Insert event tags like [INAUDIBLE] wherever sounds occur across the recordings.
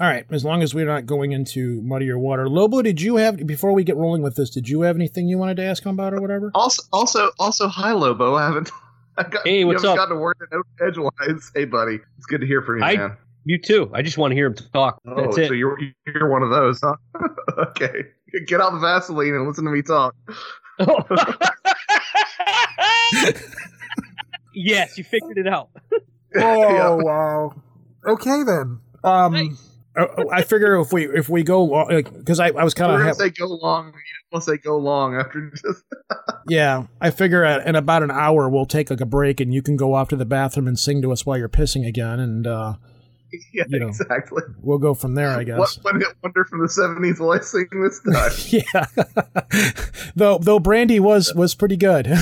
All right, as long as we're not going into muddier water. Lobo, did you have before we get rolling with this? Did you have anything you wanted to ask him about or whatever? Also, also, also, hi Lobo. I haven't. [LAUGHS] I got, Hey, what's you haven't up? Gotten to work it out edgewise. Hey, buddy. It's good to hear from you, I- man. You too. I just want to hear him talk. Oh, That's so it. you're you're one of those, huh? [LAUGHS] okay. Get out the Vaseline and listen to me talk. [LAUGHS] yes, you figured it out. Oh Yeah. wow. Okay then. Um, I, I figure if we if we go long, because I, I was kind of gonna say go long. We'll say go long after just. [LAUGHS] yeah. I figure at, in about an hour we'll take like a break and you can go off to the bathroom and sing to us while you're pissing again and uh, [LAUGHS] yeah, You know. exactly. we'll go from there. I guess. What, what wonder from the seventies will I sing this [LAUGHS] time? Yeah, though though Brandy was was pretty good. [LAUGHS]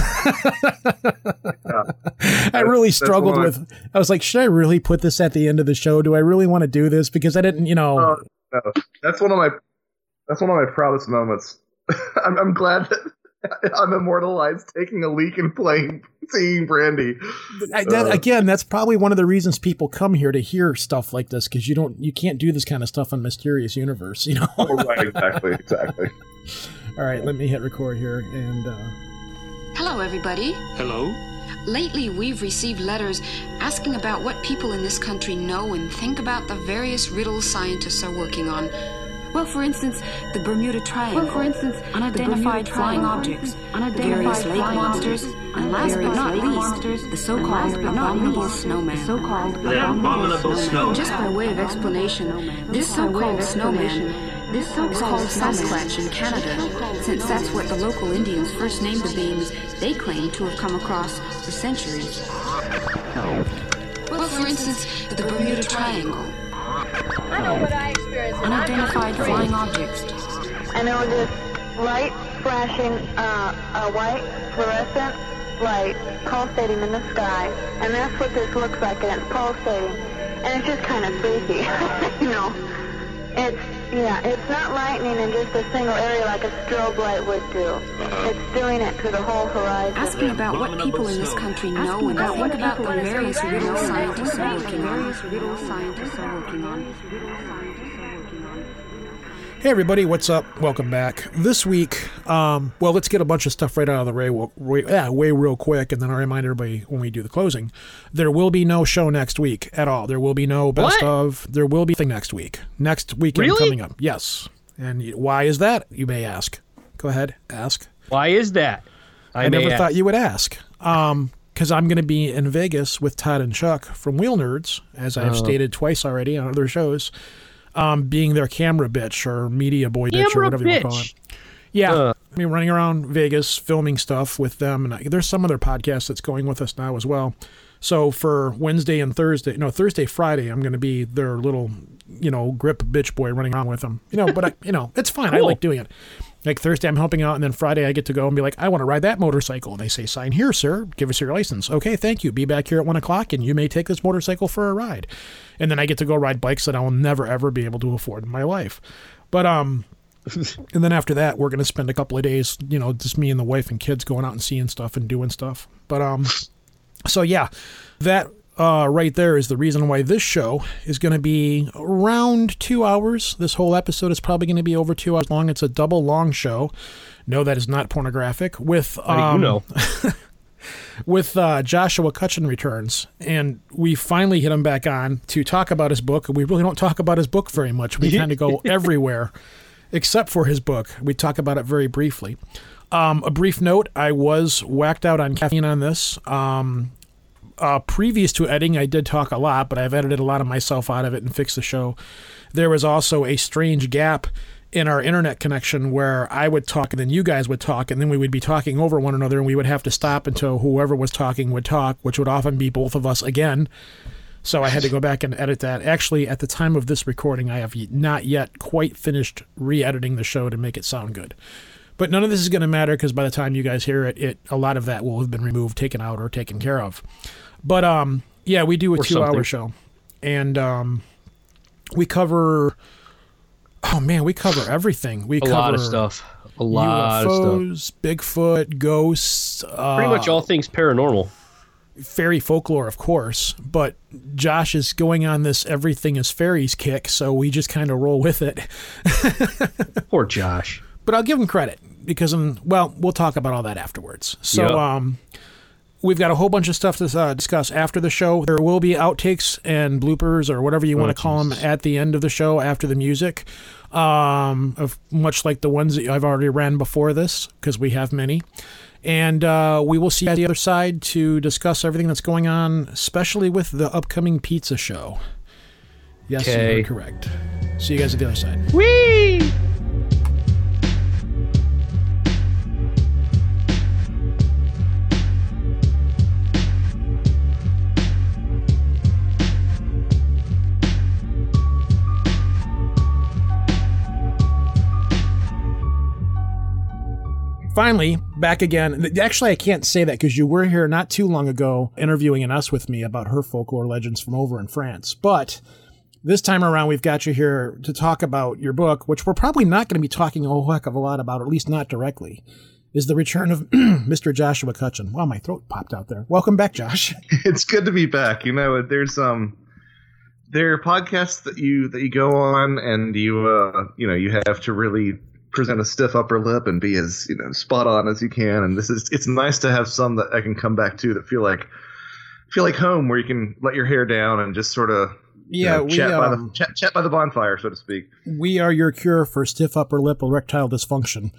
I really That's struggled one. with. I was like, should I really put this at the end of the show? Do I really want to do this? Because I didn't, you know. Oh, no. That's one of my that's one of my proudest moments. I'm, I'm glad that [LAUGHS] I'm immortalized taking a leak and playing seeing Brandy. I, that, uh, again, that's probably one of the reasons people come here to hear stuff like this because you don't, you can't do this kind of stuff on Mysterious Universe, you know. Oh, right, exactly, exactly. [LAUGHS] All right, let me hit record here, and uh, Hello, everybody. Hello? Lately, we've received letters asking about what people in this country know and think about the various riddles scientists are working on. Well, for instance, the Bermuda Triangle. Well, for instance, unidentified flying objects, Unidentified various lake flying monsters, objects, and last but not lake least, monsters, the so-called last abominable snowman. so-called The abominable snowman. Just by way of explanation, this Just by way so-called of snowman explanation, this is so-called called Sasquatch in Canada, since that's what the local Indians first named the beings they claim to have come across for centuries. [LAUGHS] Well, for instance, the Bermuda Triangle. I know what I experienced. Unidentified flying objects. and there was this light flashing, uh, a white fluorescent light pulsating in the sky, and that's what this looks like, and it's pulsating, and it's just kind of freaky, [LAUGHS] you know. It's yeah, it's not lightning in just a single area like a strobe light would do. It's doing it to the whole horizon. Asking about what people in this country know and think about the various riddles scientists are working on. Hey everybody, what's up? Welcome back. This week, um, well, let's get a bunch of stuff right out of the way, way, yeah, way real quick, and then I'll remind everybody when we do the closing. There will be no show next week at all. There will be no best What? of. There will be thing next week. Next weekend Really? coming up. Yes. And why is that? You may ask. Go ahead, ask. Why is that? I, may never ask. thought you would ask. Um, because I'm going to be in Vegas with Todd and Chuck from Wheel Nerds, as I've Oh. stated twice already on other shows, um, being their camera bitch or media boy bitch or Camera whatever you want to call it. Yeah, Uh. I mean, running around Vegas filming stuff with them, and I, there's some other podcast that's going with us now as well. So for Wednesday and Thursday, no Thursday, Friday, I'm going to be their little, you know, grip bitch boy running around with them. You know, but I, you know, it's fine. I like doing it. Like Thursday, I'm helping out, and then Friday, I get to go and be like, I want to ride that motorcycle. And they say, sign here, sir. Give us your license. Okay, thank you. Be back here at one o'clock, and you may take this motorcycle for a ride. And then I get to go ride bikes that I will never ever be able to afford in my life. But um, [LAUGHS] and then after that, we're gonna spend a couple of days, you know, just me and the wife and kids going out and seeing stuff and doing stuff. But um, so yeah, that uh, right there is the reason why this show is going to be around two hours. This whole episode is probably going to be over two hours long. It's a double long show. No, that is not pornographic. With um, you know? [LAUGHS] with uh, Joshua Cutchin returns, and we finally hit him back on to talk about his book. We really don't talk about his book very much. We kind of go [LAUGHS] everywhere except for his book. We talk about it very briefly. Um, a brief note: I was whacked out on caffeine on this. Um, uh, previous to editing, I did talk a lot, but I've edited a lot of myself out of it and fixed the show. There was also a strange gap in our internet connection where I would talk and then you guys would talk, and then we would be talking over one another, and we would have to stop until whoever was talking would talk, which would often be both of us again. So I had to go back and edit that. Actually, at the time of this recording, I have not yet quite finished re editing the show to make it sound good. But none of this is going to matter because by the time you guys hear it, it a lot of that will have been removed, taken out, or taken care of. But um, yeah, we do a two-hour show, and um, we cover. Oh man, we cover [SIGHS] everything. We A cover lot of stuff. A lot of stuff. UFOs, Bigfoot, ghosts. Uh, Pretty much all things paranormal. fairy folklore, of course, but Josh is going on this everything is fairies kick, so we just kind of roll with it. [LAUGHS] Poor Josh. But I'll give him credit because, um, well, we'll talk about all that afterwards. So, Yep. um, we've got a whole bunch of stuff to uh, discuss after the show. There will be outtakes and bloopers or whatever you want to call them at the end of the show after the music, um, of much like the ones that I've already ran before this because we have many. And uh, we will see you at the other side to discuss everything that's going on, especially with the upcoming pizza show. Yes, Okay. you're correct. See you guys at the other side. Whee! Finally back again. Actually i can't say that because you were here not too long ago interviewing an us with me about her folklore legends from over in france. But this time around we've got you here to talk about your book which we're probably not going to be talking a whole heck of a lot about at least not directly is the return of [CLEARS THROAT] mr joshua cutchin. Wow my throat popped out there. Welcome back josh. [LAUGHS] It's good to be back. You know, there's um there are podcasts that you that you go on and you uh you know you have to really present a stiff upper lip and be as you know spot on as you can and this is it's nice to have some that I can come back to that feel like feel like home where you can let your hair down and just sort of yeah we, chat, by um, the, chat, chat by the bonfire so to speak we are your cure for stiff upper lip erectile dysfunction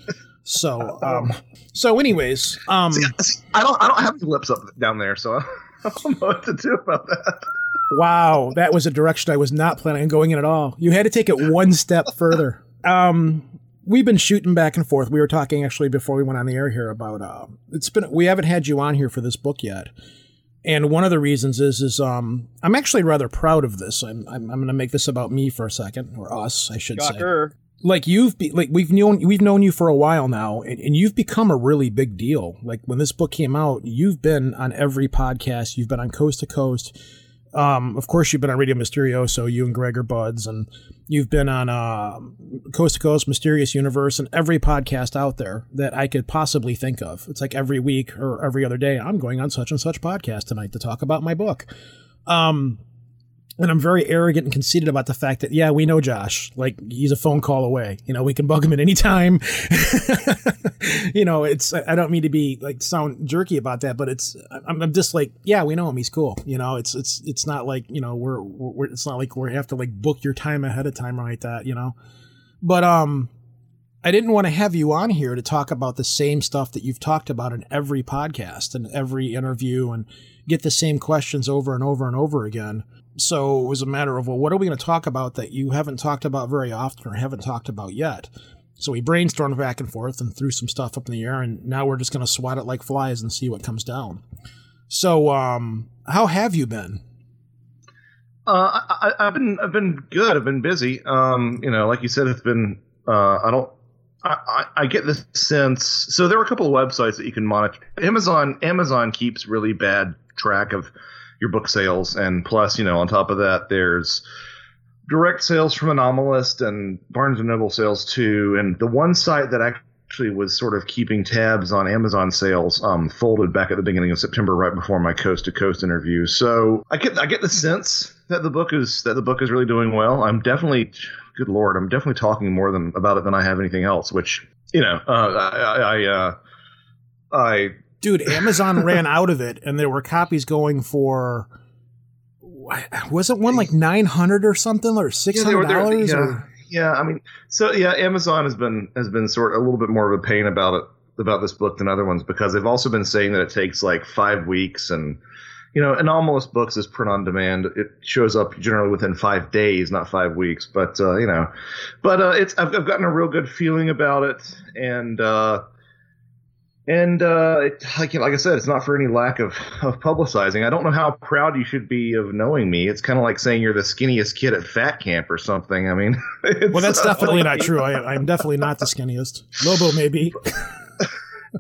so um so anyways um See, see, I don't I don't have lips up down there so [LAUGHS] I don't know what to do about that Wow, that was a direction I was not planning on going in at all. You had to take it one step further. Um, we've been shooting back and forth. We were talking actually before we went on the air here about uh, it's been we haven't had you on here for this book yet, and one of the reasons is is um I'm actually rather proud of this. I'm I'm, I'm going to make this about me for a second or us, I should say. Like you've be, like we've known we've known you for a while now and, and you've become a really big deal. Like when this book came out you've been on every podcast. You've been on coast to coast. Um, of course you've been on Radio Misterioso, so you and greg are buds and you've been on uh, coast to coast mysterious universe and every podcast out there that i could possibly think of. It's like every week or every other day i'm going on such and such podcast tonight to talk about my book. Um, and I'm very arrogant and conceited about the fact that yeah, we know Josh. Like he's a phone call away. You know, we can bug him at any time. [LAUGHS] you know, it's I don't mean to be like sound jerky about that, but it's I'm, I'm just like yeah, we know him. He's cool. You know, it's it's it's not like you know we're, we're it's not like we have to like book your time ahead of time or like that. You know, but um. I didn't want to have you on here to talk about the same stuff that you've talked about in every podcast and every interview and get the same questions over and over and over again. So it was a matter of, well, what are we going to talk about that you haven't talked about very often or haven't talked about yet? So we brainstormed back and forth and threw some stuff up in the air, and now we're just going to swat it like flies and see what comes down. So, um, how have you been? Uh, I, I've been I've been good. I've been busy. Um, you know, like you said, it's been. Uh, I don't. I, I get the sense. So there are a couple of websites that you can monitor. Amazon Amazon keeps really bad track of your book sales, and plus, you know, on top of that, there's direct sales from Anomalist and Barnes and Noble sales too. And the one site that actually was sort of keeping tabs on Amazon sales um, folded back at the beginning of September, right before my coast to coast interview. So I get I get the sense that the book is that the book is really doing well. I'm definitely, good lord, I'm definitely talking more than about it than I have anything else. Which you know, uh, I I, uh, I Dude, Amazon ran out of it, and there were copies going for. Was it one like nine hundred or something, or six hundred Yeah, they were- hundred they were- dollars? yeah. Yeah, I mean, so yeah, Amazon has been has been sort of a little bit more of a pain about it about this book than other ones because they've also been saying that it takes like five weeks and you know, Anomalist Books is print on demand. It shows up generally within five days, not five weeks. But uh, you know, but uh, it's I've, I've gotten a real good feeling about it, and uh, and uh, it, like like I said, it's not for any lack of of publicizing. I don't know how proud you should be of knowing me. It's kind of like saying you're the skinniest kid at fat camp or something. I mean, [LAUGHS] it's, Well, that's uh, definitely not true. I, I'm definitely not the skinniest. Lobo, maybe.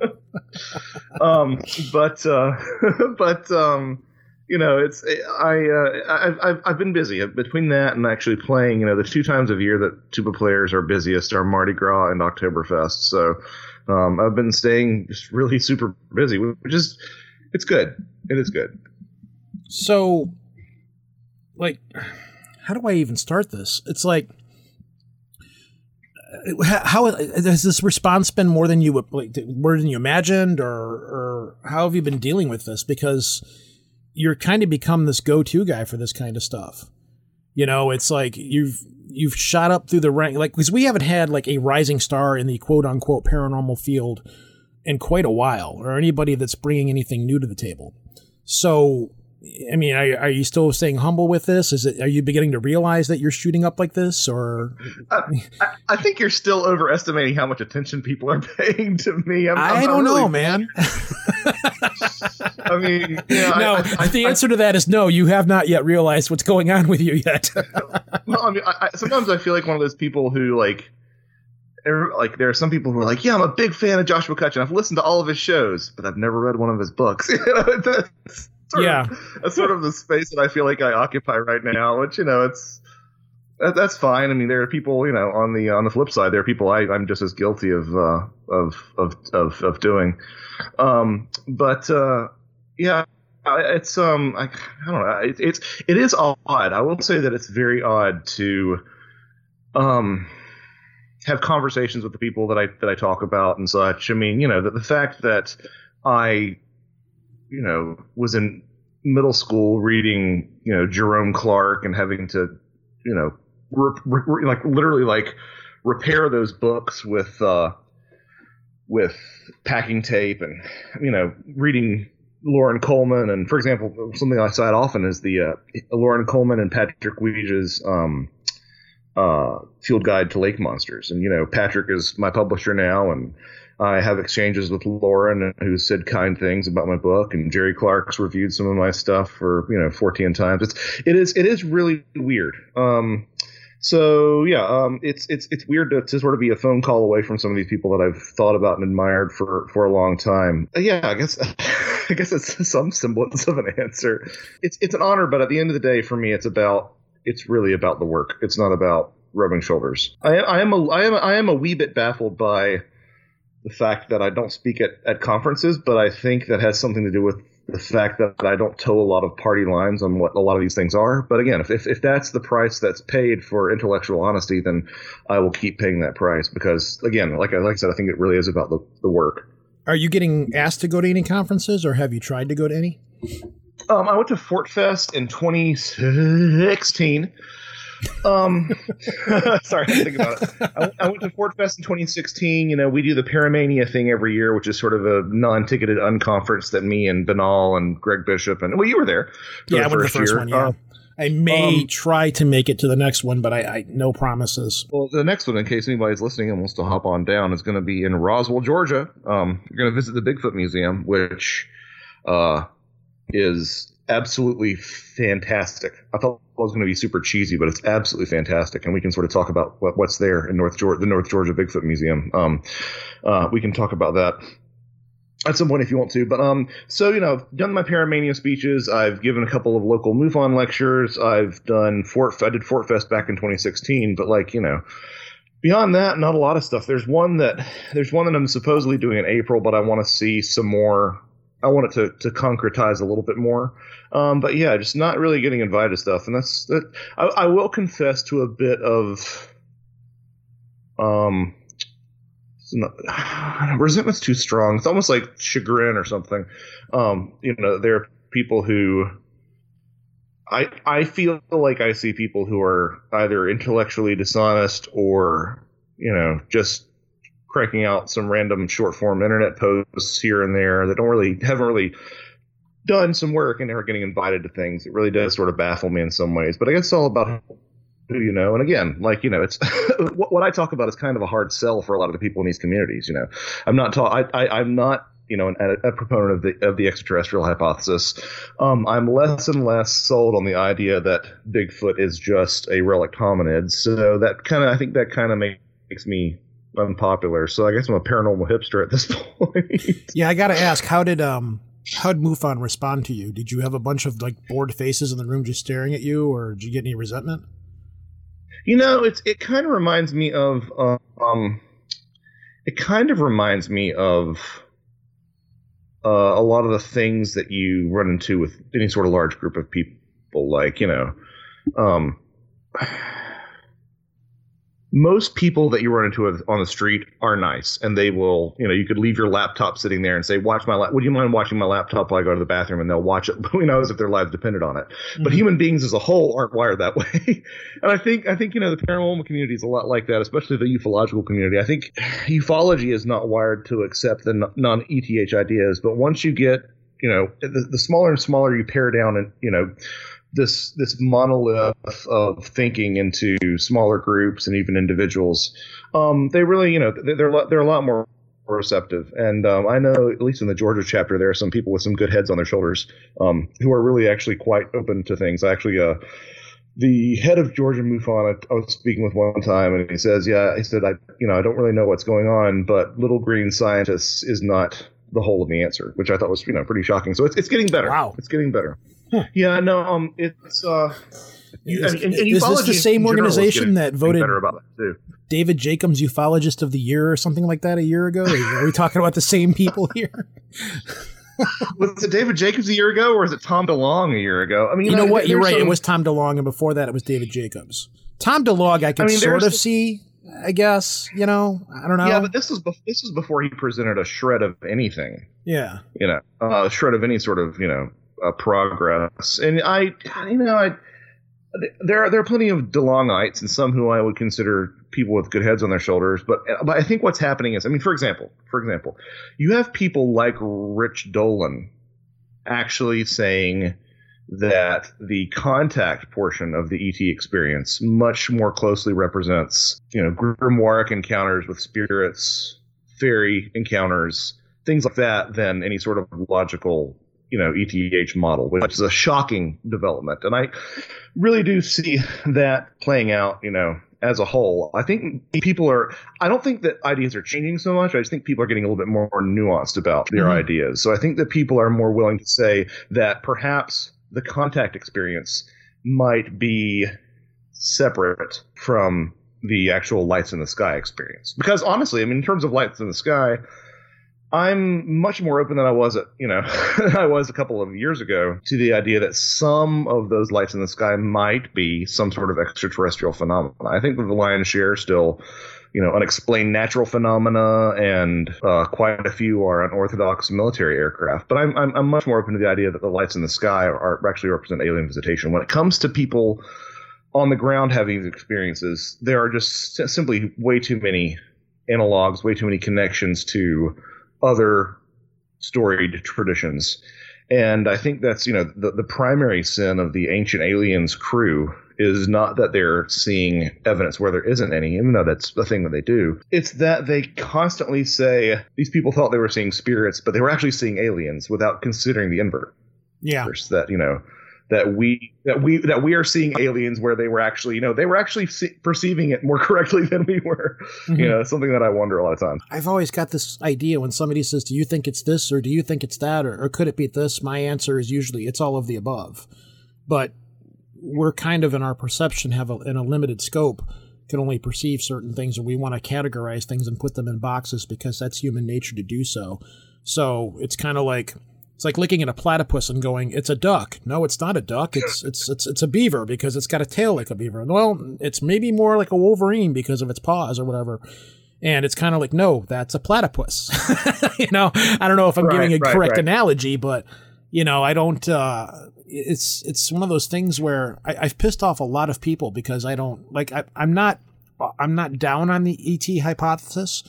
[LAUGHS] um, but uh, [LAUGHS] but um, you know, it's I uh, I've, I've I've been busy between that and actually playing. You know, the two times of year that tuba players are busiest are Mardi Gras and Oktoberfest. So um, I've been staying just really [LAUGHS] super busy, which is it's good. It is good. So, like, how do I even start this? It's like, uh, how, has this response been more than you like more than you imagined, or or how have you been dealing with this? Because you're kind of become this go-to guy for this kind of stuff. You know, it's like you've you've shot up through the rank, like because we haven't had like a rising star in the quote unquote paranormal field in quite a while, or anybody that's bringing anything new to the table. So I mean, are, are, you still staying humble with this? Is it? Are you beginning to realize that you're shooting up like this, or? Uh, I, I, think you're still overestimating how much attention people are [LAUGHS] paying to me. I'm, I do not really know, man. [LAUGHS] I mean, yeah, no. I, the answer to that is no. You have not yet realized what's going on with you yet. [LAUGHS] well, I mean, sometimes I feel like one of those people who like like there are some people who are like, yeah, I'm a big fan of Joshua Cutchin. I've listened to all of his shows, but I've never read one of his books. you know, that's yeah, [LAUGHS] of, that's sort of the space that I feel like I occupy right now. Which you know, it's that, that's fine. I mean, there are people, you know, on the on the flip side, there are people I, I'm just as guilty of uh, of, of of of doing. Um, but uh, yeah, it's um, I, I don't know. It, it's it is odd. I will say that it's very odd to um have conversations with the people that I that I talk about and such. I mean, you know, the, the fact that I, you know, was in middle school reading, you know, Jerome Clark and having to, you know, re- re- like literally like repair those books with uh, with packing tape and you know reading Loren Coleman and for example something I cite often is the uh, Loren Coleman and Patrick Huyghe's um, uh, Field Guide to Lake Monsters. And, you know, Patrick is my publisher now, and I have exchanges with Loren, who said kind things about my book, and Jerry Clark's reviewed some of my stuff for, you know, 14 times. It's, it is, it is really weird. Um, so yeah, um, it's it's it's weird to, to, sort of be a phone call away from some of these people that I've thought about and admired for for a long time. Uh, yeah, I guess [LAUGHS] I guess it's some semblance of an answer. It's it's an honor, but at the end of the day, for me, it's about it's really about the work. It's not about rubbing shoulders. I, I am a I am I am a wee bit baffled by the fact that I don't speak at, at conferences, but I think that has something to do with the fact that I don't toe a lot of party lines on what a lot of these things are. But again, if, if, if that's the price that's paid for intellectual honesty, then I will keep paying that price because, again, like I, like I said, I think it really is about the, the work. Are you getting asked to go to any conferences or have you tried to go to any? Um, I went to Fort Fest in 2016. Um, [LAUGHS] sorry, I think about it. I, I, went to Fort Fest in 2016. You know, we do the Paramania thing every year, which is sort of a non-ticketed unconference that me and Benal and Greg Bishop and well, you were there. yeah, the I went the first year. one. Yeah. Uh, I may um, try to make it to the next one, but I, I, no promises. Well, the next one, in case anybody's listening and wants to hop on down, is going to be in Roswell, Georgia. Um, you're going to visit the Bigfoot Museum, which uh, is absolutely fantastic. I thought it was going to be super cheesy, but it's absolutely fantastic, and we can sort of talk about what, what's there in North Georgia, the North Georgia Bigfoot Museum. Um, uh, we can talk about that at some point if you want to. But um, so you know, I've done my Paramania speeches. I've given a couple of local MUFON lectures. I've done Fort. I did Fort Fest back in 2016, but like you know. Beyond that, not a lot of stuff. There's one that there's one that I'm supposedly doing in April, but I want to see some more I want it to, to concretize a little bit more. Um, but yeah, just not really getting invited stuff. And that's that. I, I will confess to a bit of, um, not, [SIGHS] resentment's too strong. It's almost like chagrin or something. Um, you know, there are people who I I feel like I see people who are either intellectually dishonest or you know just cranking out some random short form internet posts here and there that don't really haven't really done some work and never getting invited to things. It really does sort of baffle me in some ways. But I guess it's all about who you know. And again, like you know, it's [LAUGHS] what, what, I talk about is kind of a hard sell for a lot of the people in these communities. You know, I'm not ta- I, I I'm not you know, an, a, proponent of the of the extraterrestrial hypothesis. Um, I'm less and less sold on the idea that Bigfoot is just a relic hominid. So that kind of, I think that kind of makes me unpopular. So I guess I'm a paranormal hipster at this [LAUGHS] point. yeah, I got to ask, how did um how did MUFON respond to you? Did you have a bunch of like bored faces in the room just staring at you, or did you get any resentment? You know, it's it kind of reminds me of um, it kind of reminds me of uh, a lot of the things that you run into with any sort of large group of people, like you know, um, most people that you run into on the street are nice and they will you know you could leave your laptop sitting there and say watch my lap would you mind watching my laptop while i go to the bathroom? And they'll watch it [LAUGHS] who knows if their lives depended on it. Mm-hmm. but human beings as a whole aren't wired that [LAUGHS] way. And i think i think you know the paranormal community is a lot like that especially the ufological community. I think ufology is not wired to accept the non-eth ideas but once you get you know the, the smaller and smaller you pare down and you know this this monolith of thinking into smaller groups and even individuals, um, they really, you know, they're they're a lot more receptive. And um, I know, at least in the Georgia chapter, there are some people with some good heads on their shoulders um, who are really actually quite open to things. Actually, uh, the head of Georgia MUFON, I, I, was speaking with one time, and he says, "Yeah," he said, "I, you know, I don't really know what's going on, but little green scientists is not the whole of the answer," which I thought was, you know, pretty shocking. So it's it's getting better. Wow, it's getting better. Huh. Yeah, no, um, it's uh, you, is, and, and is this the same organization that voted that David Jacobs Ufologist of the Year or something like that a year ago? Are we talking about the same people here? [LAUGHS] was it David Jacobs a year ago, or was it Tom DeLonge a year ago? I mean, you, know, know what? You're right. Some... It was Tom DeLonge, and before that, it was David Jacobs. Tom DeLonge, I can I mean, sort of see. I guess you know. I don't know. Yeah, but this was be- this was before he presented a shred of anything. Yeah. You know, uh, a shred of any sort of you know uh, progress. And I, you know, I there are there are plenty of DeLongites and some who I would consider people with good heads on their shoulders. But but I think what's happening is, I mean, for example, for example, you have people like Rich Dolan actually saying that the contact portion of the ET experience much more closely represents, you know, grimoire encounters with spirits, fairy encounters, things like that, than any sort of logical you know ETH model, which is a shocking development, and I really do see that playing out. You know, as a whole, I think people are. I don't think that ideas are changing so much. I just think people are getting a little bit more nuanced about their mm-hmm. ideas. So I think that people are more willing to say that perhaps the contact experience might be separate from the actual lights in the sky experience. Because honestly, I mean, in terms of lights in the sky, I'm much more open than I was at, you know, [LAUGHS] I was a couple of years ago to the idea that some of those lights in the sky might be some sort of extraterrestrial phenomenon. I think that the lion's share still, you know, unexplained natural phenomena and uh, quite a few are unorthodox military aircraft. But I'm, I'm, I'm much more open to the idea that the lights in the sky are, are actually represent alien visitation. When it comes to people on the ground having these experiences, there are just simply way too many analogs, way too many connections to other storied traditions. And I think that's, you know, the, the primary sin of the ancient aliens crew is not that they're seeing evidence where there isn't any, even though that's the thing that they do. It's that they constantly say these people thought they were seeing spirits, but they were actually seeing aliens without considering the invert. Yeah. That, you know, that we that we that we are seeing aliens where they were actually you know they were actually see, perceiving it more [LAUGHS] correctly than we were. Mm-hmm. you know something that i wonder a lot of times. I've always got this idea when somebody says do you think it's this or do you think it's that or, or could it be this? My answer is usually it's all of the above. But we're kind of in our perception have a, in a limited scope can only perceive certain things or we want to categorize things and put them in boxes because that's human nature to do so. So it's kind of like it's like looking at a platypus and going, "It's a duck." No, it's not a duck. It's [LAUGHS] it's it's it's a beaver because it's got a tail like a beaver. Well, it's maybe more like a wolverine because of its paws or whatever. And it's kind of like, no, that's a platypus. [LAUGHS] you know, I don't know if I'm right, giving a right, correct right. analogy, but you know, I don't. Uh, it's it's one of those things where I, have pissed off a lot of people because I don't like. I, I'm not I'm not down on the ET hypothesis.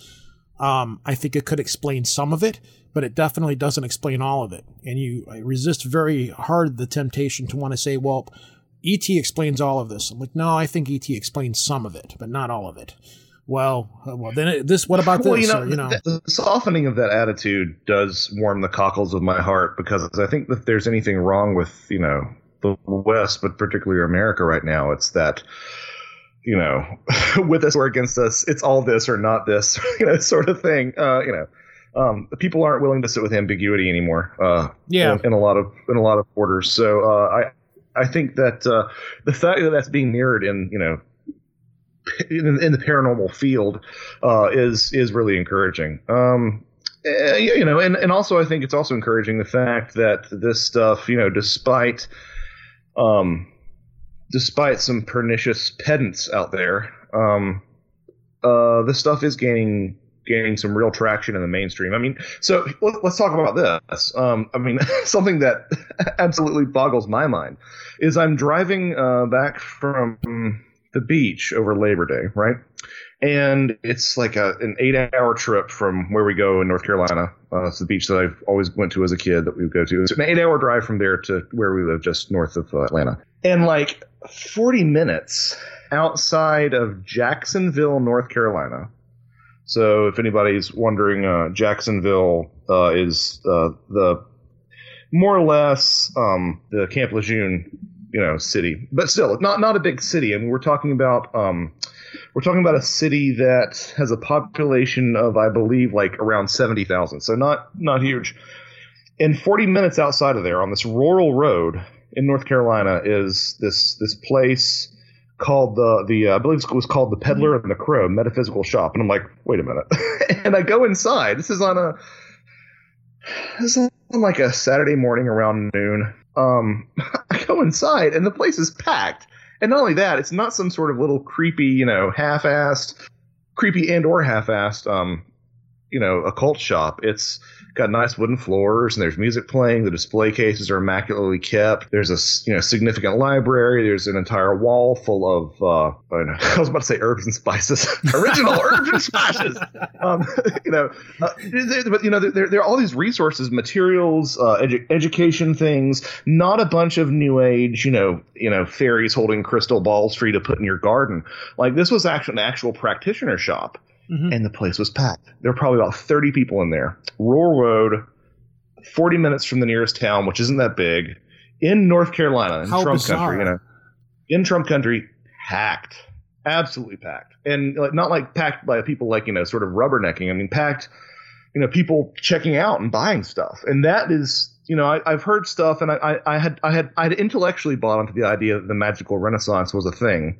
Um, I think it could explain some of it but it definitely doesn't explain all of it. And you resist very hard the temptation to want to say, well, ET explains all of this. I'm like, no, I think ET explains some of it, but not all of it. Well, uh, well, then it, this. What about this? Well, you know, or, you know, the softening of that attitude does warm the cockles of my heart because I think that there's anything wrong with you know the West, but particularly America right now, it's that you know, [LAUGHS] with us or against us, it's all this or not this, [LAUGHS] you know, sort of thing. Uh, you know, um, people aren't willing to sit with ambiguity anymore. Uh, yeah, in, in, a lot of in a lot of quarters. So uh, I I think that uh, the fact that that's being mirrored in you know in, in the paranormal field uh, is is really encouraging. Um, uh, you know, and, and also I think it's also encouraging the fact that this stuff, you know, despite um, despite some pernicious pedants out there, um, uh, this stuff is gaining gaining some real traction in the mainstream. I mean, so let- let's talk about this. Um, I mean, [LAUGHS] something that [LAUGHS] absolutely boggles my mind is I'm driving uh, back from the beach over Labor Day, right? And it's like a, an eight-hour trip from where we go in North Carolina. Uh, it's the beach that I've always went to as a kid that we would go to. It's an eight-hour drive from there to where we live, just north of uh, Atlanta. And like 40 minutes outside of Jacksonville, North Carolina. So if anybody's wondering, uh, Jacksonville uh, is uh, the more or less um, the Camp Lejeune, you know, city, but still not not a big city. I mean, we're talking about um, we're talking about a city that has a population of, I believe, like around seventy thousand. So not not huge. And forty minutes outside of there, on this rural road in North Carolina, is this this place called the the uh, I believe it was called the Peddler and the Crow Metaphysical Shop, and I'm like, wait a minute, [LAUGHS] and I go inside. This is on a this is on like a Saturday morning around noon. Um, [LAUGHS] I go inside and the place is packed, and not only that, it's not some sort of little creepy, you know, half-assed, creepy and or half-assed, um, you know, occult shop. It's got nice wooden floors and there's music playing. The display cases are immaculately kept. There's a you know significant library. There's an entire wall full of uh, I, don't know, [LAUGHS] I was about to say herbs and spices, [LAUGHS] original [LAUGHS] herbs and spices. Um, you know, uh, but you know there, there are all these resources, materials, uh, edu- education things. Not a bunch of new age, you know, you know, fairies holding crystal balls for you to put in your garden. Like this was actually an actual practitioner shop Mhm. and the place was packed. There were probably about 30 people in there. Rural road, 40 minutes from the nearest town, which isn't that big, in North Carolina, in How Trump bizarre. country, you know, in Trump country, packed, absolutely packed, and like not like packed by people like you know sort of rubbernecking. I mean, packed, you know, people checking out and buying stuff, and that is. You know, I, I've heard stuff, and I, I, I had, I had, I had intellectually bought into the idea that the magical renaissance was a thing,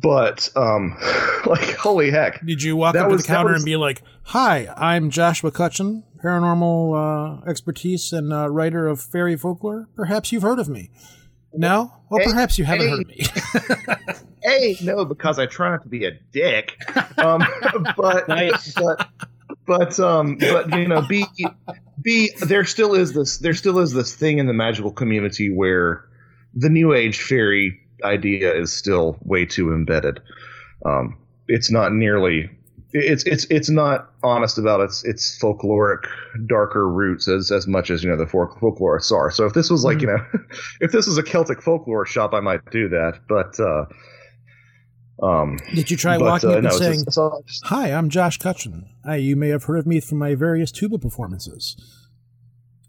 but, um, [LAUGHS] like, holy heck, Did you walk That up to the counter was- and be like, "Hi, I'm Joshua Cutchin, paranormal uh, expertise and uh, writer of fairy folklore. Perhaps you've heard of me." No, well, Hey, perhaps you haven't hey. heard of me. [LAUGHS] hey, no, because I try not to be a dick. Um, [LAUGHS] but, Nice. but, but, um, but you know, B, B, there still is this, there still is this thing in the magical community where the new age fairy idea is still way too embedded. Um, it's not nearly, it's, it's, it's not honest about its, its folkloric darker roots as, as much as, you know, the folk- folklorists are. So if this was like, you know, [LAUGHS] if this was a Celtic folklore shop, I might do that. But, uh, um, Did you try but, walking uh, up no, and saying, just- just- "Hi, I'm Josh Cutchin. Hi, you may have heard of me from my various tuba performances.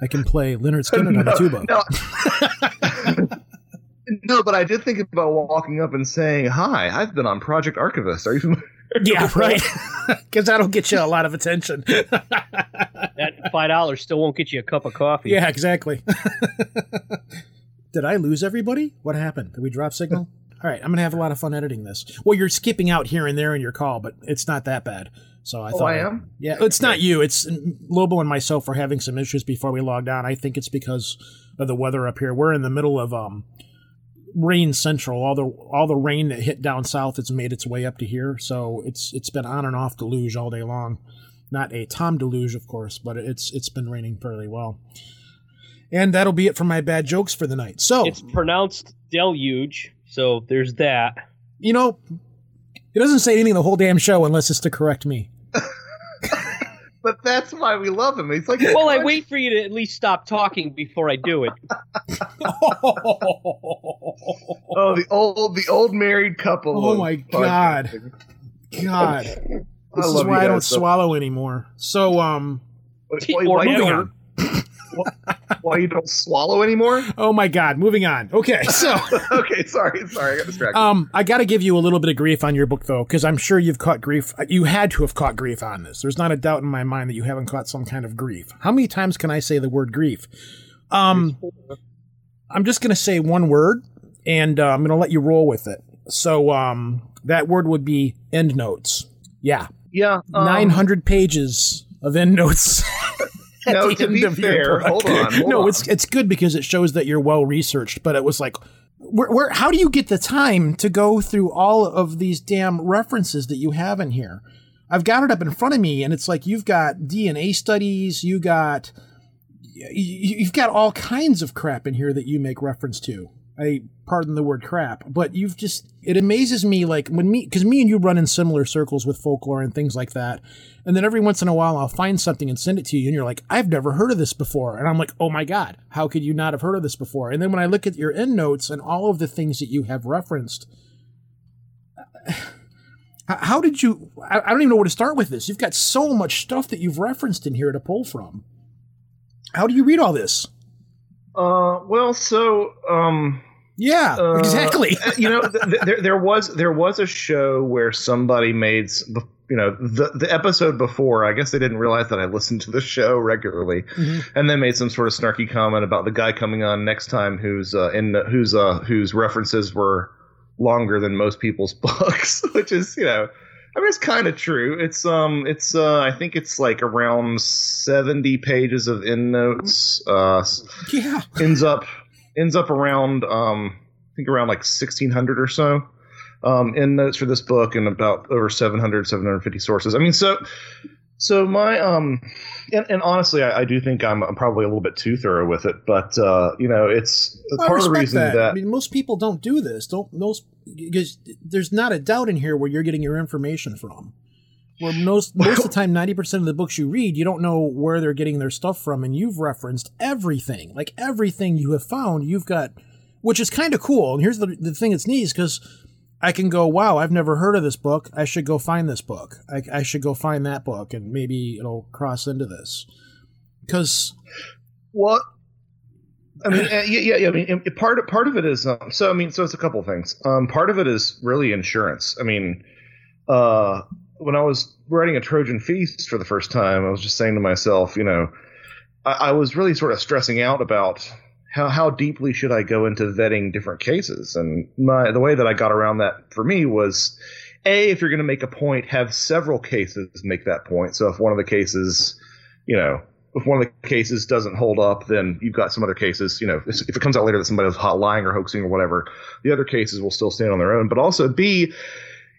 I can play Lynyrd Skynyrd on the [LAUGHS] tuba." No. [LAUGHS] no, but I did think about walking up and saying, "Hi, I've been on Project Archivist. Are you familiar?" Yeah, right. [LAUGHS] Because that'll get you a lot of attention. [LAUGHS] That five dollars still won't get you a cup of coffee. yeah, exactly. [LAUGHS] Did I lose everybody? What happened? Did we drop signal? All right, I'm gonna have a lot of fun editing this. Well, you're skipping out here and there in your call, but it's not that bad. So I Oh, thought I am? Yeah, it's not you. It's Lobo and myself are having some issues before we logged on. I think it's because of the weather up here. We're in the middle of um rain central. All the all the rain that hit down south has made its way up to here. So it's it's been on and off deluge all day long. Not a Tom deluge, of course, but it's it's been raining fairly well. And that'll be it for my bad jokes for the night. So It's pronounced deluge, so there's that. you know, it doesn't say anything the whole damn show unless it's to correct me. [LAUGHS] But that's why we love him. He's like, Well, I wait for you to at least stop talking before I do it. [LAUGHS] Oh, the old, the old married couple. Oh my God. God, [LAUGHS] I this is why I don't so- swallow anymore. So, um, Why, Or why you never. [LAUGHS] why you don't swallow anymore? oh my God, moving on. Okay, so. [LAUGHS] okay, sorry, sorry, I got distracted. Um, I got to give you a little bit of grief on your book, though, because I'm sure you've caught grief. You had to have caught grief on this. There's not a doubt in my mind that you haven't caught some kind of grief. How many times can I say the word grief? Um, I'm just going to say one word, and uh, I'm going to let you roll with it. So, um, that word would be end notes. Yeah, yeah, um, 900 pages of end notes. at [LAUGHS] [LAUGHS] No, the [LAUGHS] to end be of your fair, book. hold on, hold no, on. it's it's good because it shows that you're well researched. But it was like, where, where how do you get the time to go through all of these damn references that you have in here? I've got it up in front of me, and it's like you've got DNA studies, you got you- you've got all kinds of crap in here that you make reference to. I pardon the word crap, but you've just it amazes me like when me because me and you run in similar circles with folklore and things like that, and then every once in a while I'll find something and send it to you, and you're like, I've never heard of this before, and I'm like, oh my god, how could you not have heard of this before? And then when I look at your end notes and all of the things that you have referenced. [SIGHS] How did you? I don't even know where to start with this. You've got so much stuff that you've referenced in here to pull from. How do you read all this? Uh, well, so um, Yeah, uh, exactly. [LAUGHS] you know, th- th- there there was there was a show where somebody made the you know the the episode before. I guess they didn't realize that I listened to the show regularly, Mhm. and then made some sort of snarky comment about the guy coming on next time who's uh, in whose uh, whose references were longer than most people's [LAUGHS] books, which is you know. I mean, it's kind of true. It's um, it's uh, I think it's like around seventy pages of endnotes. Uh, Yeah. ends up ends up around um I think around like 1600 or so um in notes for this book and about over 700 750 sources. I mean so so my um and, and honestly I, I do think I'm, I'm probably a little bit too thorough with it but uh you know it's I part of the reason that. that, I mean, most people don't do this. Don't most because there's not a doubt in here where you're getting your information from. Where most most of the time, ninety percent of the books you read, you don't know where they're getting their stuff from, and you've referenced everything, like everything you have found. You've got, which is kind of cool. And here's the the thing that's neat is because I can go, wow, I've never heard of this book. I should go find this book. I, I should go find that book, and maybe it'll cross into this. Because what? I mean, uh, yeah, yeah. I mean, part of part of it is um, so. I mean, so it's a couple things. Um, part of it is really insurance. I mean, uh, when I was writing a Trojan Feast for the first time, I was just saying to myself, you know, I, I was really sort of stressing out about how how deeply should I go into vetting different cases, and my the way that I got around that for me was. A, if you're going to make a point, have several cases make that point. So if one of the cases, you know, if one of the cases doesn't hold up, then you've got some other cases. You know, if it comes out later that somebody was hot lying or hoaxing or whatever, the other cases will still stand on their own. But also, B,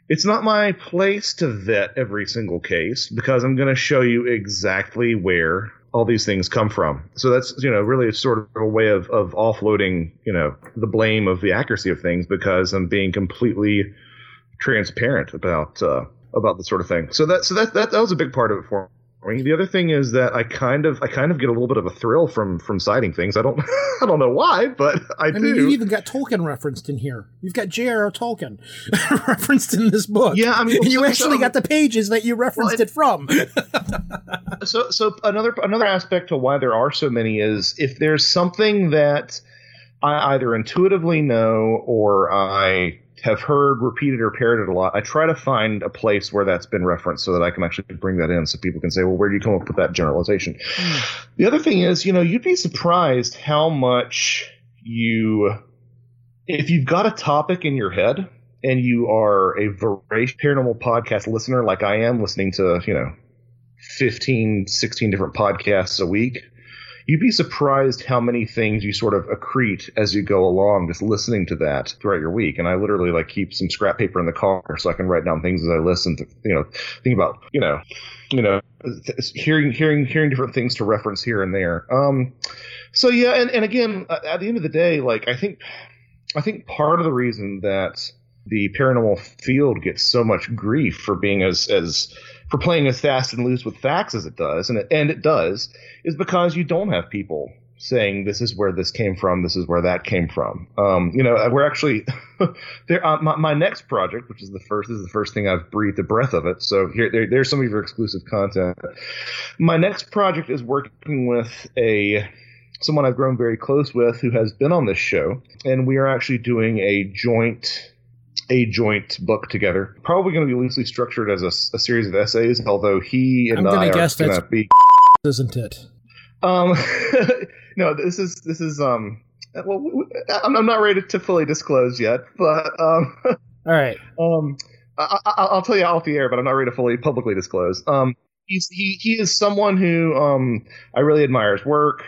it's not my place to vet every single case because I'm going to show you exactly where all these things come from. So that's you know really sort of a way of of offloading you know the blame of the accuracy of things because I'm being completely transparent about uh, about the sort of thing. So that so that that, that was a big part of it for me. The other thing is that I kind of I kind of get a little bit of a thrill from from citing things. I don't [LAUGHS] I don't know why, but I, I do. mean, you've even got Tolkien referenced in here. You've got J.R.R. Tolkien [LAUGHS] referenced in this book. Yeah, I mean, and you so- actually so- got the pages that you referenced Well, it from. [LAUGHS] so so another another aspect to why there are so many is if there's something that I either intuitively know or I have heard repeated or parroted a lot, I try to find a place where that's been referenced so that I can actually bring that in so people can say, well, where do you come up with that generalization? The other thing is, you know, you'd be surprised how much you, if you've got a topic in your head and you are a voracious paranormal podcast listener like I am, listening to, you know, 15, 16 different podcasts a week, you'd be surprised how many things you sort of accrete as you go along just listening to that throughout your week. And i literally like keep some scrap paper in the car so i can write down things as i listen to you know think about you know you know hearing hearing hearing different things to reference here and there. Um so yeah and, and again at the end of the day like i think i think part of the reason that the paranormal field gets so much grief for being as as for playing as fast and loose with facts as it does and it, and it does is because you don't have people saying this is where this came from, this is where that came from. Um, you know, we're actually [LAUGHS] there. Uh, my, my next project, which is the first, is the first thing I've breathed the breath of it. So here, there, there's some of your exclusive content. My next project is working with a someone I've grown very close with who has been on this show, and we are actually doing a joint a joint book together. Probably going to be loosely structured as a, a series of essays, although he and I'm gonna I are guess going that's- to be [LAUGHS] Isn't it? um, [LAUGHS] no, this is this is um. Well, I'm, I'm not ready to fully disclose yet, but um, [LAUGHS] All right. um, I, I, I'll tell you off the air, but I'm not ready to fully publicly disclose. Um, he's he he is someone who um I really admire his work,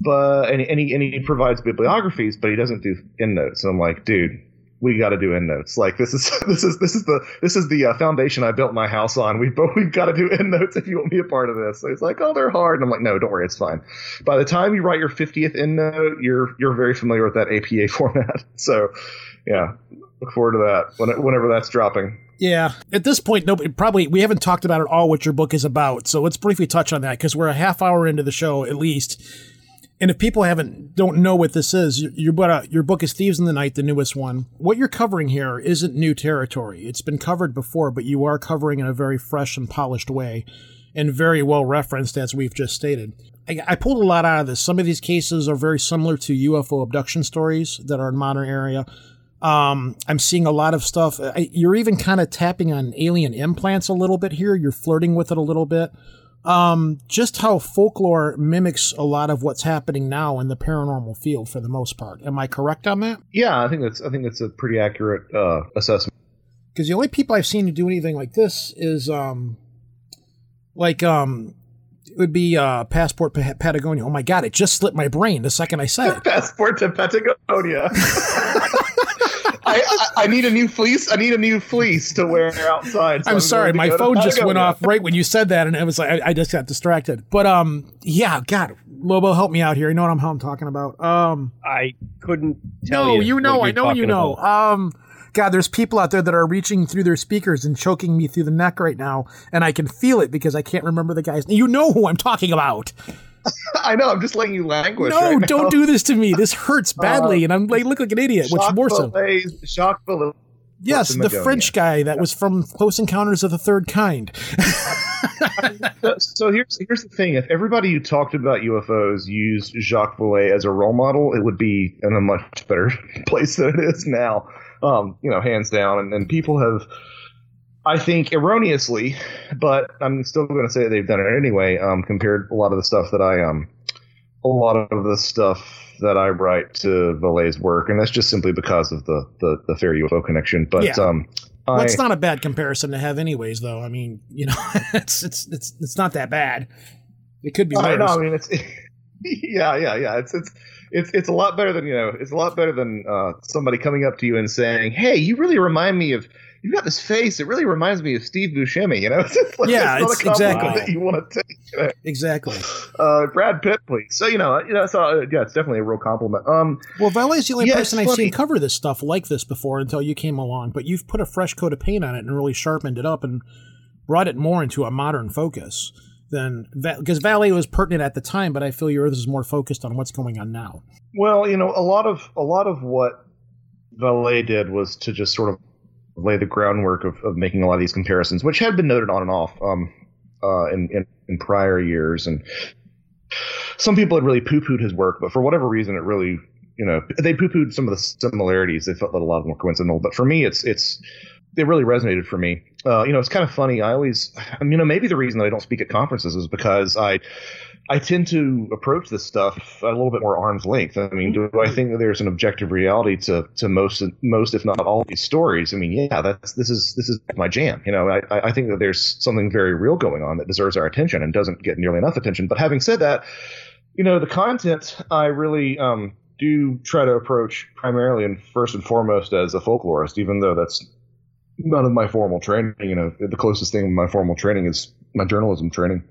but and and he and he provides bibliographies, but he doesn't do endnotes. And I'm like, dude, we got to do endnotes. Like this is [LAUGHS] this is this is the this is the uh, foundation I built my house on. We both we've got to do [LAUGHS] endnotes if you want be a part of this. So he's like, oh, they're hard, and I'm like, no, don't worry, it's fine. By the time you write your 50th endnote, you're you're very familiar with that APA [LAUGHS] format. So yeah, look forward to that when, whenever that's dropping. Yeah. At this point, nobody probably we haven't talked about at all what your book is about. So let's briefly touch on that because we're a half hour into the show at least. And if people haven't don't know what this is, your your, book is Thieves in the Night, the newest one. What you're covering here isn't new territory. It's been covered before, but you are covering in a very fresh and polished way, and very well referenced, as we've just stated. I, I pulled a lot out of this. Some of these cases are very similar to UFO abduction stories that are in modern area. Um, I'm seeing a lot of stuff. I, you're even kind of tapping on alien implants a little bit here. You're flirting with it a little bit. Um, just how folklore mimics a lot of what's happening now in the paranormal field for the most part. Am I correct on that? Yeah, I think that's I think that's a pretty accurate uh, assessment. Because the only people I've seen who do anything like this is um, like um, it would be uh, Passport pa- Patagonia. Oh my god, it just slipped my brain the second I said it. [LAUGHS] Passport to Patagonia. [LAUGHS] I, I, I, need a new fleece. I need a new fleece to wear outside. So I'm, I'm, sorry, my phone just went off right when you said that, and it was like I, I, just got distracted. But um, yeah, God, Lobo, help me out here. You know what I'm, I'm talking about. Um, I couldn't tell no, you. you know, I know you know. About. Um, God, there's people out there that are reaching through their speakers and choking me through the neck right now, and I can feel it because I can't remember the guy's. You know who I'm talking about. [LAUGHS] I know. I'm just letting you languish. No, right don't do this to me. This hurts [LAUGHS] badly, uh, and I'm like look like an idiot. Which more so? Shock. Yes, the French guy that was from Close Encounters of the Third Kind. [LAUGHS] so here's here's the thing: if everybody who talked about UFOs used Jacques Vallée as a role model, it would be in a much better place than it is now. Um, you know, hands down. And, and people have I think erroneously, but I'm still going to say they've done it anyway. Um, compared a lot of the stuff that I um, a lot of the stuff that I write to Vallée's work, and that's just simply because of the the, the fair UFO connection. But yeah. um, it's not a bad comparison to have, anyways. Though I mean, you know, [LAUGHS] it's it's it's it's not that bad. It could be worse. I know. I mean, it's [LAUGHS] yeah, yeah, yeah. It's it's it's it's a lot better than you know. It's a lot better than uh, somebody coming up to you and saying, "Hey, you really remind me of." You've got this face. It really reminds me of Steve Buscemi. You know, [LAUGHS] it's like, yeah, it's, it's exactly that you want to take. You know? Exactly. Uh, Brad Pitt, please. So you know, you know, so uh, yeah, it's definitely a real compliment. Um, well, Vallée's the only yeah, person I've funny. seen cover this stuff like this before until you came along. But you've put a fresh coat of paint on it and really sharpened it up and brought it more into a modern focus than because Vallée was pertinent at the time, but I feel yours is more focused on what's going on now. Well, you know, a lot of a lot of what Vallée did was to just sort of lay the groundwork of, of making a lot of these comparisons, which had been noted on and off um, uh, in, in, in prior years, and some people had really poo-pooed his work, but for whatever reason, it really you know they poo-pooed some of the similarities. They felt that a lot were coincidental, but for me, it's it's it really resonated for me. Uh, you know, it's kind of funny. I always, you know, maybe the reason that I don't speak at conferences is because I I tend to approach this stuff a little bit more arm's length. I mean, do I think that there's an objective reality to, to most most if not all these stories? I mean, yeah, that's this is this is my jam. You know, I, I think that there's something very real going on that deserves our attention and doesn't get nearly enough attention. But having said that, you know, the content I really um, do try to approach primarily and first and foremost as a folklorist, even though that's none of my formal training. You know, the closest thing to my formal training is my journalism training.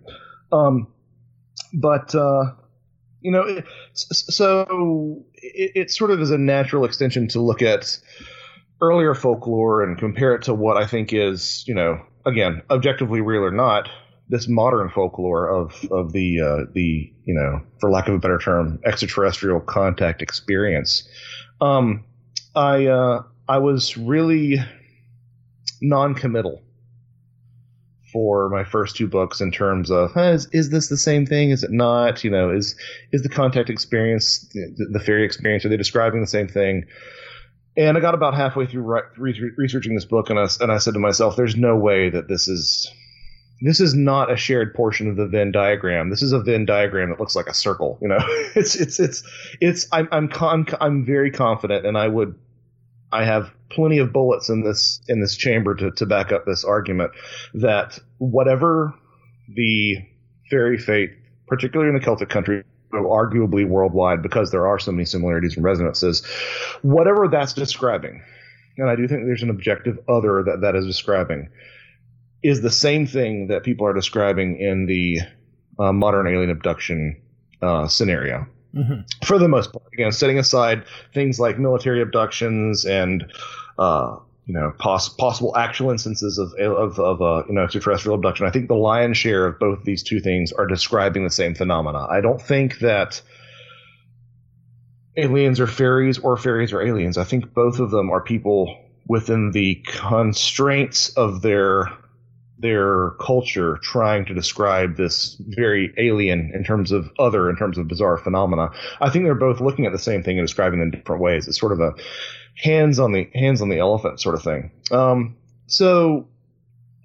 Um, but uh, you know, it, so it, it, sort of is a natural extension to look at earlier folklore and compare it to what I think is, you know, again, objectively real or not, this modern folklore of of the uh, the you know, for lack of a better term, extraterrestrial contact experience. Um, I uh, I was really non-committal for my first two books in terms of is, is this the same thing? Is it not? You know, is is the contact experience the, the fairy experience? Are they describing the same thing? And I got about halfway through re- researching this book, and I, and I said to myself, "There's no way that this is this is not a shared portion of the Venn diagram. This is a Venn diagram that looks like a circle. You know, [LAUGHS] it's it's it's it's. I'm I'm con- I'm very confident, and I would I have plenty of bullets in this in this chamber to, to back up this argument that whatever the fairy faith, particularly in the Celtic country, arguably worldwide, because there are so many similarities and resonances, whatever that's describing, and I do think there's an objective other that that is describing, is the same thing that people are describing in the uh, modern alien abduction uh, scenario. For the most part, again, setting aside things like military abductions and uh, you know poss- possible actual instances of of, of uh, you know extraterrestrial abduction, I think the lion's share of both these two things are describing the same phenomena. I don't think that aliens are fairies or fairies are aliens. I think both of them are people within the constraints of their their culture trying to describe this very alien in terms of other in terms of bizarre phenomena. I think they're both looking at the same thing and describing them in different ways. It's sort of a hands on the hands on the elephant sort of thing. Um, so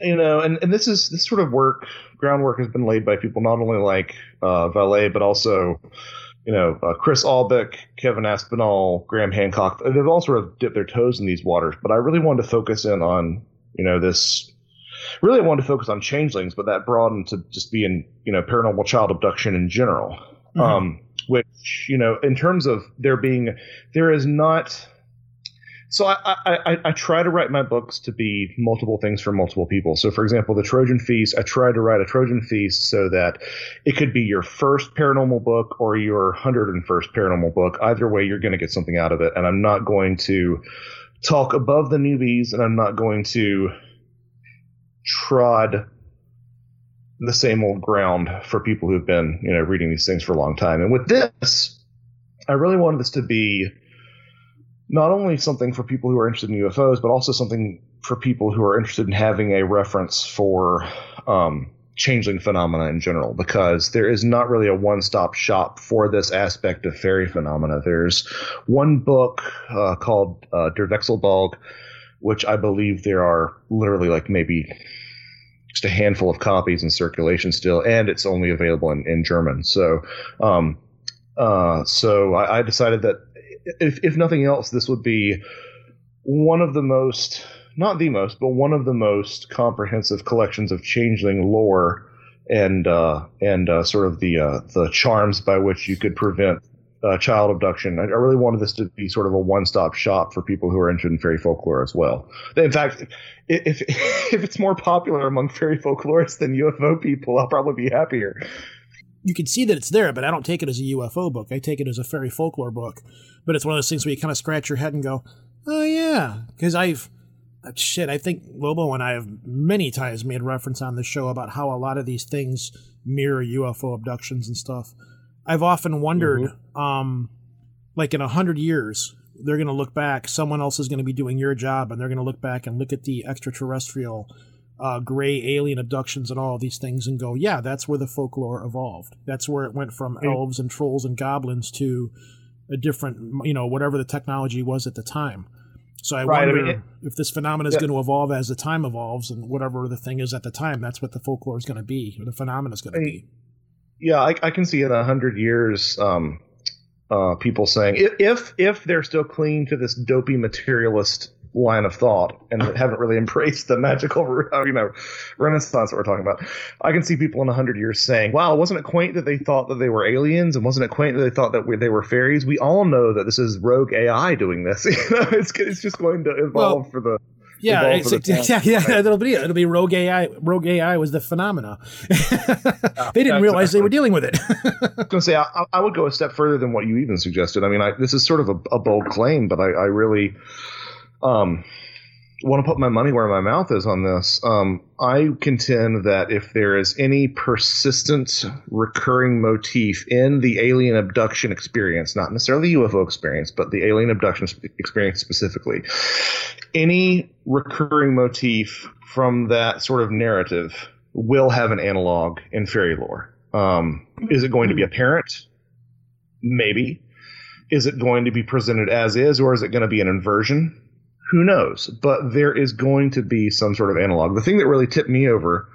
you know, and, and this is this sort of work groundwork has been laid by people not only like uh, Vallée but also you know uh, Chris Aubeck, Kevin Aspinall, Graham Hancock. They've all sort of dipped their toes in these waters. But I really wanted to focus in on you know this really I wanted to focus on changelings, but that broadened to just being, you know, paranormal child abduction in general. Mm-hmm. Um, which, you know, in terms of there being, there is not. So I, I, I, I try to write my books to be multiple things for multiple people. So, for example, the Trojan Feast, I tried to write a Trojan Feast so that it could be your first paranormal book or your 101st paranormal book. Either way, you're going to get something out of it. And I'm not going to talk above the newbies, and I'm not going to trod the same old ground for people who've been, you know, reading these things for a long time. And with this, I really wanted this to be not only something for people who are interested in UFOs, but also something for people who are interested in having a reference for um, changeling phenomena in general, because there is not really a one-stop shop for this aspect of fairy phenomena. There's one book uh, called uh, Der Wechselbalg, which I believe there are literally like maybe just a handful of copies in circulation still, and it's only available in, in German. So, um, uh, so I, I decided that if, if nothing else, this would be one of the most, not the most, but one of the most comprehensive collections of changeling lore and uh, and uh, sort of the uh, the charms by which you could prevent uh, child abduction. I, I really wanted this to be sort of a one-stop shop for people who are interested in fairy folklore as well. In fact, if if [LAUGHS] it's more popular among fairy folklorists than UFO people, I'll probably be happier. you can see that it's there, but I don't take it as a UFO book. I take it as a fairy folklore book. But it's one of those things where you kind of scratch your head and go, "Oh yeah," because I've uh, shit. I think Lobo and I have many times made reference on the show about how a lot of these things mirror UFO abductions and stuff. I've often wondered, um, like in a hundred years, they're going to look back. Someone else is going to be doing your job, and they're going to look back and look at the extraterrestrial uh, gray alien abductions and all of these things and go, yeah, that's where the folklore evolved. That's where it went from elves and trolls and goblins to a different, you know, whatever the technology was at the time. So I Right, I wonder mean, it- if this phenomenon is Yeah. going to evolve as the time evolves, and whatever the thing is at the time, that's what the folklore is going to be, or the phenomenon is going to be. Yeah, I, I can see in a hundred years, um, uh, people saying if, if they're still clinging to this dopey materialist line of thought and [LAUGHS] haven't really embraced the magical, [LAUGHS] you know, renaissance that we're talking about. I can see people in a hundred years saying, "Wow, wasn't it quaint that they thought that they were aliens, and wasn't it quaint that they thought that we, they were fairies?" We all know that this is rogue AI doing this. [LAUGHS] You know, it's it's just going to evolve Well, for the Yeah, evolve it's, for the [LAUGHS] yeah, time. yeah, It'll be it'll be rogue AI. Rogue AI was the phenomena. [LAUGHS] they didn't realize they were dealing with it. [LAUGHS] I was going to say I, I would go a step further than what you even suggested. I mean, I, this is sort of a, a bold claim, but I, I really um, want to put my money where my mouth is on this. Um, I contend that if there is any persistent, recurring motif in the alien abduction experience, not necessarily the UFO experience, but the alien abduction experience specifically, any recurring motif from that sort of narrative will have an analog in fairy lore. Um, is it going to be apparent? Maybe. Is it going to be presented as is, or is it going to be an inversion? Who knows? But there is going to be some sort of analog. The thing that really tipped me over,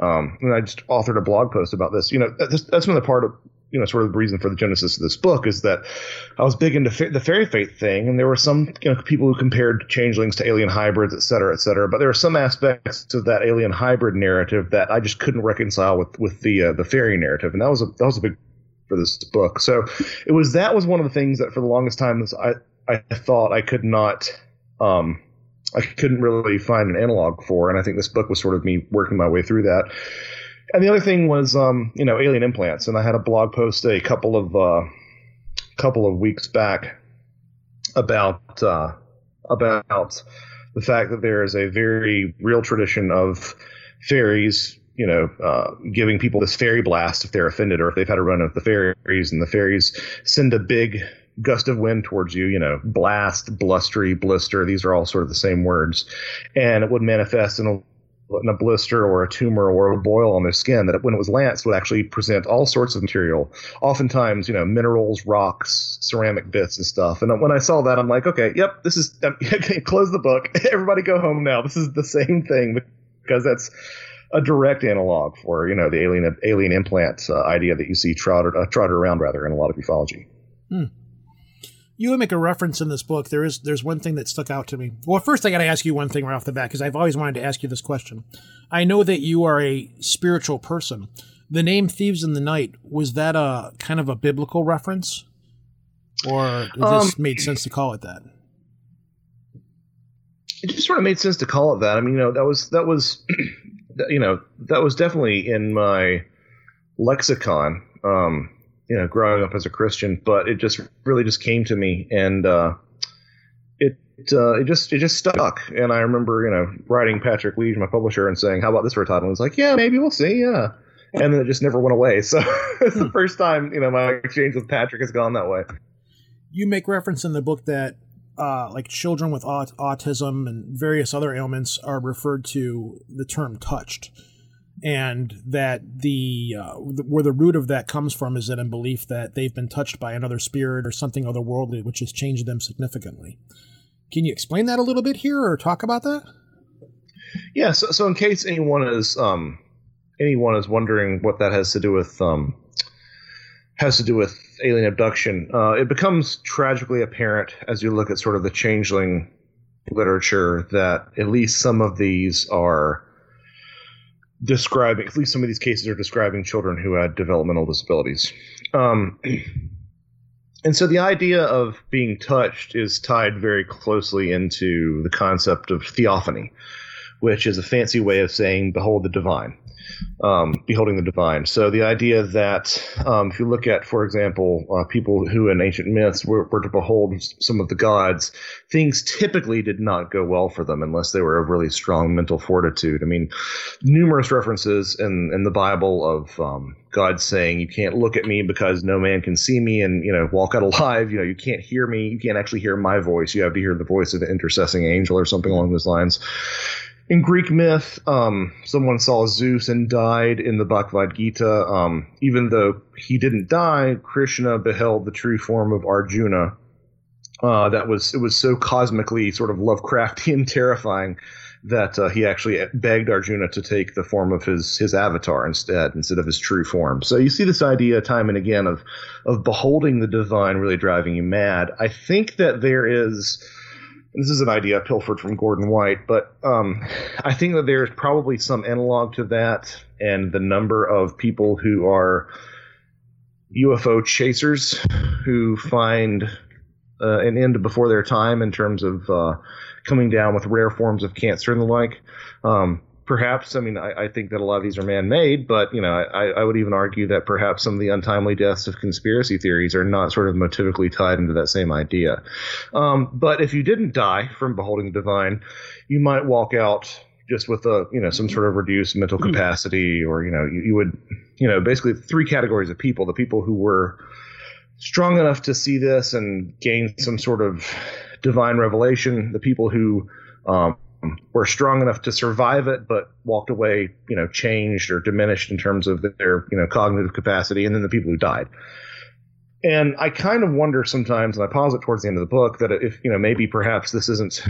um, and I just authored a blog post about this. You know, that's, that's another part of you know sort of the reason for the genesis of this book is that I was big into fa- the fairy faith thing, and there were some you know people who compared changelings to alien hybrids, et cetera, et cetera. But there were some aspects of that alien hybrid narrative that I just couldn't reconcile with with the uh, the fairy narrative, and that was a that was a big for this book. So it was that was one of the things that for the longest time I I thought I could not. Um, I couldn't really find an analog for, and I think this book was sort of me working my way through that. And the other thing was, um, you know, alien implants, and I had a blog post a couple of uh, couple of weeks back about uh, about the fact that there is a very real tradition of fairies, you know, uh, giving people this fairy blast if they're offended or if they've had a run with the fairies, and the fairies send a big gust of wind towards you, you know, blast, blustery, blister. These are all sort of the same words, and it would manifest in a in a blister or a tumor or a boil on their skin that when it was lanced would actually present all sorts of material. Oftentimes you know minerals rocks ceramic bits and stuff. And when i saw that i'm like okay yep this is [LAUGHS] okay, close the book. [LAUGHS] Everybody go home now. This is the same thing because that's a direct analog for you know the alien alien implant uh, idea that you see trotted uh, trotted around rather in a lot of ufology. Hmm you make a reference in this book. There is there's one thing that stuck out to me. Well, first I got to ask you one thing right off the bat because I've always wanted to ask you this question. I know that you are a spiritual person. The name Thieves in the Night was that a kind of a biblical reference, or um, just made sense to call it that? It just sort of made sense to call it that. I mean, you know, that was that was, [CLEARS THROAT] you know, that was definitely in my lexicon. Um, you know growing up as a Christian, but it just really just came to me and uh, it uh, it just it just stuck. And I remember you know writing Patrick Leach, my publisher, and saying, "How about this for a title?" And he's like, "Yeah, maybe we'll see." Yeah. And then it just never went away. [LAUGHS] So it's the hmm. first time, you know, my exchange with Patrick has gone that way. You make reference in the book that uh, like children with aut- autism and various other ailments are referred to the term touched and that the uh, where the root of that comes from is that in belief that they've been touched by another spirit or something otherworldly which has changed them significantly. Can you explain that a little bit here or talk about that? Yeah so, so in case anyone is um, anyone is wondering what that has to do with um, has to do with alien abduction uh, it becomes tragically apparent as you look at sort of the changeling literature that at least some of these are describing, at least some of these cases are describing children who had developmental disabilities. Um, [CLEARS THROAT] and so the idea of being touched is tied very closely into the concept of theophany, which is a fancy way of saying behold the divine um, beholding the divine. So the idea that um, if you look at, for example, uh, people who in ancient myths were, were, to behold some of the gods, things typically did not go well for them unless they were of really strong mental fortitude. I mean, numerous references in, in the Bible of um, God saying, "You can't look at me because no man can see me, and you know, walk out alive. You know, you can't hear me. You can't actually hear my voice. You have to hear the voice of an intercessing angel or something along those lines." In Greek myth, um, someone saw Zeus and died in the Bhagavad Gita. Um, even though he didn't die, Krishna beheld the true form of Arjuna. Uh, that was it was so cosmically sort of Lovecraftian terrifying that uh, he actually begged Arjuna to take the form of his his avatar instead, instead of his true form. So you see this idea time and again of of beholding the divine really driving you mad. I think that there is this is an idea pilfered from Gordon White, but um, I think that there's probably some analog to that, and the number of people who are UFO chasers who find uh, an end before their time in terms of uh, coming down with rare forms of cancer and the like. Um, perhaps, I mean, I, I, think that a lot of these are man-made, but you know, I, I, would even argue that perhaps some of the untimely deaths of conspiracy theories are not sort of motivically tied into that same idea. Um, but if you didn't die from beholding the divine, you might walk out just with a you know some sort of reduced mental hmm. capacity, or you know, you, you would you know basically three categories of people: the people who were strong enough to see this and gain some sort of divine revelation, the people who um, were strong enough to survive it, but walked away, you know, changed or diminished in terms of their, you know, cognitive capacity, and then the people who died. And I kind of wonder sometimes, and I pause it towards the end of the book, that if, you know, maybe perhaps this isn't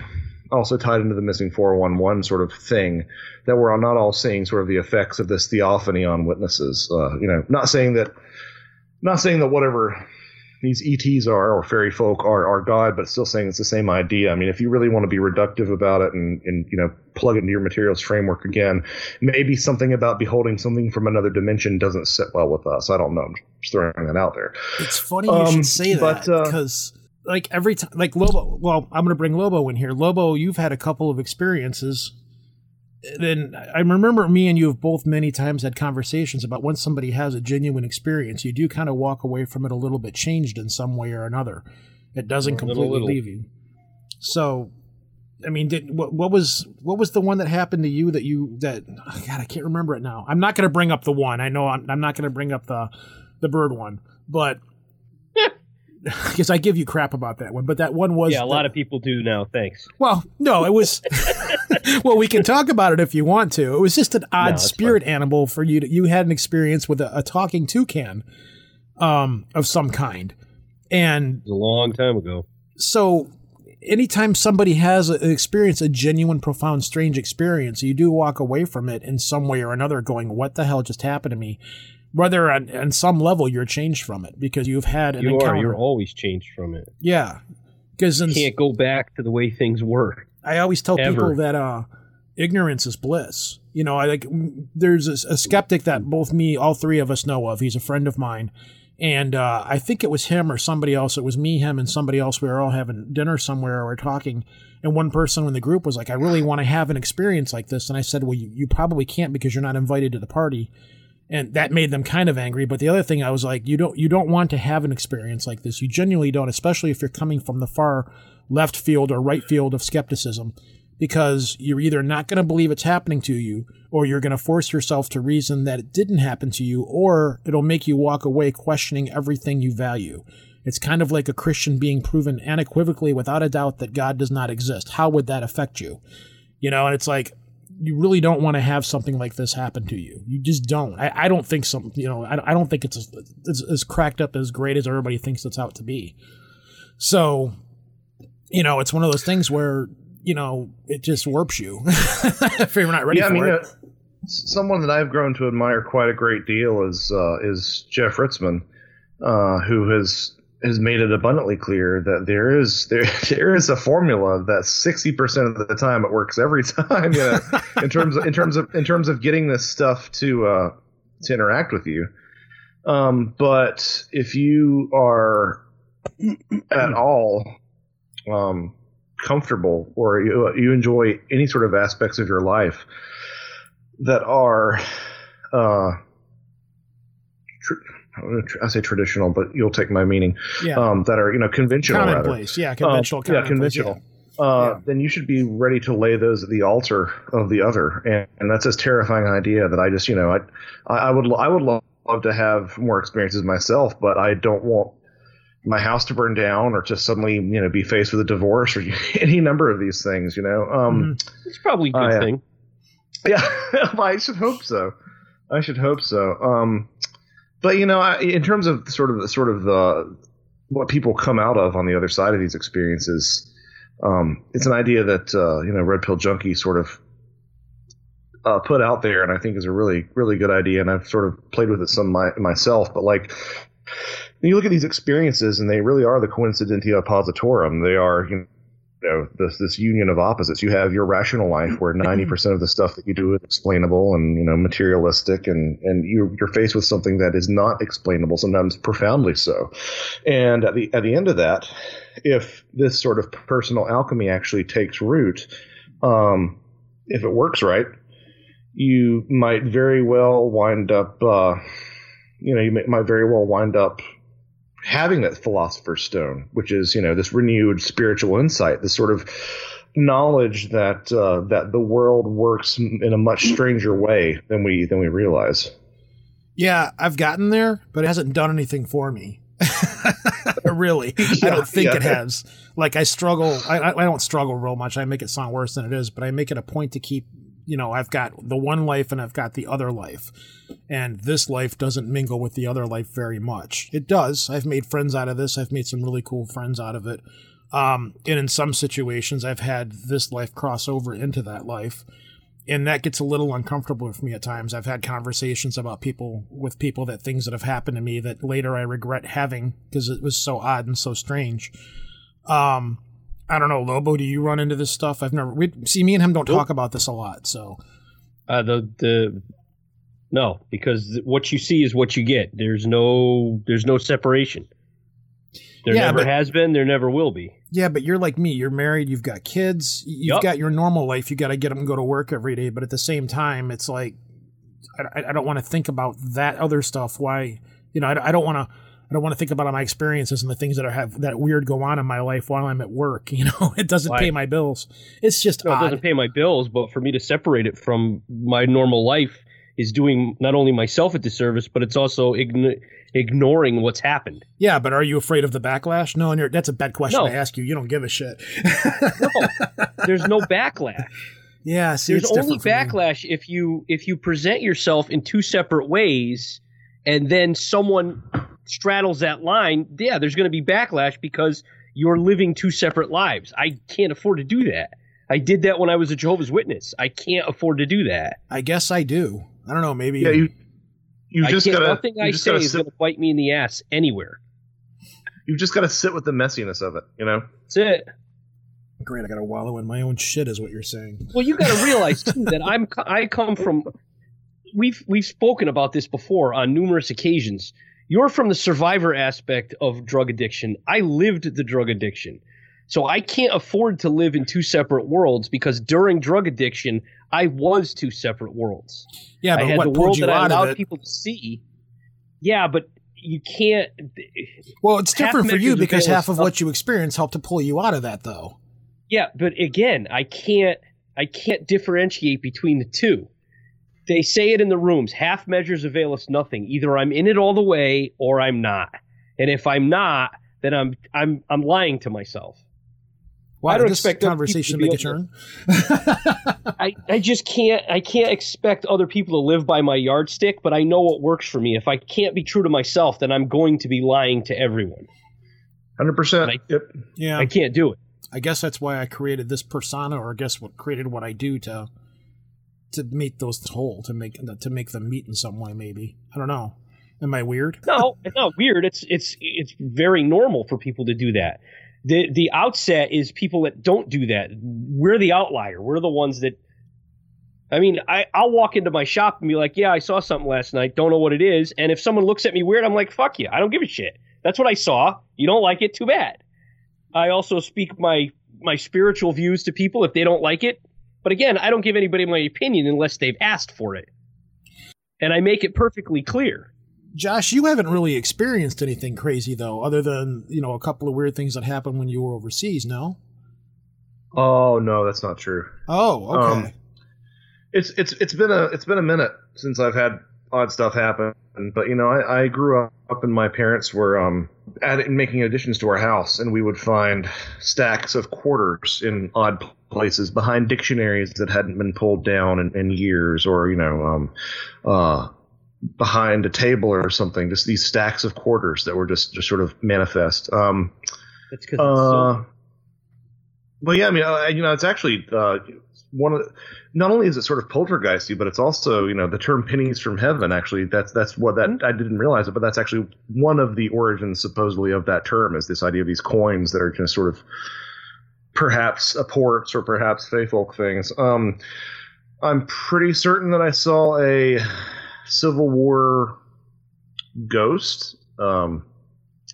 also tied into the missing 411 sort of thing, that we're not all seeing sort of the effects of this theophany on witnesses. Uh, you know, not saying that not saying that whatever these ETs are or fairy folk are are God, but still saying it's the same idea. I mean, if you really want to be reductive about it and and you know plug it into your materials framework again, maybe something about beholding something from another dimension doesn't sit well with us. I don't know. I'm just throwing that out there. It's funny you Um, should say that but, uh, because, like every time, like Lobo. Well, I'm going to bring Lobo in here. Lobo, you've had a couple of experiences. Then I remember me and you have both many times had conversations about when somebody has a genuine experience, you do kind of walk away from it a little bit changed in some way or another. It doesn't A little, completely little. leave you. So, I mean, did what, what was what was the one that happened to you that you that oh, God I can't remember it now. I'm not going to bring up the one. I know I'm, I'm not going to bring up the the bird one, but [LAUGHS] because I give you crap about that one. But that one was Yeah, a the- lot of people do now. Thanks. well, no, it was. [LAUGHS] [LAUGHS] well, we can talk about it if you want to. It was just an odd that's spirit animal for you. To, you had an experience with a, a talking toucan, um, of some kind, and It was a long time ago. so anytime somebody has an experience, a genuine, profound, strange experience, you do walk away from it in some way or another, going, "What the hell just happened to me?" Whether on, on some level you're changed from it because you've had an You encounter. are. You're always changed from it. yeah, because You can't go back to the way things were. I always tell Ever. people that uh, ignorance is bliss. You know, I like there's a, a skeptic that both me, all three of us know of. He's a friend of mine, and uh, I think it was him or somebody else. It was me, him, and somebody else. We were all having dinner somewhere. or We're talking, and one person in the group was like, "I really want to have an experience like this." And I said, "Well, you, you probably can't because you're not invited to the party." And that made them kind of angry. But the other thing, I was like, "You don't, you don't want to have an experience like this. You genuinely don't, especially if you're coming from the far left field or right field of skepticism." because you're either not going to believe it's happening to you or you're going to force yourself to reason that it didn't happen to you or it'll make you walk away questioning everything you value. It's kind of like a Christian being proven unequivocally without a doubt that God does not exist. How would that affect you? You know, and it's like you really don't want to have something like this happen to you. You just don't. I, I don't think some, you know, I, I don't think it's as, as, as cracked up as great as everybody thinks it's out to be. So, you know, it's one of those things where you know it just warps you [LAUGHS] if you're not ready yeah, I for mean, it. uh, someone that I've grown to admire quite a great deal is uh, is Jeff Ritzmann, uh, who has has made it abundantly clear that there is there [LAUGHS] there is a formula that sixty percent of the time it works every [LAUGHS] time. You know, in terms of in terms of in terms of getting this stuff to uh, to interact with you. Um, but if you are [CLEARS THROAT] at all um, comfortable or you, you enjoy any sort of aspects of your life that are uh, I say traditional, but you'll take my meaning. Yeah, Um, that are you know conventional rather. commonplace. Yeah, conventional. Um, yeah, commonplace, conventional. Uh, Yeah. Then you should be ready to lay those at the altar of the other, and, and that's this terrifying idea that I just you know I I, I would I would love to have more experiences myself, but I don't want my house to burn down or to suddenly you know be faced with a divorce or [LAUGHS] any number of these things. You know, um, It's probably a good Oh, [LAUGHS] yeah. thing. [LAUGHS] yeah, I should hope so. I should hope so. Um, but you know, I, in terms of sort of sort of the what people come out of on the other side of these experiences, um, it's an idea that uh, you know Red Pill Junkie sort of uh, put out there, and I think is a really really good idea. And I've sort of played with it some my, myself. But like, you look at these experiences, and they really are the coincidentia oppositorum. They are you know this this union of opposites. You have your rational life where ninety percent of the stuff that you do is explainable and you know materialistic, and and you you're faced with something that is not explainable, sometimes profoundly so. And at the at the end of that, if this sort of personal alchemy actually takes root, um, if it works right, you might very well wind up, uh, you know, you may, might very well wind up having that philosopher's stone, which is, you know, this renewed spiritual insight, this sort of knowledge that uh, that the world works in a much stranger way than we than we realize. Yeah, I've gotten there, but it hasn't done anything for me. [LAUGHS] really, [LAUGHS] I don't think yeah. it has. Like I struggle. I I don't struggle real much. I make it sound worse than it is, but I make it a point to keep. You know, I've got the one life and I've got the other life, and this life doesn't mingle with the other life very much. It does. I've made friends out of this. I've made some really cool friends out of it. Um, and in some situations, I've had this life cross over into that life. and that gets a little uncomfortable with me at times. I've had conversations about people with people that things that have happened to me that later I regret having because it was so odd and so strange. Um, I don't know, Lobo. Do you run into this stuff? I've never. We see me and him don't Nope. talk about this a lot. So Uh, the the no, because what you see is what you get. There's no there's no separation. There Yeah, never but- has been. There never will be. yeah, but you're like me. You're married. You've got kids. You've Yup. got your normal life. You got to get them and go to work every day. But at the same time, it's like I, I- I don't want to think about that other stuff. Why you know I, I don't want to. I don't want to think about my experiences and the things that are have that weird go on in my life while I'm at work. [LAUGHS] You know, it doesn't pay my bills. It's just No, it doesn't pay my bills, but for me to separate it from my normal life is doing not only myself a disservice, but it's also ign- ignoring what's happened. Yeah, but are you afraid of the backlash? No, and you're, that's a bad question No. to ask you. You don't give a shit. There's no backlash. [LAUGHS] yeah, see, There's only different for me. backlash if you if you present yourself in two separate ways, and then someone straddles that line. Yeah, there's going to be backlash because you're living two separate lives. I can't afford to do that. I did that when I was a Jehovah's Witness. I can't afford to do that. I guess I do. I don't know. Maybe. Yeah, you you just gotta nothing I say is sit, going to bite me in the ass anywhere. you've just got to sit with the messiness of it. You know. That's it. Great. I got to wallow in my own shit, is what you're saying. Well, you got to realize too that I'm I come from. We've we've spoken about this before on numerous occasions. You're from the survivor aspect of drug addiction. I lived the drug addiction, so I can't afford to live in two separate worlds because during drug addiction, I was two separate worlds. Yeah, I but had what the world you that I out allowed people to see. Yeah, but you can't. Well, it's different for you because half of stuff- what you experience helped to pull you out of that, though. Yeah, but again, I can't I can't differentiate between the two. They say it in the rooms, half measures avail us nothing. Either I'm in it all the way or I'm not. And if I'm not, then I'm I'm I'm lying to myself. Why I don't did this expect conversation to make a turn? [LAUGHS] I, I just can't I can't expect other people to live by my yardstick, but I know what works for me. If I can't be true to myself, then I'm going to be lying to everyone. Hundred percent. Right. Yep. yeah, I can't do it. I guess that's why I created this persona, or I guess what created what I do to to make those whole, to make to make them meet in some way. Maybe I don't know. Am I weird? No, it's not weird. It's it's it's very normal for people to do that. The the outset is people that don't do that. We're the outlier. We're the ones that I mean, I, I'll walk into my shop and be like, Yeah, I saw something last night, don't know what it is. And if someone looks at me weird, I'm like, Fuck you. I don't give a shit. That's what I saw. You don't like it, too bad. I also speak my my spiritual views to people if they don't like it. But again, I don't give anybody my opinion unless they've asked for it. And I make it perfectly clear. Josh, you haven't really experienced anything crazy though, other than you know a couple of weird things that happened when you were overseas. No. Oh no, that's not true. Oh, okay. Um, It's it's it's been a it's been a minute since I've had odd stuff happen. But you know, I, I grew up and my parents were um adding, making additions to our house, and we would find stacks of quarters in odd places behind dictionaries that hadn't been pulled down in, in years, or you know, um, uh, behind a table or something. Just these stacks of quarters that were just just sort of manifest. Um, That's because it's so uh, well, yeah, I mean, uh, you know, it's actually uh, one of the, not only is it sort of poltergeisty, but it's also you know the term pennies from heaven. Actually, that's that's what that I didn't realize it, but that's actually one of the origins supposedly of that term is this idea of these coins that are just sort of perhaps apports or perhaps folk things. Um, I'm pretty certain that I saw a Civil War ghost. Um,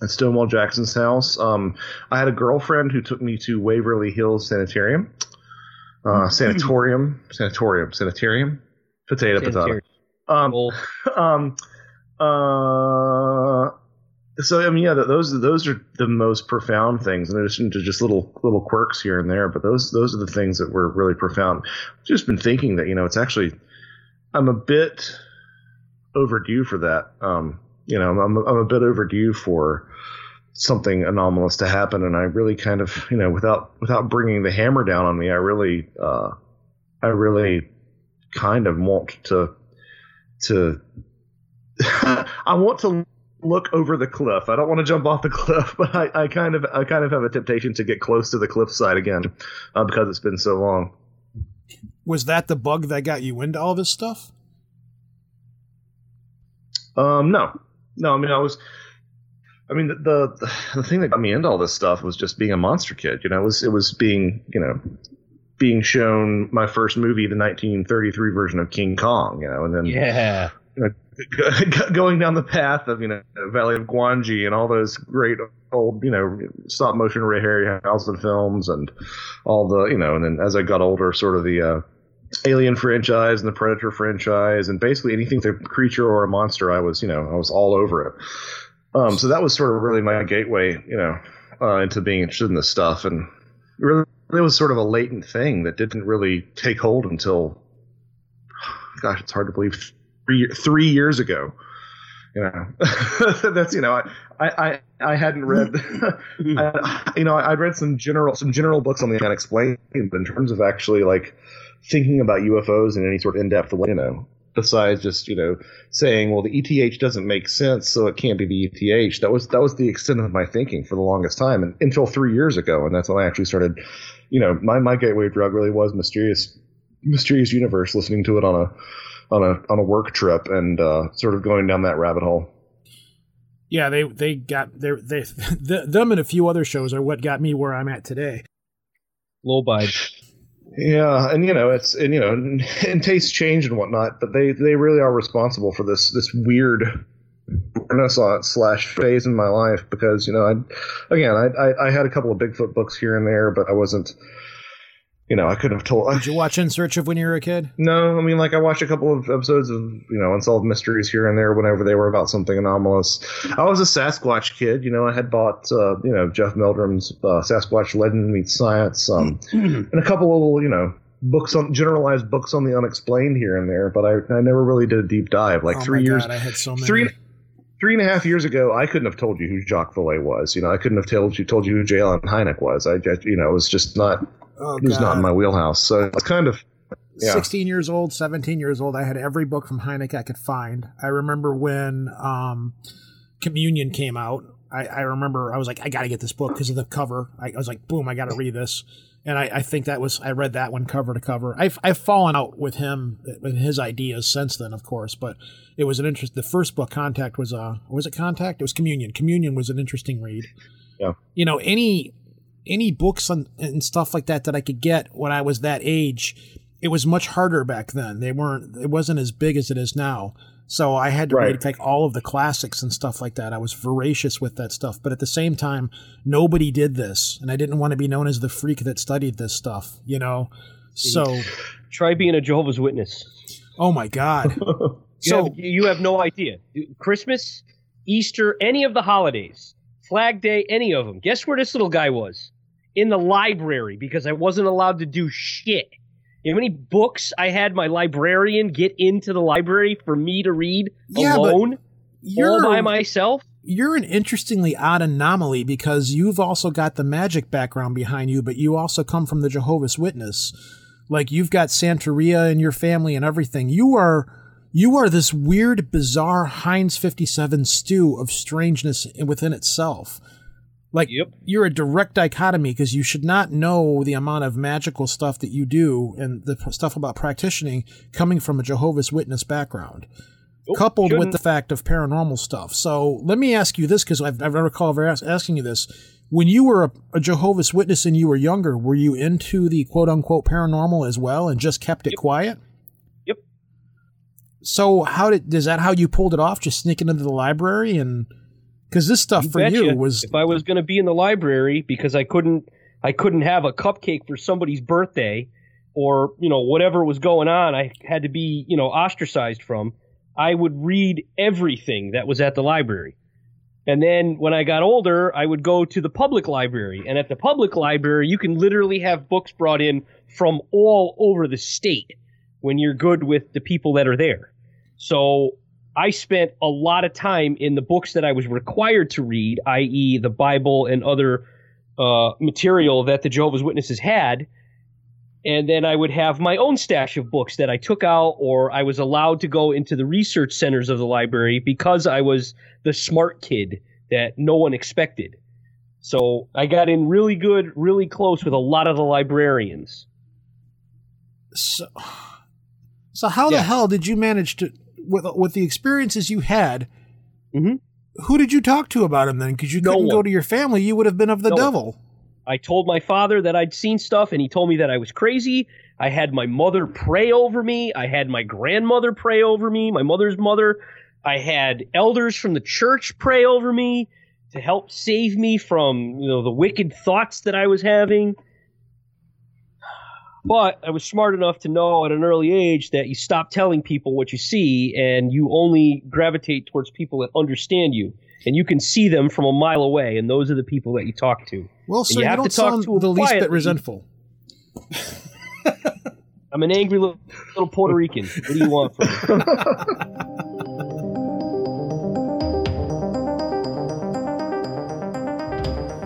at Stonewall Jackson's house. Um, I had a girlfriend who took me to Waverly Hills Sanitarium. Uh, sanatorium, sanatorium, sanitarium, potato, potato. Um, [LAUGHS] um, uh, so I mean, yeah, those those are the most profound things, in addition to just little little quirks here and there. But those those are the things that were really profound. I've just been thinking that you know, it's actually I'm a bit overdue for that. Um, you know, I'm I'm a bit overdue for something anomalous to happen, and I really kind of you know, without without bringing the hammer down on me, I really uh, I really kind of want to to [LAUGHS] I want to look over the cliff. I don't want to jump off the [LAUGHS] cliff, but I, I kind of I kind of have a temptation to get close to the cliffside again uh, because it's been so long. Was that the bug that got you into all this stuff? Um, no, no. I mean, I was. I mean, the, the the thing that got me into all this stuff was just being a monster kid. You know, it was it was being you know being shown my first movie, the 1933 version of King Kong. You know, and then Yeah. [LAUGHS] going down the path of you know Valley of Gwangi and all those great old you know stop motion Ray Harryhausen films and all the you know and then as I got older, sort of the uh, Alien franchise and the Predator franchise and basically anything with a creature or a monster, I was you know I was all over it. Um, so that was sort of really my gateway, you know, uh, into being interested in this stuff and really it was sort of a latent thing that didn't really take hold until gosh, it's hard to believe three three years ago. You know, [LAUGHS] that's you know, I I I hadn't read, [LAUGHS] [LAUGHS] I, you know, I'd read some general some general books on the unexplained, but in terms of actually like thinking about UFOs in any sort of in depth way, you know, besides just you know saying, well, the ETH doesn't make sense, so it can't be the ETH. That was that was the extent of my thinking for the longest time, and until three years ago, and that's when I actually started. You know, my my gateway drug really was mysterious mysterious universe. Listening to it on a on a on a work trip and uh, sort of going down that rabbit hole. Yeah, they they got they they [LAUGHS] the, them and a few other shows are what got me where I'm at today. Low bide. Yeah, and you know it's and you know and, [LAUGHS] and tastes change and whatnot, but they they really are responsible for this this weird renaissance slash phase in my life because you know I again I, I I had a couple of Bigfoot books here and there, but I wasn't you know I couldn't have told. Did you watch In Search of when you were a kid? No, I mean like I watched a couple of episodes of you know unsolved mysteries here and there whenever they were about something anomalous. I was a Sasquatch kid, you know. I had bought uh, you know Jeff Meldrum's uh, Sasquatch Legend Meets Science, um, [CLEARS THROAT] and a couple of little you know books on generalized books on the unexplained here and there, but I I never really did a deep dive. Like oh three my years, God, I had so many. three three and a half years ago, I couldn't have told you who Jacques Vallée was. You know, I couldn't have told you told you who J. Allen Hynek was. I just you know it was just not oh, was not in my wheelhouse. So it's kind of yeah. 16 years old, 17 years old, I had every book from Hynek I could find. I remember when um, Communion came out. I, I remember I was like, I got to get this book because of the cover. I, I was like, boom, I got to read this. And I, I think that was, I read that one cover to cover. I've, I've fallen out with him, with his ideas since then, of course, but it was an interest. The first book, Contact, was, uh, was it Contact? It was Communion. Communion was an interesting read. Yeah. You know, any, any books and, and stuff like that that I could get when I was that age, it was much harder back then. They weren't. It wasn't as big as it is now. So I had to Right. read like all of the classics and stuff like that. I was voracious with that stuff. But at the same time, nobody did this, and I didn't want to be known as the freak that studied this stuff. You know. So, Try being a Jehovah's Witness. oh my god. [LAUGHS] You, so have, you have no idea. Christmas, Easter, any of the holidays, Flag Day, any of them. Guess where this little guy was? In the library because I wasn't allowed to do shit. You know how many books I had my librarian get into the library for me to read Yeah, alone, all you're by myself? you're an interestingly odd anomaly because you've also got the magic background behind you, but you also come from the Jehovah's Witness. Like you've got Santeria in your family and everything. You are you are this weird, bizarre Heinz 57 stew of strangeness within itself. Like Yep. you're a direct dichotomy because you should not know the amount of magical stuff that you do and the p- stuff about practicing coming from a Jehovah's Witness background coupled with shouldn't. the fact of paranormal stuff. So let me ask you this because I've, I've recall ever ask, asking you this. When you were a, a Jehovah's Witness and you were younger, were you into the quote unquote paranormal as well and just kept it quiet? Yep. So how did is that how you pulled it off? Just sneaking into the library and because this stuff You for you was if I was going to be in the library because I couldn't I couldn't have a cupcake for somebody's birthday or you know whatever was going on I had to be you know ostracized from I would read everything that was at the library. And then when I got older I would go to the public library. And at the public library you can literally have books brought in from all over the state when you're good with the people that are there. So I spent a lot of time in the books that I was required to read, i.e., the Bible and other uh, material that the Jehovah's Witnesses had. And then I would have my own stash of books that I took out, or I was allowed to go into the research centers of the library because I was the smart kid that no one expected. So I got in really good, really close with a lot of the librarians. So, so how the hell did you manage to with with the experiences you had? Mhm. Who did you talk to about him then? Because you No couldn't go to your family, you would have been of the No one. devil. I told my father that I'd seen stuff, and he told me that I was crazy. I had my mother pray over me. I had my grandmother pray over me, my mother's mother. I had elders from the church pray over me to help save me from you know the wicked thoughts that I was having. But I was smart enough to know at an early age that you stop telling people what you see, and you only gravitate towards people that understand you, and you can see them from a mile away, and those are the people that you talk to. Well, sir, you you, have don't to talk sound to the least bit resentful. [LAUGHS] I'm an angry little, little Puerto Rican. What do you want from me?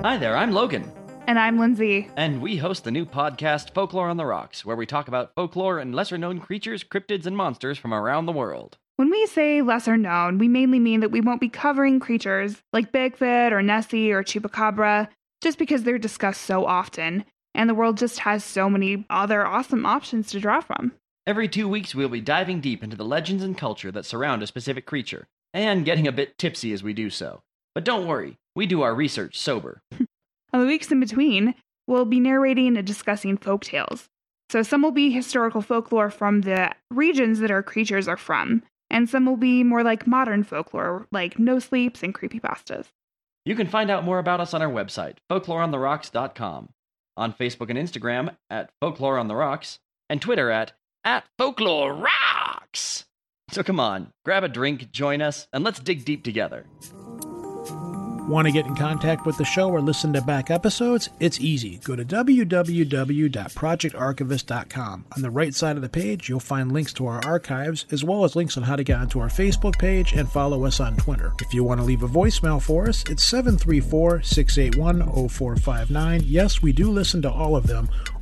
Hi there, I'm Logan, And I'm Lindsay. and we host the new podcast Folklore on the Rocks, where we talk about folklore and lesser known creatures, cryptids, and monsters from around the world. When we say lesser known, we mainly mean that we won't be covering creatures like Bigfoot or Nessie or Chupacabra just because they're discussed so often, and the world just has so many other awesome options to draw from. Every two weeks, we'll be diving deep into the legends and culture that surround a specific creature, and getting a bit tipsy as we do so. But don't worry, we do our research sober. [LAUGHS] On the weeks in between, we'll be narrating and discussing folk tales. So some will be historical folklore from the regions that our creatures are from, and some will be more like modern folklore, like no sleeps and creepypastas. You can find out more about us on our website, folkloreontherocks.com, on Facebook and Instagram at Folklore on the Rocks, and Twitter at, at Folklore Rocks. So come on, grab a drink, join us, and let's dig deep together. Want to get in contact with the show or listen to back episodes? It's easy. Go to www.projectarchivist.com. On the right side of the page, you'll find links to our archives, as well as links on how to get onto our Facebook page and follow us on Twitter. If you want to leave a voicemail for us, it's 734 681 0459. Yes, we do listen to all of them.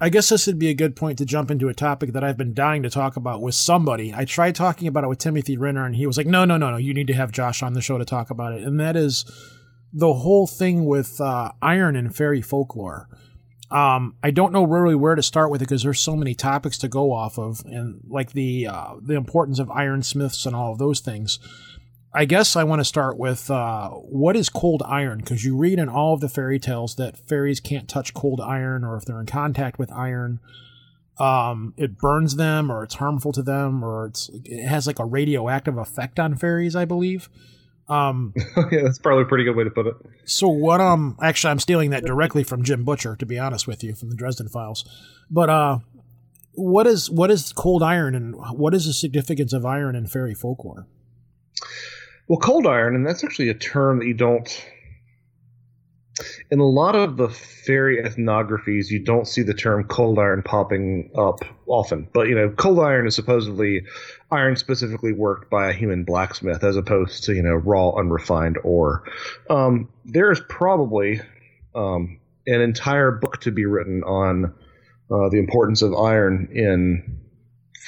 I guess this would be a good point to jump into a topic that I've been dying to talk about with somebody. I tried talking about it with Timothy Renner, and he was like, "No, no, no, no, you need to have Josh on the show to talk about it." And that is the whole thing with uh, iron and fairy folklore. Um, I don't know really where to start with it because there's so many topics to go off of, and like the uh, the importance of ironsmiths and all of those things. I guess I want to start with uh, what is cold iron because you read in all of the fairy tales that fairies can't touch cold iron, or if they're in contact with iron, um, it burns them, or it's harmful to them, or it's it has like a radioactive effect on fairies. I believe. Um, [LAUGHS] yeah, that's probably a pretty good way to put it. so what? Um, actually, I'm stealing that directly from Jim Butcher, to be honest with you, from the Dresden Files. But uh, what is what is cold iron, and what is the significance of iron in fairy folklore? Well, cold iron, and that's actually a term that you don't. In a lot of the fairy ethnographies, you don't see the term cold iron popping up often. But, you know, cold iron is supposedly iron specifically worked by a human blacksmith as opposed to, you know, raw, unrefined ore. Um, there's probably um, an entire book to be written on uh, the importance of iron in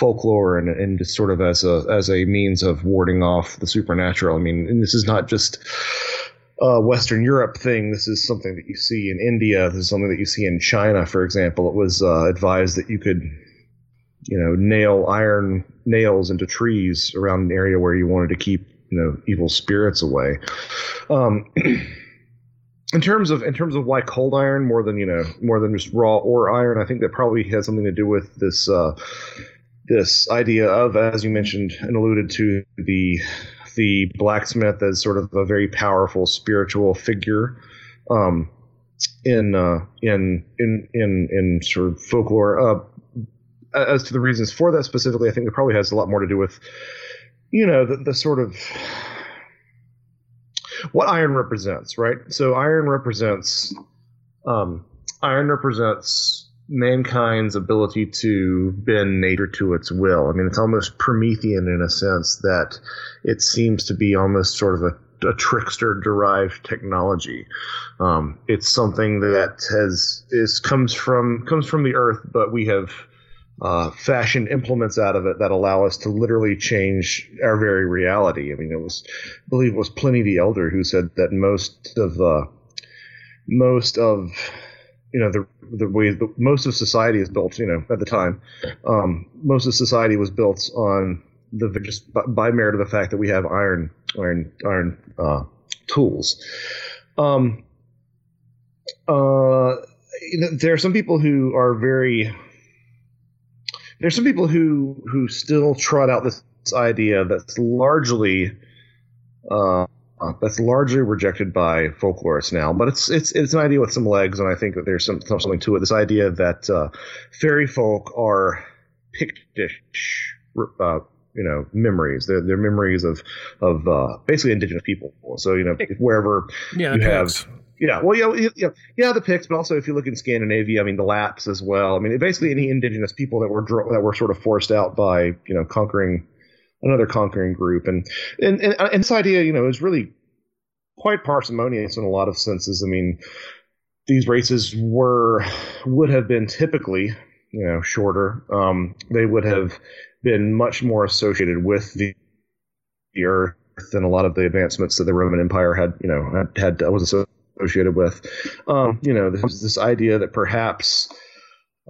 folklore and, and just sort of as a as a means of warding off the supernatural. I mean, this is not just a Western Europe thing. This is something that you see in India. This is something that you see in China, for example. It was uh, advised that you could, you know, nail iron nails into trees around an area where you wanted to keep, you know, evil spirits away. Um, [CLEARS THROAT] in terms of in terms of why cold iron more than you know more than just raw or iron, I think that probably has something to do with this. Uh, this idea of, as you mentioned and alluded to, the the blacksmith as sort of a very powerful spiritual figure um, in, uh, in in in in sort of folklore. Uh, as to the reasons for that specifically, I think it probably has a lot more to do with, you know, the, the sort of what iron represents, right? So iron represents um, iron represents mankind's ability to bend nature to its will. I mean, it's almost Promethean in a sense that it seems to be almost sort of a, a trickster derived technology. Um, it's something that has is comes from comes from the earth, but we have uh, fashioned implements out of it that allow us to literally change our very reality. I mean, it was, I believe it was Pliny the Elder who said that most of uh, most of you know the the way the, most of society is built you know at the time um, most of society was built on the just by, merit of the fact that we have iron iron iron uh, tools. Um, uh, there are some people who are very there's some people who who still trot out this idea that's largely uh, uh, that's largely rejected by folklorists now, but it's it's it's an idea with some legs, and I think that there's some, something to it. This idea that uh, fairy folk are Pictish, uh, you know, memories. They're, they're memories of of uh, basically indigenous people. So you know, wherever Yeah, you have. Yeah, well, yeah, yeah, yeah, the Picts, but also if you look in Scandinavia, I mean, the Lapps as well. I mean, basically any indigenous people that were dro- that were sort of forced out by you know conquering another conquering group, and and and, and this idea, you know, is really quite parsimonious in a lot of senses. I mean, these races were would have been typically, you know, shorter. Um, they would have been much more associated with the the earth than a lot of the advancements that the Roman Empire had, you know, had, had was associated with. Um, you know, there's this idea that perhaps,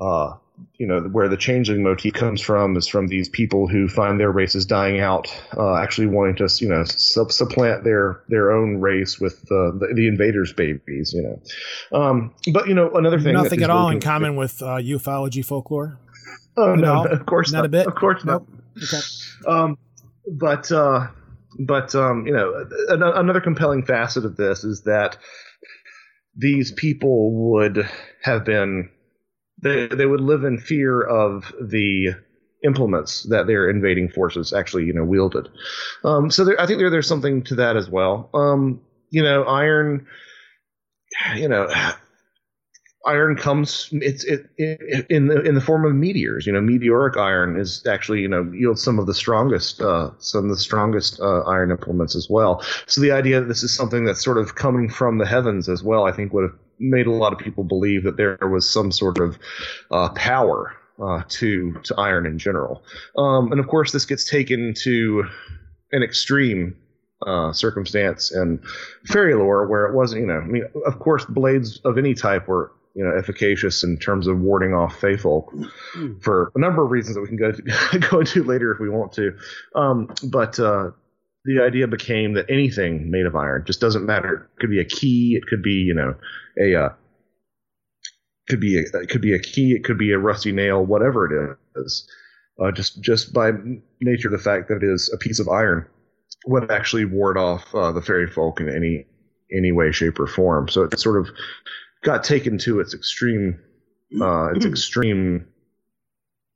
uh, you know, where the changeling motif comes from is from these people who find their races dying out, uh, actually wanting to, you know, sub- supplant their their own race with uh, the, the invaders' babies. You know, um, but you know, another thing. Nothing at all really in common with uh, ufology folklore. Oh no, No, of course not not. a bit? Of course not. Okay. Um, but uh, but um, you know, an- another compelling facet of this is that these people would have been they they would live in fear of the implements that their invading forces actually you know wielded. Um, so there, I think there, there's something to that as well. Um, you know, iron. You know, iron comes it's it, it in the in the form of meteors you know meteoric iron is actually you know yields some of the strongest uh some of the strongest uh, iron implements as well so the idea that this is something that's sort of coming from the heavens as well i think would have made a lot of people believe that there was some sort of uh, power uh, to to iron in general um, and of course this gets taken to an extreme uh, circumstance and fairy lore where it wasn't, you know, I mean, of course, blades of any type were, you know, efficacious in terms of warding off fey folk for a number of reasons that we can go to, [LAUGHS] go into later if we want to. Um, but uh, the idea became that anything made of iron just doesn't matter. It could be a key. It could be, you know, a uh, could be a, it could be a key. It could be a rusty nail. Whatever it is, uh, just just by nature of the fact that it is a piece of iron would actually ward off uh, the fairy folk in any any way, shape, or form. So it sort of got taken to its extreme, uh, its extreme,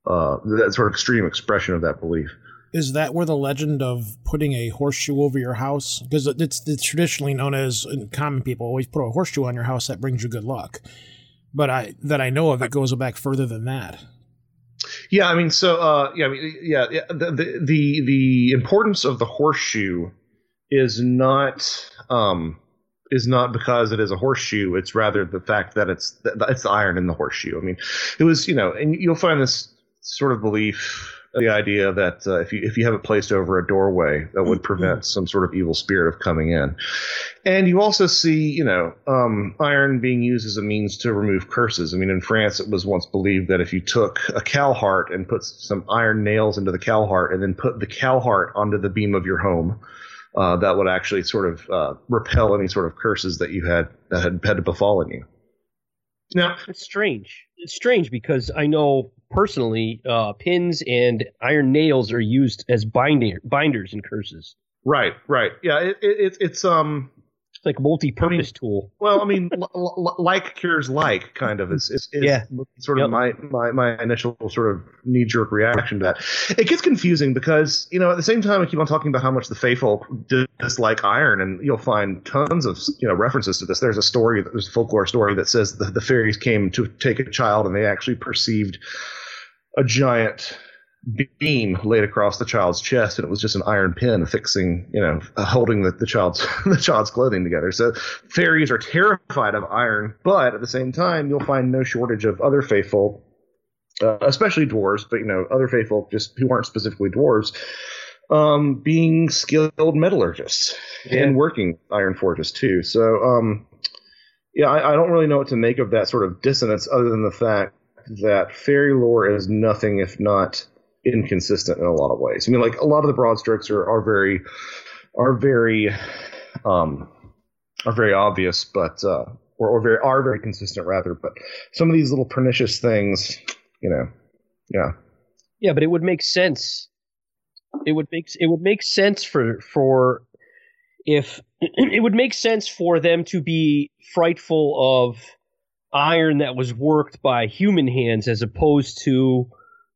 uh, that sort of extreme expression of that belief. Is that where the legend of putting a horseshoe over your house? Because it's, it's traditionally known as common people always put a horseshoe on your house that brings you good luck. But I that I know of, it goes back further than that. Yeah, I mean, so uh, yeah, I mean, yeah, yeah. The, the the importance of the horseshoe is not um, is not because it is a horseshoe. It's rather the fact that it's it's the iron in the horseshoe. I mean, it was you know, and you'll find this sort of belief, the idea that uh, if you if you have it placed over a doorway, that would prevent some sort of evil spirit of coming in. And you also see, you know, um, iron being used as a means to remove curses. I mean, in France, it was once believed that if you took a cow heart and put some iron nails into the cow heart and then put the cow heart onto the beam of your home, uh, that would actually sort of uh, repel any sort of curses that you had that had had befallen you. Now, It's strange. It's strange because I know personally, uh, pins and iron nails are used as binder, binders in curses. Right, right. Yeah, it, it, it's it's um like multi-purpose tool. Well, I mean, [LAUGHS] l- l- like cures like, kind of is, is, is Yeah. sort of Yep. my, my my initial sort of knee jerk reaction to that. It gets confusing because you know at the same time I keep on talking about how much the fey folk dislike iron, and you'll find tons of you know references to this. There's a story, there's a folklore story that says the, the fairies came to take a child, and they actually perceived a giant beam laid across the child's chest, and it was just an iron pin fixing, you know, uh, holding the, the child's [LAUGHS] the child's clothing together. So fairies are terrified of iron, but at the same time, you'll find no shortage of other fey folk, uh, especially dwarves, but you know, other fey folk just who aren't specifically dwarves, um, being skilled metallurgists Yeah. and working iron forges too. So, um, yeah, I, I don't really know what to make of that sort of dissonance, other than the fact that fairy lore is nothing if not inconsistent in a lot of ways. I mean, like a lot of the broad strokes are, are very are very um, are very obvious, but uh, or, or very are very consistent rather. But some of these little pernicious things, you know, yeah, Yeah, but it would make sense. It would make it would make sense for for if [CLEARS THROAT] it would make sense for them to be frightful of iron that was worked by human hands as opposed to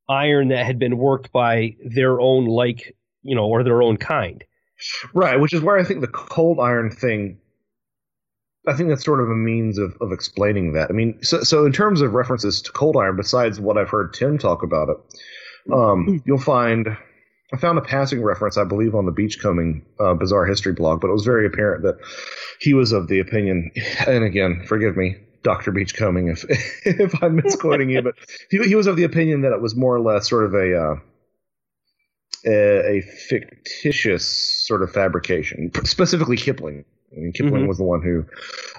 iron that had been worked by their own like you know or their own kind. right. Which is where I think the cold iron thing. I think that's sort of a means of, of explaining that. I mean, so so in terms of references to cold iron, besides what I've heard Tim talk about it, um, you'll find I found a passing reference, I believe, on the Beachcombing uh, Bizarre History blog, but it was very apparent that he was of the opinion, and again, forgive me, Dr. Beachcombing, if [LAUGHS] if I'm misquoting you, but he, he was of the opinion that it was more or less sort of a uh, a, a fictitious sort of fabrication, specifically Kipling. I mean, Kipling Mhm. was the one who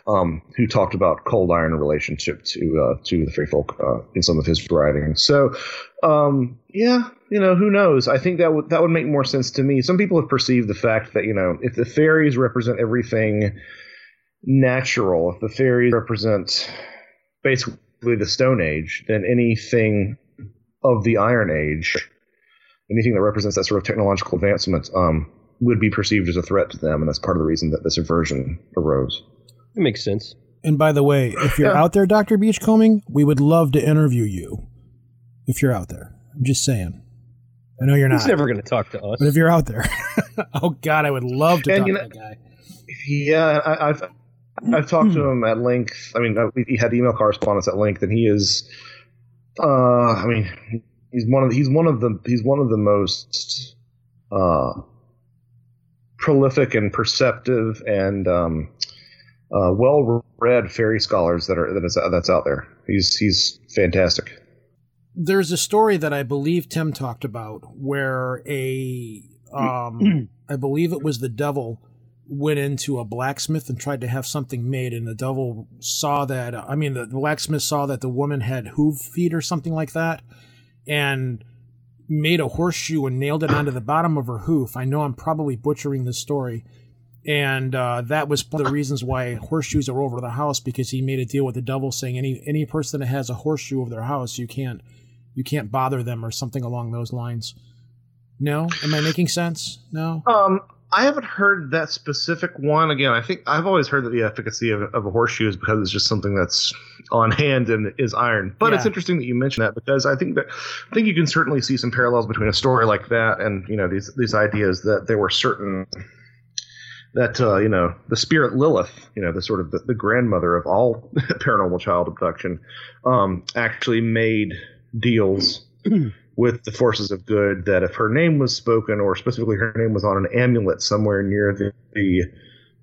um, who talked about cold iron in relationship to uh, to the fairy folk uh, in some of his writings. So, um, yeah, you know, who knows? I think that would that would make more sense to me. Some people have perceived the fact that you know, if the fairies represent everything natural, if the fairies represent basically the Stone Age, then anything of the Iron Age, anything that represents that sort of technological advancement, um, would be perceived as a threat to them, and that's part of the reason that this aversion arose. It makes sense. And by the way, if you're Yeah. out there, Dr. Beachcombing, we would love to interview you. If you're out there. I'm just saying. I know you're not. He's not. never going to talk to us. but if you're out there, [LAUGHS] oh God, I would love to And talk you to know- that guy. Yeah, I, I've I've talked to him at length. I mean, uh, we he had email correspondence at length, and he is. Uh, I mean, he's one of he's one of the he's one of the most uh, prolific and perceptive and um, uh, well-read fairy scholars that are that is that's out there. He's he's fantastic. There's a story that I believe Tim talked about where a, [CLEARS THROAT] um, I believe it was the devil went into a blacksmith and tried to have something made, and the devil saw that. I mean, the blacksmith saw that the woman had hoof feet or something like that, and made a horseshoe and nailed it onto the bottom of her hoof. I know I'm probably butchering the story. And uh, that was one of the reasons why horseshoes are over the house because he made a deal with the devil, saying any any person that has a horseshoe over their house, you can't you can't bother them or something along those lines. No, am I making sense? No. Um, I haven't heard that specific one. Again, I think I've always heard that the efficacy of, of a horseshoe is because it's just something that's on hand and is iron. But it's interesting that you mention that because I think that I think you can certainly see some parallels between a story like that and you know these these ideas that there were certain that uh, you know the spirit Lilith, you know the sort of the, the grandmother of all [LAUGHS] paranormal child abduction, um, actually made deals [CLEARS THROAT] with the forces of good that if her name was spoken or specifically her name was on an amulet somewhere near the, the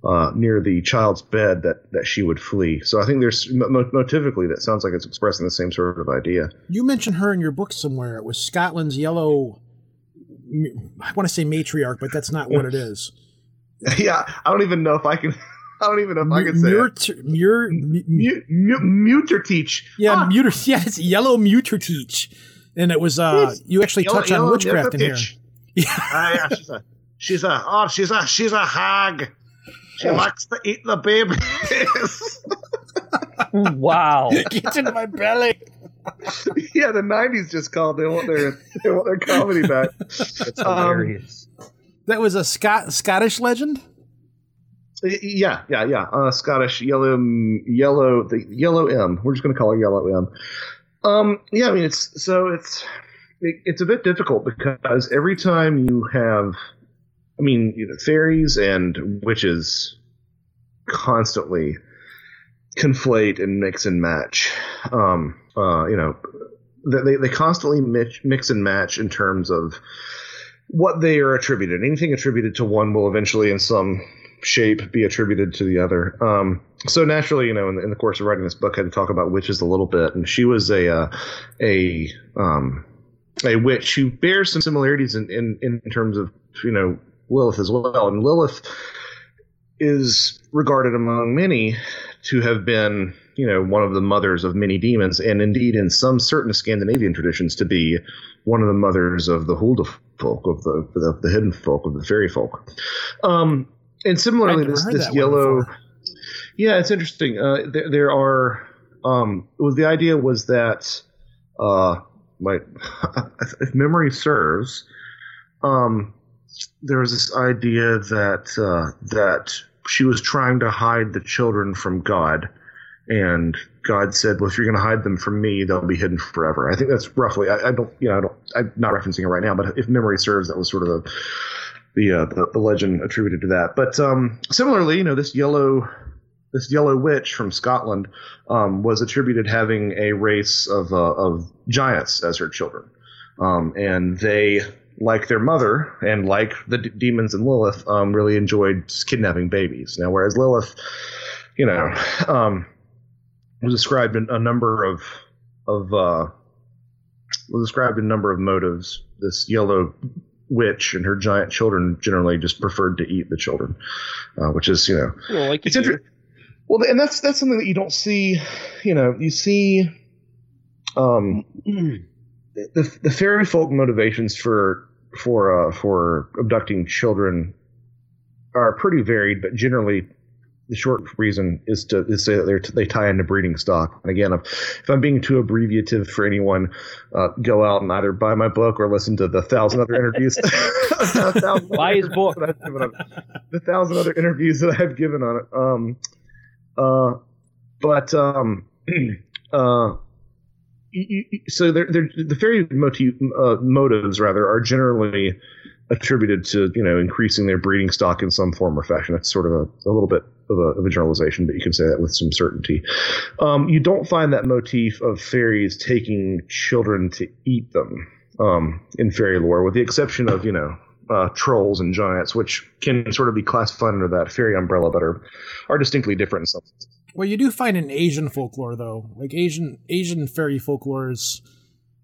uh, near the child's bed that that she would flee. So I think there's mo- mo- motivically that sounds like it's expressing the same sort of idea. You mentioned her in your book somewhere. It was Scotland's yellow. I want to say matriarch, but that's not what it is. [LAUGHS] yeah, I don't even know if I can. [LAUGHS] I don't even know if I can say it. Mur- Mur- Mu- mu- Muter teach. yeah, Ah, muter. [LAUGHS] Yeah, it's yellow muter teach, and it was. uh Yes. You actually yellow- touch on witchcraft in here. Mutertitch. [LAUGHS] Ah, yeah, she's a, she's a, oh, she's a, she's a hag. She likes to eat the babies. [LAUGHS] wow. [LAUGHS] Gets into my belly. yeah, the '90s just called. They want their, they want their comedy back. That's Um. That was a Scot Scottish legend. Yeah, yeah, yeah. Uh, Scottish yellow, yellow, the yellow M. We're just going to call her yellow M. Um, yeah, I mean it's so it's it, it's a bit difficult because every time you have, I mean, you know, fairies and witches constantly conflate and mix and match. Um, uh, you know, they they constantly mix, mix and match in terms of what they are attributed. Anything attributed to one will eventually, in some shape, be attributed to the other. Um, so naturally, you know, in the, in the, course of writing this book, I had to talk about witches a little bit, and she was a uh, a um, a witch who bears some similarities in, in in terms of you know Lilith as well. And Lilith is regarded among many to have been you know one of the mothers of many demons, and indeed in some certain Scandinavian traditions to be one of the mothers of the Hulda folk of the, the, the hidden folk of the fairy folk. Um, and similarly, this this yellow. Yeah, it's interesting. Uh, there, there, are. Um, was the idea was that, uh, my, [LAUGHS] if memory serves, um, there was this idea that uh, that she was trying to hide the children from God, and God said, "Well, if you're going to hide them from me, they'll be hidden forever." I think that's roughly. I, I don't, you know, I don't. I'm not referencing it right now, but if memory serves, that was sort of the the uh, the, the, legend attributed to that. But um, similarly, you know, this yellow this yellow witch from Scotland um, was attributed having a race of uh, of giants as her children, um, and they. Like their mother, and like the d- demons in Lilith, um, really enjoyed kidnapping babies. Now, whereas Lilith, you know, um, was described in a number of of uh, was described in a number of motives. This yellow witch and her giant children generally just preferred to eat the children, uh, which is you know well, like it's interesting. Well, and that's that's something that you don't see. You know, you see um, [CLEARS THROAT] the the fairy folk motivations for for uh, for abducting children are pretty varied, but generally the short reason is to is say that they they tie into breeding stock. And again, if, if I'm being too abbreviative for anyone, uh, go out and either buy my book or listen to the thousand other interviews. [LAUGHS] thousand buy his book. the thousand other interviews that I've given on it. Um, uh, but um, [CLEARS THROAT] uh, so they're, they're, the fairy motif, uh, motives rather are generally attributed to you know increasing their breeding stock in some form or fashion. That's sort of a, a little bit of a, of a, generalization, but you can say that with some certainty. Um, you don't find that motif of fairies taking children to eat them um, in fairy lore, with the exception of you know uh, trolls and giants, which can sort of be classified under that fairy umbrella, but are are distinctly different in some. Well, you do find in Asian folklore though, like Asian Asian fairy folklore is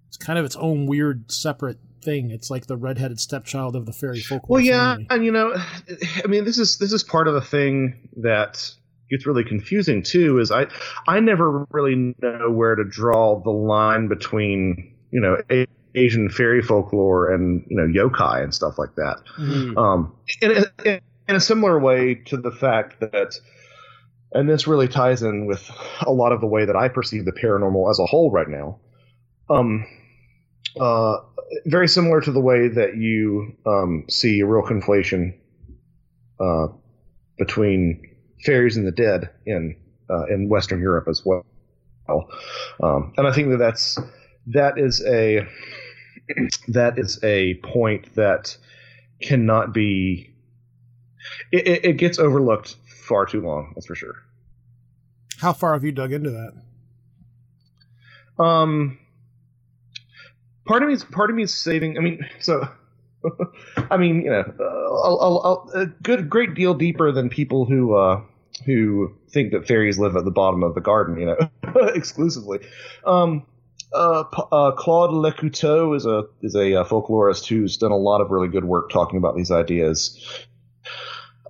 it's kind of its own weird separate thing. It's like the redheaded stepchild of the fairy folklore. Well, yeah, family. and you know, [SIGHS] I mean, this is this is part of the thing that gets really confusing too. Is I I never really know where to draw the line between you know Asian fairy folklore and you know yokai and stuff like that. Mm-hmm. Um, in, in, in a similar way to the fact that and this really ties in with a lot of the way that I perceive the paranormal as a whole right now. Um, uh, very similar to the way that you um, see a real conflation uh, between fairies and the dead in uh, in Western Europe as well. Um, and I think that that's that is a [CLEARS THROAT] that is a point that cannot be. It, it gets overlooked far too long. That's for sure. How far have you dug into that? Um, part of me is part of me is saving. I mean, [LAUGHS] so [LAUGHS] I mean, you know, a, a, a, good great deal deeper than people who uh, who think that fairies live at the bottom of the garden, you know, [LAUGHS] exclusively. Um, uh, uh, Claude Lecouteux is a is a uh, folklorist who's done a lot of really good work talking about these ideas.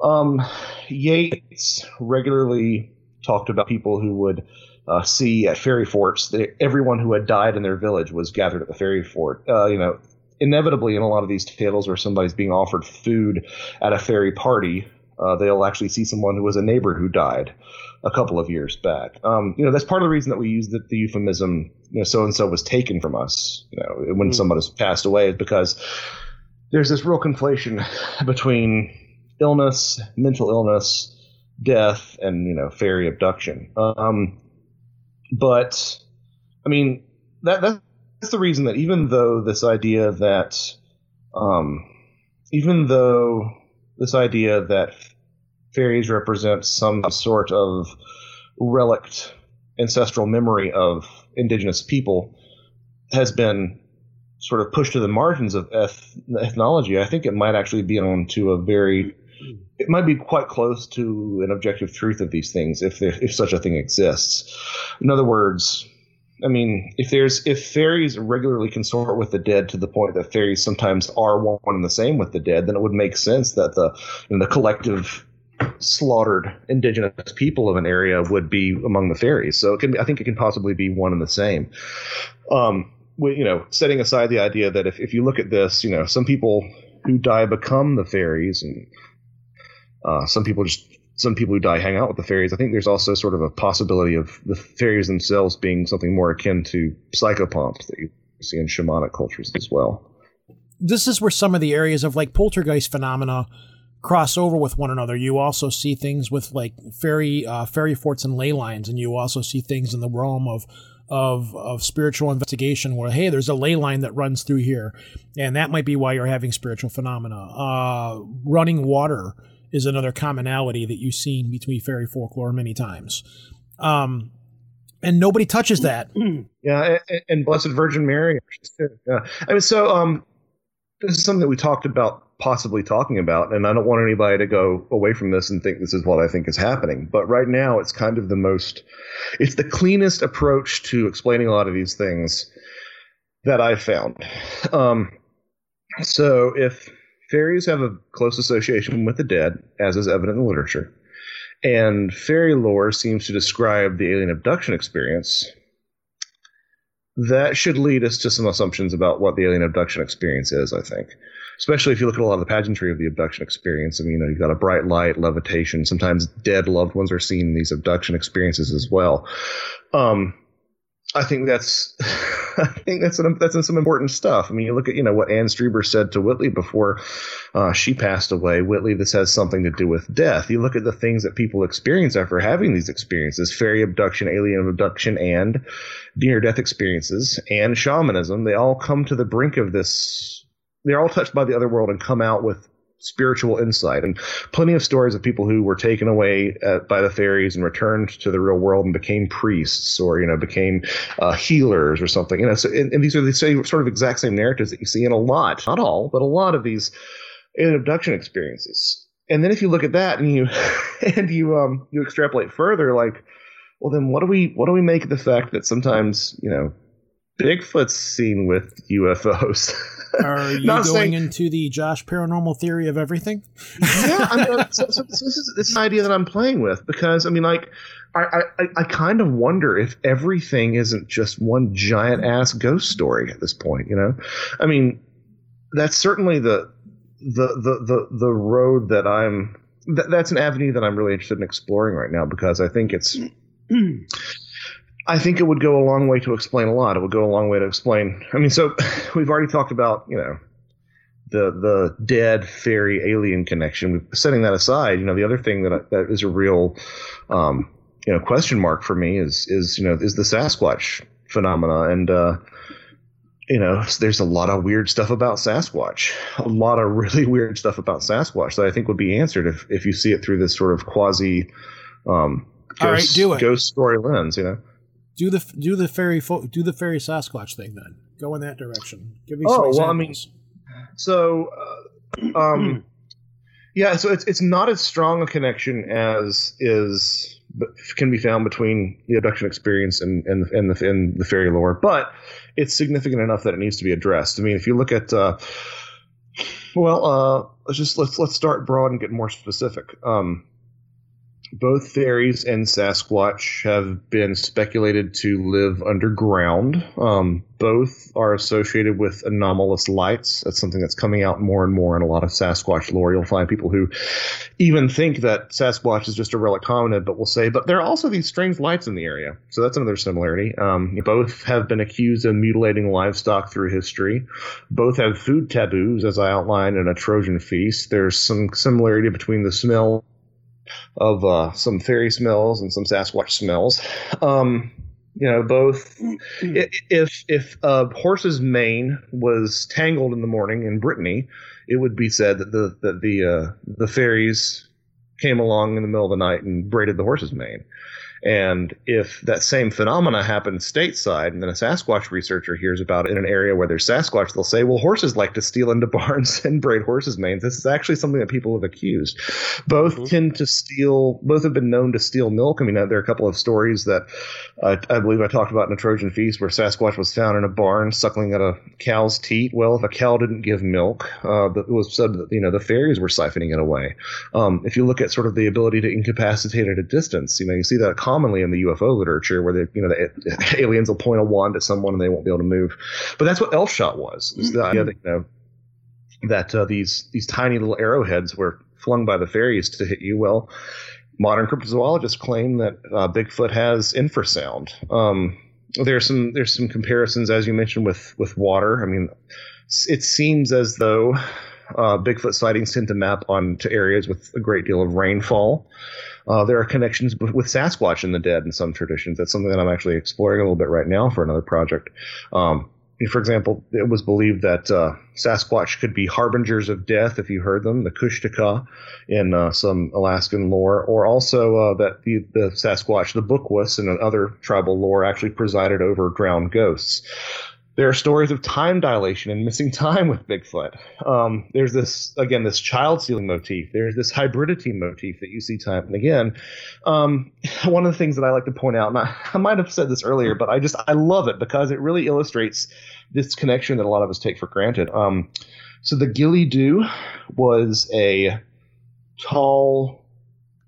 Um, Yeats regularly talked about people who would uh, see at fairy forts that everyone who had died in their village was gathered at the fairy fort. Uh, you know, inevitably in a lot of these tales where somebody's being offered food at a fairy party, uh, they'll actually see someone who was a neighbor who died a couple of years back. Um, you know, that's part of the reason that we use the, the euphemism, you know, so and so was taken from us, you know, when mm. somebody's passed away, is because there's this real conflation [LAUGHS] between illness, mental illness, death and you know fairy abduction. Um, but I mean that that's the reason that even though this idea that um, even though this idea that fairies represent some sort of relict ancestral memory of indigenous people has been sort of pushed to the margins of eth- ethnology, I think it might actually be on to a very [CLEARS THROAT] it might be quite close to an objective truth of these things if there, if such a thing exists. In other words, I mean, if there's if fairies regularly consort with the dead to the point that fairies sometimes are one and the same with the dead, then it would make sense that the you know, the collective slaughtered indigenous people of an area would be among the fairies. So it can I think it can possibly be one and the same. Um, we, you know, setting aside the idea that if, if you look at this, you know, some people who die become the fairies, and uh, some people just some people who die hang out with the fairies. I think there's also sort of a possibility of the fairies themselves being something more akin to psychopomps that you see in shamanic cultures as well. This is where some of the areas of like poltergeist phenomena cross over with one another. You also see things with like fairy uh, fairy forts and ley lines, and you also see things in the realm of of of spiritual investigation where hey, there's a ley line that runs through here, and that might be why you're having spiritual phenomena. Uh, running water is another commonality that you've seen between fairy folklore many times. Um, and nobody touches that. [CLEARS THROAT] Yeah, and, and Blessed Virgin Mary. Yeah, I mean, so um, this is something that we talked about possibly talking about, and I don't want anybody to go away from this and think this is what I think is happening. But right now, it's kind of the most, it's the cleanest approach to explaining a lot of these things that I've found. Um, so if fairies have a close association with the dead, as is evident in literature, and fairy lore seems to describe the alien abduction experience, that should lead us to some assumptions about what the alien abduction experience is, I think especially if you look at a lot of the pageantry of the abduction experience. I mean, you know, you've got a bright light, levitation. Sometimes dead loved ones are seen in these abduction experiences as well. Um, I think that's, [LAUGHS] I think that's an, that's some important stuff. I mean, you look at you know what Anne Strieber said to Whitley before uh, she passed away. Whitley, this has something to do with death. You look at the things that people experience after having these experiences: fairy abduction, alien abduction, and near death experiences, and shamanism. They all come to the brink of this they're all touched by the other world and come out with spiritual insight. And plenty of stories of people who were taken away uh, by the fairies and returned to the real world and became priests or you know became uh, healers or something. You know so and, and, these are the same sort of exact same narratives that you see in a lot not all but a lot of these abduction experiences. And then if you look at that and you [LAUGHS] and you um you extrapolate further like well then what do we what do we make of the fact that sometimes you know Bigfoot's seen with UFOs. [LAUGHS] Are [LAUGHS] you going saying, into the Josh paranormal theory of everything? yeah, I mean, [LAUGHS] so, so, so this is this is an idea that I'm playing with because I mean, like, I, I I kind of wonder if everything isn't just one giant ass ghost story at this point. You know, I mean, that's certainly the the the the the road that I'm. Th- that's an avenue that I'm really interested in exploring right now because I think it's. [CLEARS THROAT] [CLEARS THROAT] I think it would go a long way to explain a lot. It would go a long way to explain. I mean, so [LAUGHS] we've already talked about, you know, the the dead fairy alien connection. Setting that aside, you know, the other thing that that is a real, um, you know, question mark for me is is you know is the Sasquatch phenomena, and uh, you know, there's a lot of weird stuff about Sasquatch, a lot of [LAUGHS] really weird stuff about Sasquatch that I think would be answered if if you see it through this sort of quasi, um, ghost, All right, do it. ghost story lens, you know do the do the fairy fo- do the fairy Sasquatch thing then. Go in that direction. Give me oh, some examples. well, I mean, so uh, um, yeah, so it's it's not as strong a connection as is can be found between the abduction experience and and and the and the fairy lore, but it's significant enough that it needs to be addressed. I mean, if you look at uh, well, uh, let's just let's let's start broad and get more specific. Um, both fairies and Sasquatch have been speculated to live underground. Um, both are associated with anomalous lights. That's something that's coming out more and more in a lot of Sasquatch lore. You'll find people who even think that Sasquatch is just a relic hominid, but will say, but there are also these strange lights in the area. So that's another similarity. Um, both have been accused of mutilating livestock through history. Both have food taboos, as I outlined in a Trojan feast. There's some similarity between the smell of uh, some fairy smells and some Sasquatch smells. Um, you know, both if if a horse's mane was tangled in the morning in Brittany, it would be said that the that the uh, the fairies came along in the middle of the night and braided the horse's mane. And if that same phenomena happens stateside, and then a Sasquatch researcher hears about it in an area where there's Sasquatch, they'll say, well, horses like to steal into [LAUGHS] barns and braid horses' manes. This is actually something that people have accused. Both Mhm. tend to steal, both have been known to steal milk. I mean, there are a couple of stories that uh, I believe I talked about in a Trojan Feast where Sasquatch was found in a barn suckling at a cow's teat. Well, if a cow didn't give milk, uh, it was said that, you know, the fairies were siphoning it away. Um, if you look at sort of the ability to incapacitate at a distance, you know, you see that commonly in the UFO literature, where the you know [LAUGHS] the aliens will point a wand at someone and they won't be able to move. But that's what elf shot was. Is the idea that you know that uh, these these tiny little arrowheads were flung by the fairies to hit you. Well, modern cryptozoologists claim that uh, Bigfoot has infrasound. Um, there's some there's some comparisons as you mentioned with with water. I mean, it seems as though uh, Bigfoot sightings tend to map onto areas with a great deal of rainfall. Uh, there are connections with Sasquatch in the dead in some traditions. That's something that I'm actually exploring a little bit right now for another project. Um, for example, it was believed that uh, Sasquatch could be harbingers of death if you heard them, the Kushtaka in uh, some Alaskan lore, or also uh, that the, the Sasquatch, the Bukwus, and other tribal lore actually presided over drowned ghosts. There are stories of time dilation and missing time with Bigfoot. Um, there's this again, this child stealing motif. There's this hybridity motif that you see time and again. Um, one of the things that I like to point out, and I, [LAUGHS] I might have said this earlier, but I just I love it because it really illustrates this connection that a lot of us take for granted. Um, so the Ghillie Dhu was a tall,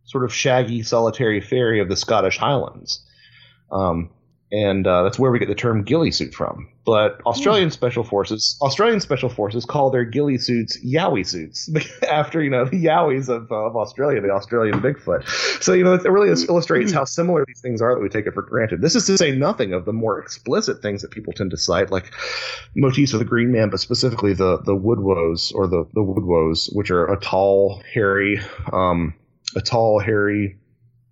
sort of shaggy, solitary fairy of the Scottish Highlands. Um, and uh, that's where we get the term ghillie suit from. But Australian special forces, Australian special forces call their ghillie suits yowie suits [LAUGHS] after you know the yowies of, uh, of Australia, the Australian Bigfoot. So you know it really illustrates how similar these things are that we take it for granted. This is to say nothing of the more explicit things that people tend to cite, like motifs of the Green Man, but specifically the the woodwoes or the the woodwoes, which are a tall, hairy, um, a tall, hairy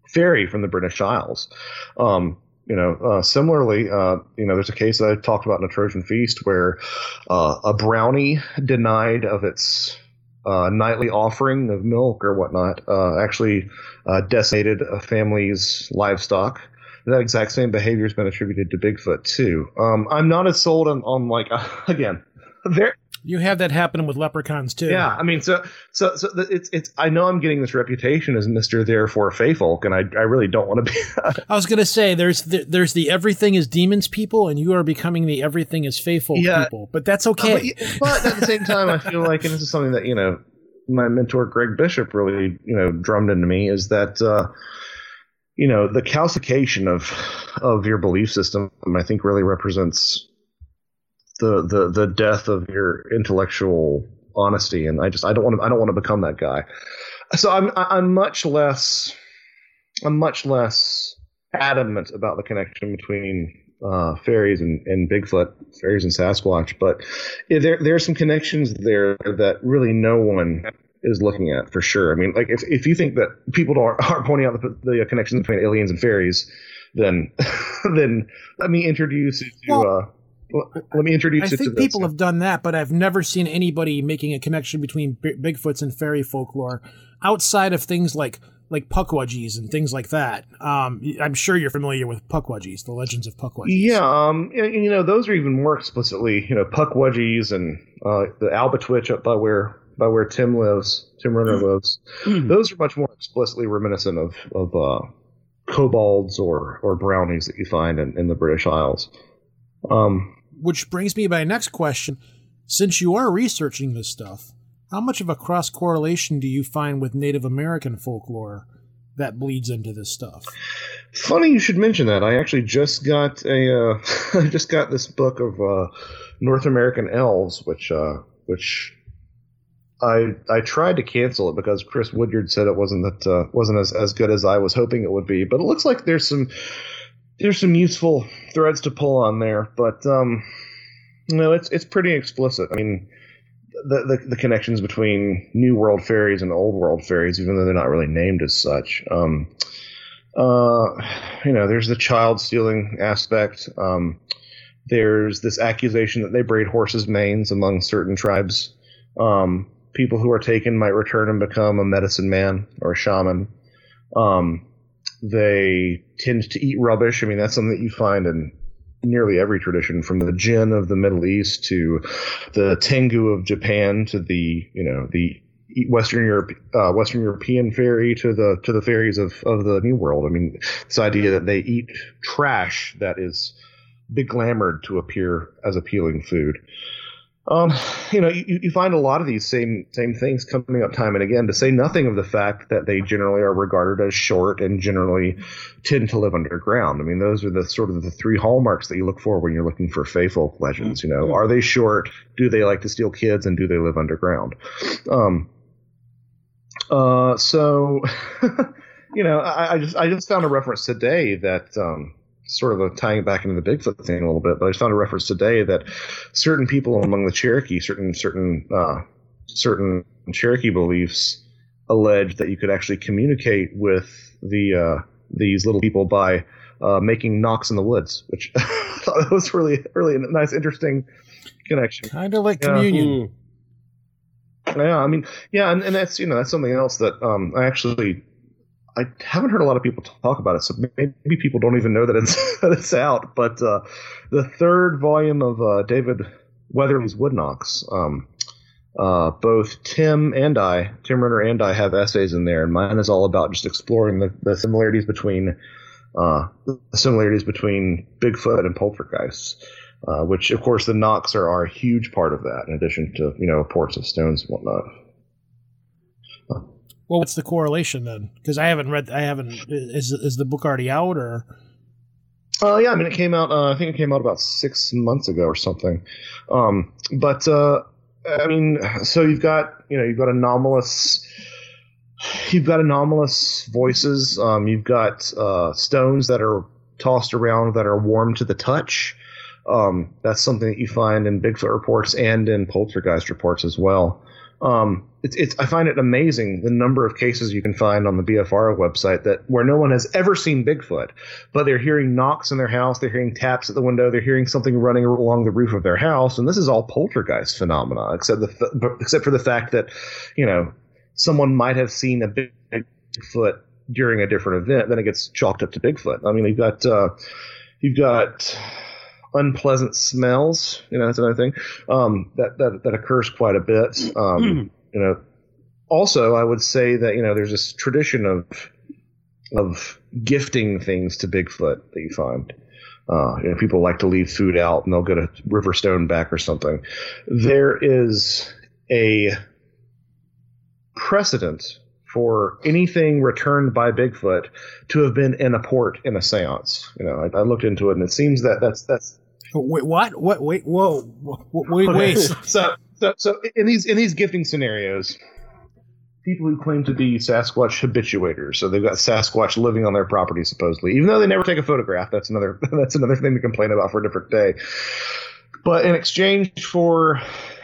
fairy from the British Isles. Um, you know, uh, similarly, uh, you know, there's a case that I talked about in a Trojan Feast where uh, a brownie denied of its uh, nightly offering of milk or whatnot uh, actually uh, decimated a family's livestock. That exact same behavior has been attributed to Bigfoot too. Um, I'm not as sold on, on like [LAUGHS] again, there You have that happening with leprechauns too. yeah, I mean, so so so it's it's. I know I'm getting this reputation as Mister Therefore Fayfolk, and I I really don't want to be. [LAUGHS] I was gonna say there's the, there's the everything is demons people, and you are becoming the everything is fey folk Yeah. people. But that's okay. but, but at the same time, I feel like, and this is something that you know, my mentor Greg Bishop really you know drummed into me is that. uh you know the calcification of of your belief system i think really represents the the the death of your intellectual honesty and i just i don't want to i don't want to become that guy so i'm i'm much less i'm much less adamant about the connection between uh, fairies and, and Bigfoot, fairies and Sasquatch, but there there are some connections there that really no one is looking at for sure. I mean, like if, if you think that people aren't, aren't pointing out the, the connections between aliens and fairies, then [LAUGHS] then let me introduce you to Well, uh, well, let me introduce I think this. people have done that, but I've never seen anybody making a connection between B- Bigfoots and fairy folklore outside of things like like Pukwudgies and things like that. Um, I'm sure you're familiar with Pukwudgies, the legends of Pukwudgies. Yeah, um, and, and, you know those are even more explicitly, you know, Pukwudgies and uh, the Albatwitch up by where by where Tim lives, Tim Renner lives. Those are much more explicitly reminiscent of of uh, kobolds or or brownies that you find in, in the British Isles. Um, Which brings me to my next question: Since you are researching this stuff, how much of a cross correlation do you find with Native American folklore that bleeds into this stuff? funny you should mention that. I actually just got a uh, [LAUGHS] I just got this book of uh, North American elves, which uh, which I I tried to cancel it because Chris Woodyard said it wasn't that uh, wasn't as, as good as I was hoping it would be. But it looks like there's some there's some useful threads to pull on there. But um, no, it's it's pretty explicit. I mean, the, the, the connections between New World fairies and Old World fairies, even though they're not really named as such. Um, uh, you know, there's the child stealing aspect. Um, there's this accusation that they braid horses' manes among certain tribes. Um, people who are taken might return and become a medicine man or a shaman. Um, they tend to eat rubbish. I mean, that's something that you find in nearly every tradition, from the Jinn of the Middle East to the Tengu of Japan to the you know the Western Europe, uh, Western European fairy to the to the fairies of, of the New World. I mean, this idea that they eat trash that is beglamored to appear as appealing food. Um, you know, you, you find a lot of these same same things coming up time and again. To say nothing of the fact that they generally are regarded as short and generally tend to live underground. I mean, those are the sort of the three hallmarks that you look for when you're looking for folk legends. You know, are they short? Do they like to steal kids? And do they live underground? Um, uh, so, [LAUGHS] you know, I, I just I just found a reference today that um, sort of tying it back into the Bigfoot thing a little bit, but I just found a reference today that certain people among the Cherokee, certain certain uh, certain Cherokee beliefs, allege that you could actually communicate with the uh, these little people by uh, making knocks in the woods, which [LAUGHS] I thought that was really really a nice, interesting connection. Kind of like communion. Yeah, I mean, yeah, and, and that's you know that's something else that um, I actually I haven't heard a lot of people talk about it, so maybe people don't even know that it's [LAUGHS] that it's out. But uh, the third volume of uh, David Weatherly's Wood Knocks, um, uh, both Tim and I, Tim Renner and I, have essays in there, and mine is all about just exploring the, the similarities between uh, the similarities between Bigfoot and poltergeists. Uh, which, of course, the knocks are, are a huge part of that, in addition to you know reports of stones and whatnot. Well, what's the correlation then? Because I haven't read. I haven't. Is is the book already out or? Uh, yeah, I mean, it came out. Uh, I think it came out about six months ago or something. Um, but uh, I mean, so you've got you know you've got anomalous. You've got anomalous voices. Um, you've got uh, stones that are tossed around that are warm to the touch. Um, that's something that you find in Bigfoot reports and in poltergeist reports as well. Um, it's, it's, I find it amazing the number of cases you can find on the BFRO website that where no one has ever seen Bigfoot, but they're hearing knocks in their house, they're hearing taps at the window, they're hearing something running along the roof of their house, and this is all poltergeist phenomena, except the except for the fact that, you know, someone might have seen a Bigfoot during a different event, then it gets chalked up to Bigfoot. I mean, you've got uh, you've got unpleasant smells. You know, that's another thing um, that, that that occurs quite a bit. Um, you know, also I would say that you know there's this tradition of of gifting things to Bigfoot that you find. Uh, you know, people like to leave food out and they'll get a river stone back or something. There is a precedent for anything returned by Bigfoot to have been in apport in a séance. You know, I, I looked into it and it seems that that's that's Wait, what? What? Wait, whoa, wait, Okay. wait. so, so, so in these in these gifting scenarios, people who claim to be Sasquatch habituators, so they've got Sasquatch living on their property supposedly, even though they never take a photograph. That's another [LAUGHS] that's another thing to complain about for a different day. But in exchange for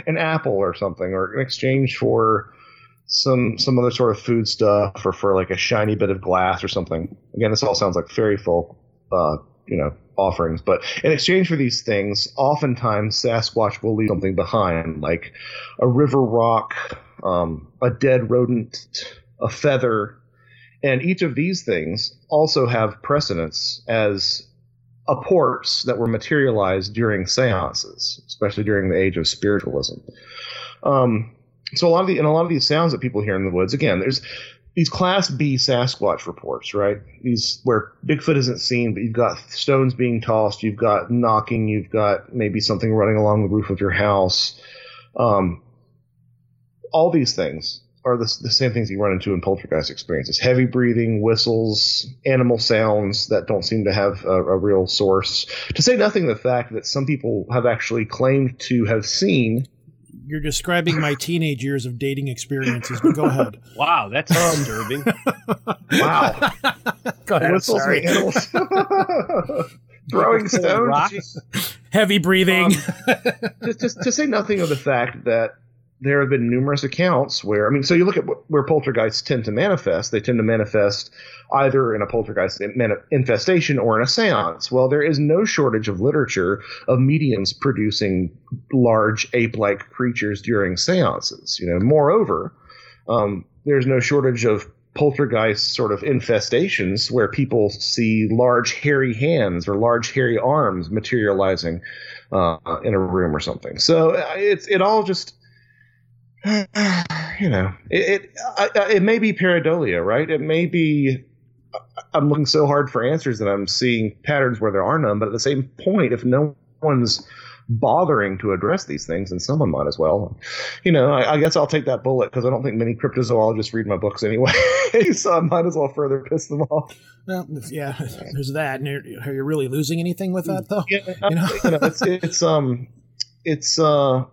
an apple or something, or in exchange for some some other sort of food stuff, or for like a shiny bit of glass or something. Again, this all sounds like fairy folk, uh, you know, offerings. But in exchange for these things, oftentimes Sasquatch will leave something behind, like a river rock, um, a dead rodent, a feather, and each of these things also have precedence as apports that were materialized during seances, especially during the age of spiritualism. Um, so a lot of the and a lot of these sounds that people hear in the woods, again, there's these class B Sasquatch reports, right? These where Bigfoot isn't seen, but you've got stones being tossed, you've got knocking, you've got maybe something running along the roof of your house. Um, all these things are the, the same things you run into in poltergeist experiences: heavy breathing, whistles, animal sounds that don't seem to have a, a real source. To say nothing of the fact that some people have actually claimed to have seen You're describing my [LAUGHS] teenage years of dating experiences, but go ahead. [LAUGHS] Wow, that's disturbing. [LAUGHS] wow Go ahead. whistles sorry. and animals throwing stones. Heavy breathing. Um, to, to, to say nothing of the fact that there have been numerous accounts where I mean, so you look at where poltergeists tend to manifest. They tend to manifest either in a poltergeist infestation or in a séance. Well, there is no shortage of literature of mediums producing large ape-like creatures during séances. You know, moreover, um, there's no shortage of poltergeist sort of infestations where people see large hairy hands or large hairy arms materializing uh, in a room or something. So uh, it's it all just [SIGHS] you know it it, I, it may be pareidolia, right? It may be. I'm looking so hard for answers that I'm seeing patterns where there are none. But at the same point, if no one's bothering to address these things, and someone might as well. You know, I, I guess I'll take that bullet because I don't think many cryptozoologists read my books anyway, [LAUGHS] so I might as well further piss them off. Well, yeah, there's that. Are you really losing anything with that, though? Yeah, you know, you know it's, it's um, it's uh,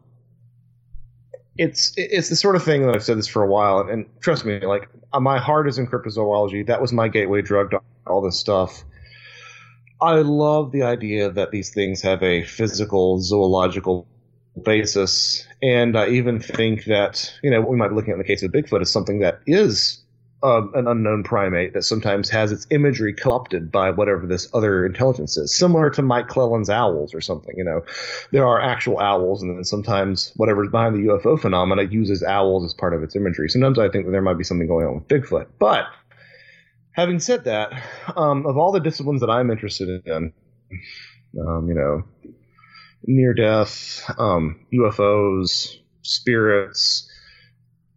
it's it's the sort of thing that I've said this for a while, and, and trust me, like uh, my heart is in cryptozoology. That was my gateway drug to all this stuff. I love the idea that these things have a physical, zoological basis. And I even think that, you know, what we might be looking at in the case of Bigfoot is something that is um, an unknown primate that sometimes has its imagery co-opted by whatever this other intelligence is, similar to Mike Clelland's owls or something. You know, there are actual owls, and then sometimes whatever's behind the UFO phenomena uses owls as part of its imagery. Sometimes I think that there might be something going on with Bigfoot, but having said that, um, of all the disciplines that I'm interested in, um, you know, near death, um, UFOs, spirits,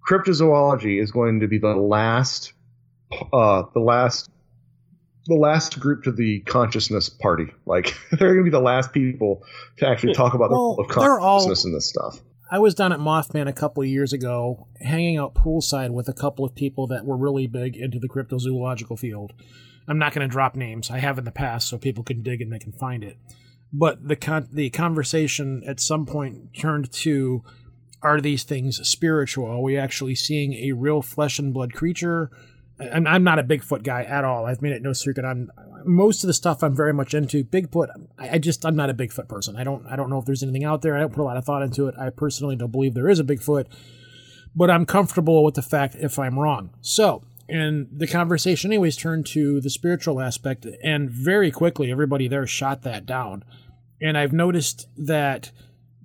cryptozoology is going to be the last, uh, the last, the last group to the consciousness party. Like [LAUGHS] they're going to be the last people to actually talk about well, the of consciousness all, and this stuff. I was down at Mothman a couple of years ago, hanging out poolside with a couple of people that were really big into the cryptozoological field. I'm not going to drop names. I have in the past, so people can dig and they can find it. But the con- the conversation at some point turned to: Are these things spiritual? Are we actually seeing a real flesh and blood creature? And I'm not a Bigfoot guy at all. I've made it no secret. I'm most of the stuff I'm very much into. Bigfoot, I, I, just I'm not a Bigfoot person. I don't I don't know if there's anything out there. I don't put a lot of thought into it. I personally don't believe there is a Bigfoot, but I'm comfortable with the fact if I'm wrong. So, and the conversation anyways turned to the spiritual aspect, and very quickly everybody there shot that down. And I've noticed that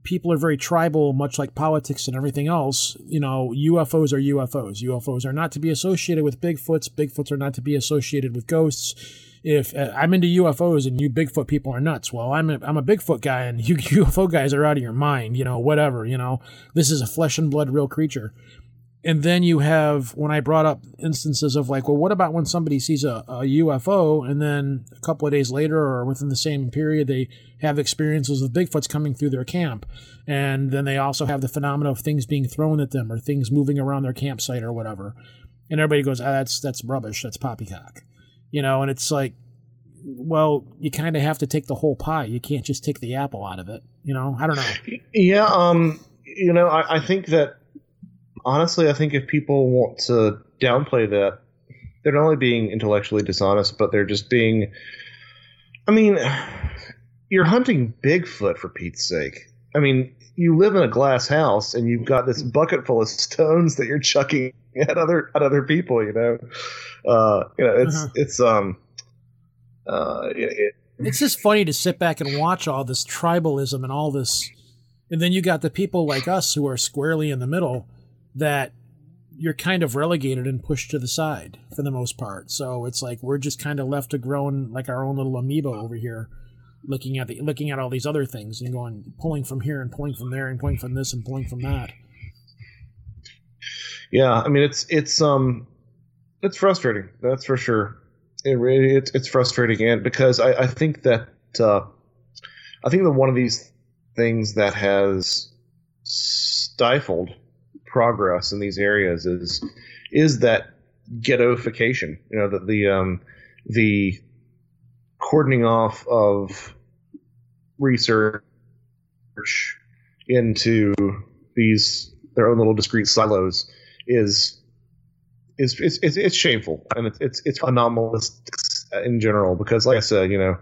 people are very tribal, much like politics and everything else. You know, UFOs are UFOs. UFOs are not to be associated with Bigfoots. Bigfoots are not to be associated with ghosts. If uh, I'm into UFOs and you Bigfoot people are nuts, well, I'm a, I'm a Bigfoot guy and [LAUGHS] you UFO guys are out of your mind. You know, whatever. You know, this is a flesh and blood real creature. And then you have when I brought up instances of like, well, what about when somebody sees a, a UFO and then a couple of days later or within the same period they have experiences of Bigfoots coming through their camp, and then they also have the phenomena of things being thrown at them or things moving around their campsite or whatever, and everybody goes, ah, that's that's rubbish, that's poppycock, you know, and it's like, well, you kind of have to take the whole pie. You can't just take the apple out of it, you know. I don't know. Yeah, um, you know, I, I think that honestly, I think if people want to downplay that, they're not only being intellectually dishonest, but they're just being. I mean, you're hunting Bigfoot for Pete's sake. I mean, you live in a glass house and you've got this bucket full of stones that you're chucking at other at other people. You know, uh, you know, it's uh-huh. it's um, uh, it, it's just funny to sit back and watch all this tribalism and all this, and then you got the people like us who are squarely in the middle that you're kind of relegated and pushed to the side for the most part. So it's like we're just kind of left to grow like our own little amoeba over here, looking at the looking at all these other things and going pulling from here and pulling from there and pulling from this and pulling from that. Yeah, I mean it's it's um it's frustrating. That's for sure. It it's it's frustrating and because I I think that uh, I think that one of these things that has stifled progress in these areas is is that ghettoification. You know, the the um, the cordoning off of research into these their own little discrete silos is is it's it's, it's shameful and it's it's it's anomalous in general because like I said, you know,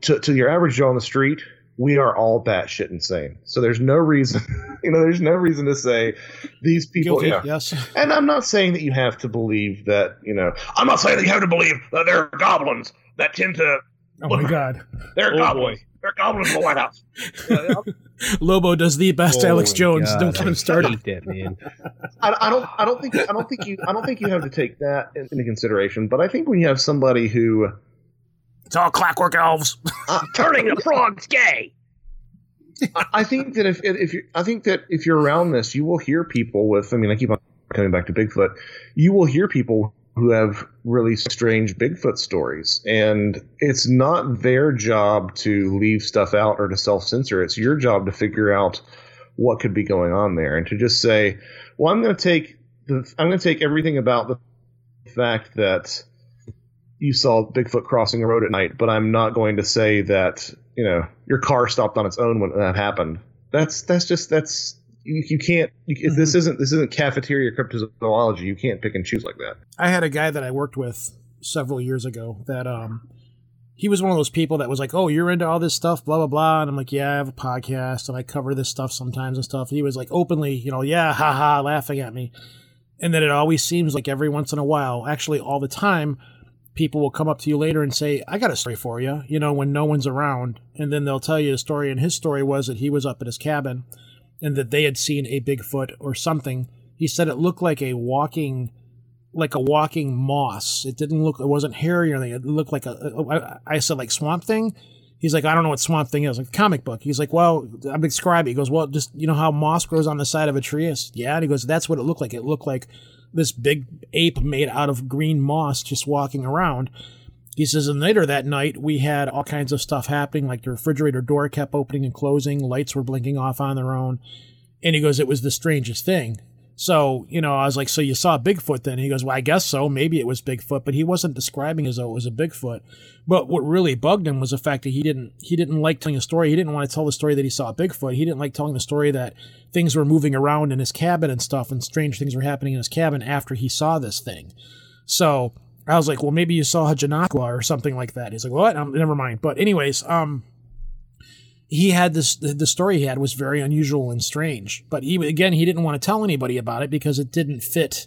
to to your average Joe on the street, we are all batshit insane. So there's no reason, [LAUGHS] you know, there's no reason to say these people. Guilty, yeah. yes. [LAUGHS] And I'm not saying that you have to believe that, you know, I'm not saying that you have to believe that there are goblins that tend to. Oh my [LAUGHS] God. They're Oh, goblins. They're goblins in the White House. Lobo does the best Oh Alex Jones. God, Don't get him started. hate that man. I, I don't. I don't think. I don't think you. I don't think you have to take that into consideration. But I think when you have somebody who It's all clockwork elves. Uh, [LAUGHS] Turning the frogs gay. I- I think that if if you, I think that if you're around this, you will hear people with. I mean, I keep on coming back to Bigfoot. You will hear people who have really strange Bigfoot stories, and it's not their job to leave stuff out or to self censor. It's your job to figure out what could be going on there, and to just say, "Well, I'm going to take the. I'm going to take everything about the fact that." You saw Bigfoot crossing a road at night, but I'm not going to say that you know your car stopped on its own when that happened. That's that's just that's you, you can't. You, This isn't this isn't cafeteria cryptozoology. You can't pick and choose like that. I had a guy that I worked with several years ago that um he was one of those people that was like, "Oh, you're into all this stuff, blah blah blah," and I'm like, "Yeah, I have a podcast and I cover this stuff sometimes and stuff." He was like openly, you know, "Yeah, haha," laughing at me, and then it always seems like every once in a while, actually all the time, people will come up to you later and say, "I got a story for you," you know, when no one's around, and then they'll tell you a story. And his story was that he was up at his cabin, and that they had seen a Bigfoot or something. He said it looked like a walking like a walking moss. It didn't look. It wasn't hairy or anything. It looked like a, I said like swamp thing. He's like, I don't know what swamp thing is. Like comic book. He's like, well, I'm describing. He goes, well, just you know how moss grows on the side of a tree. Said, yeah. And he goes, that's what it looked like. It looked like this big ape made out of green moss just walking around. He says, and later that night we had all kinds of stuff happening. Like the refrigerator door kept opening and closing. Lights were blinking off on their own. And he goes, it was the strangest thing. So, you know, I was like, so you saw Bigfoot then? He goes, well, I guess so. Maybe it was Bigfoot, but he wasn't describing as though it was a Bigfoot. But what really bugged him was the fact that he didn't he didn't like telling a story. He didn't want to tell the story that he saw Bigfoot. He didn't like telling the story that things were moving around in his cabin and stuff and strange things were happening in his cabin after he saw this thing. So I was like, well, maybe you saw a Genoskwa or something like that. He's like, what? Um, never mind. But anyways, um, he had this the story he had was very unusual and strange but he again he didn't want to tell anybody about it because it didn't fit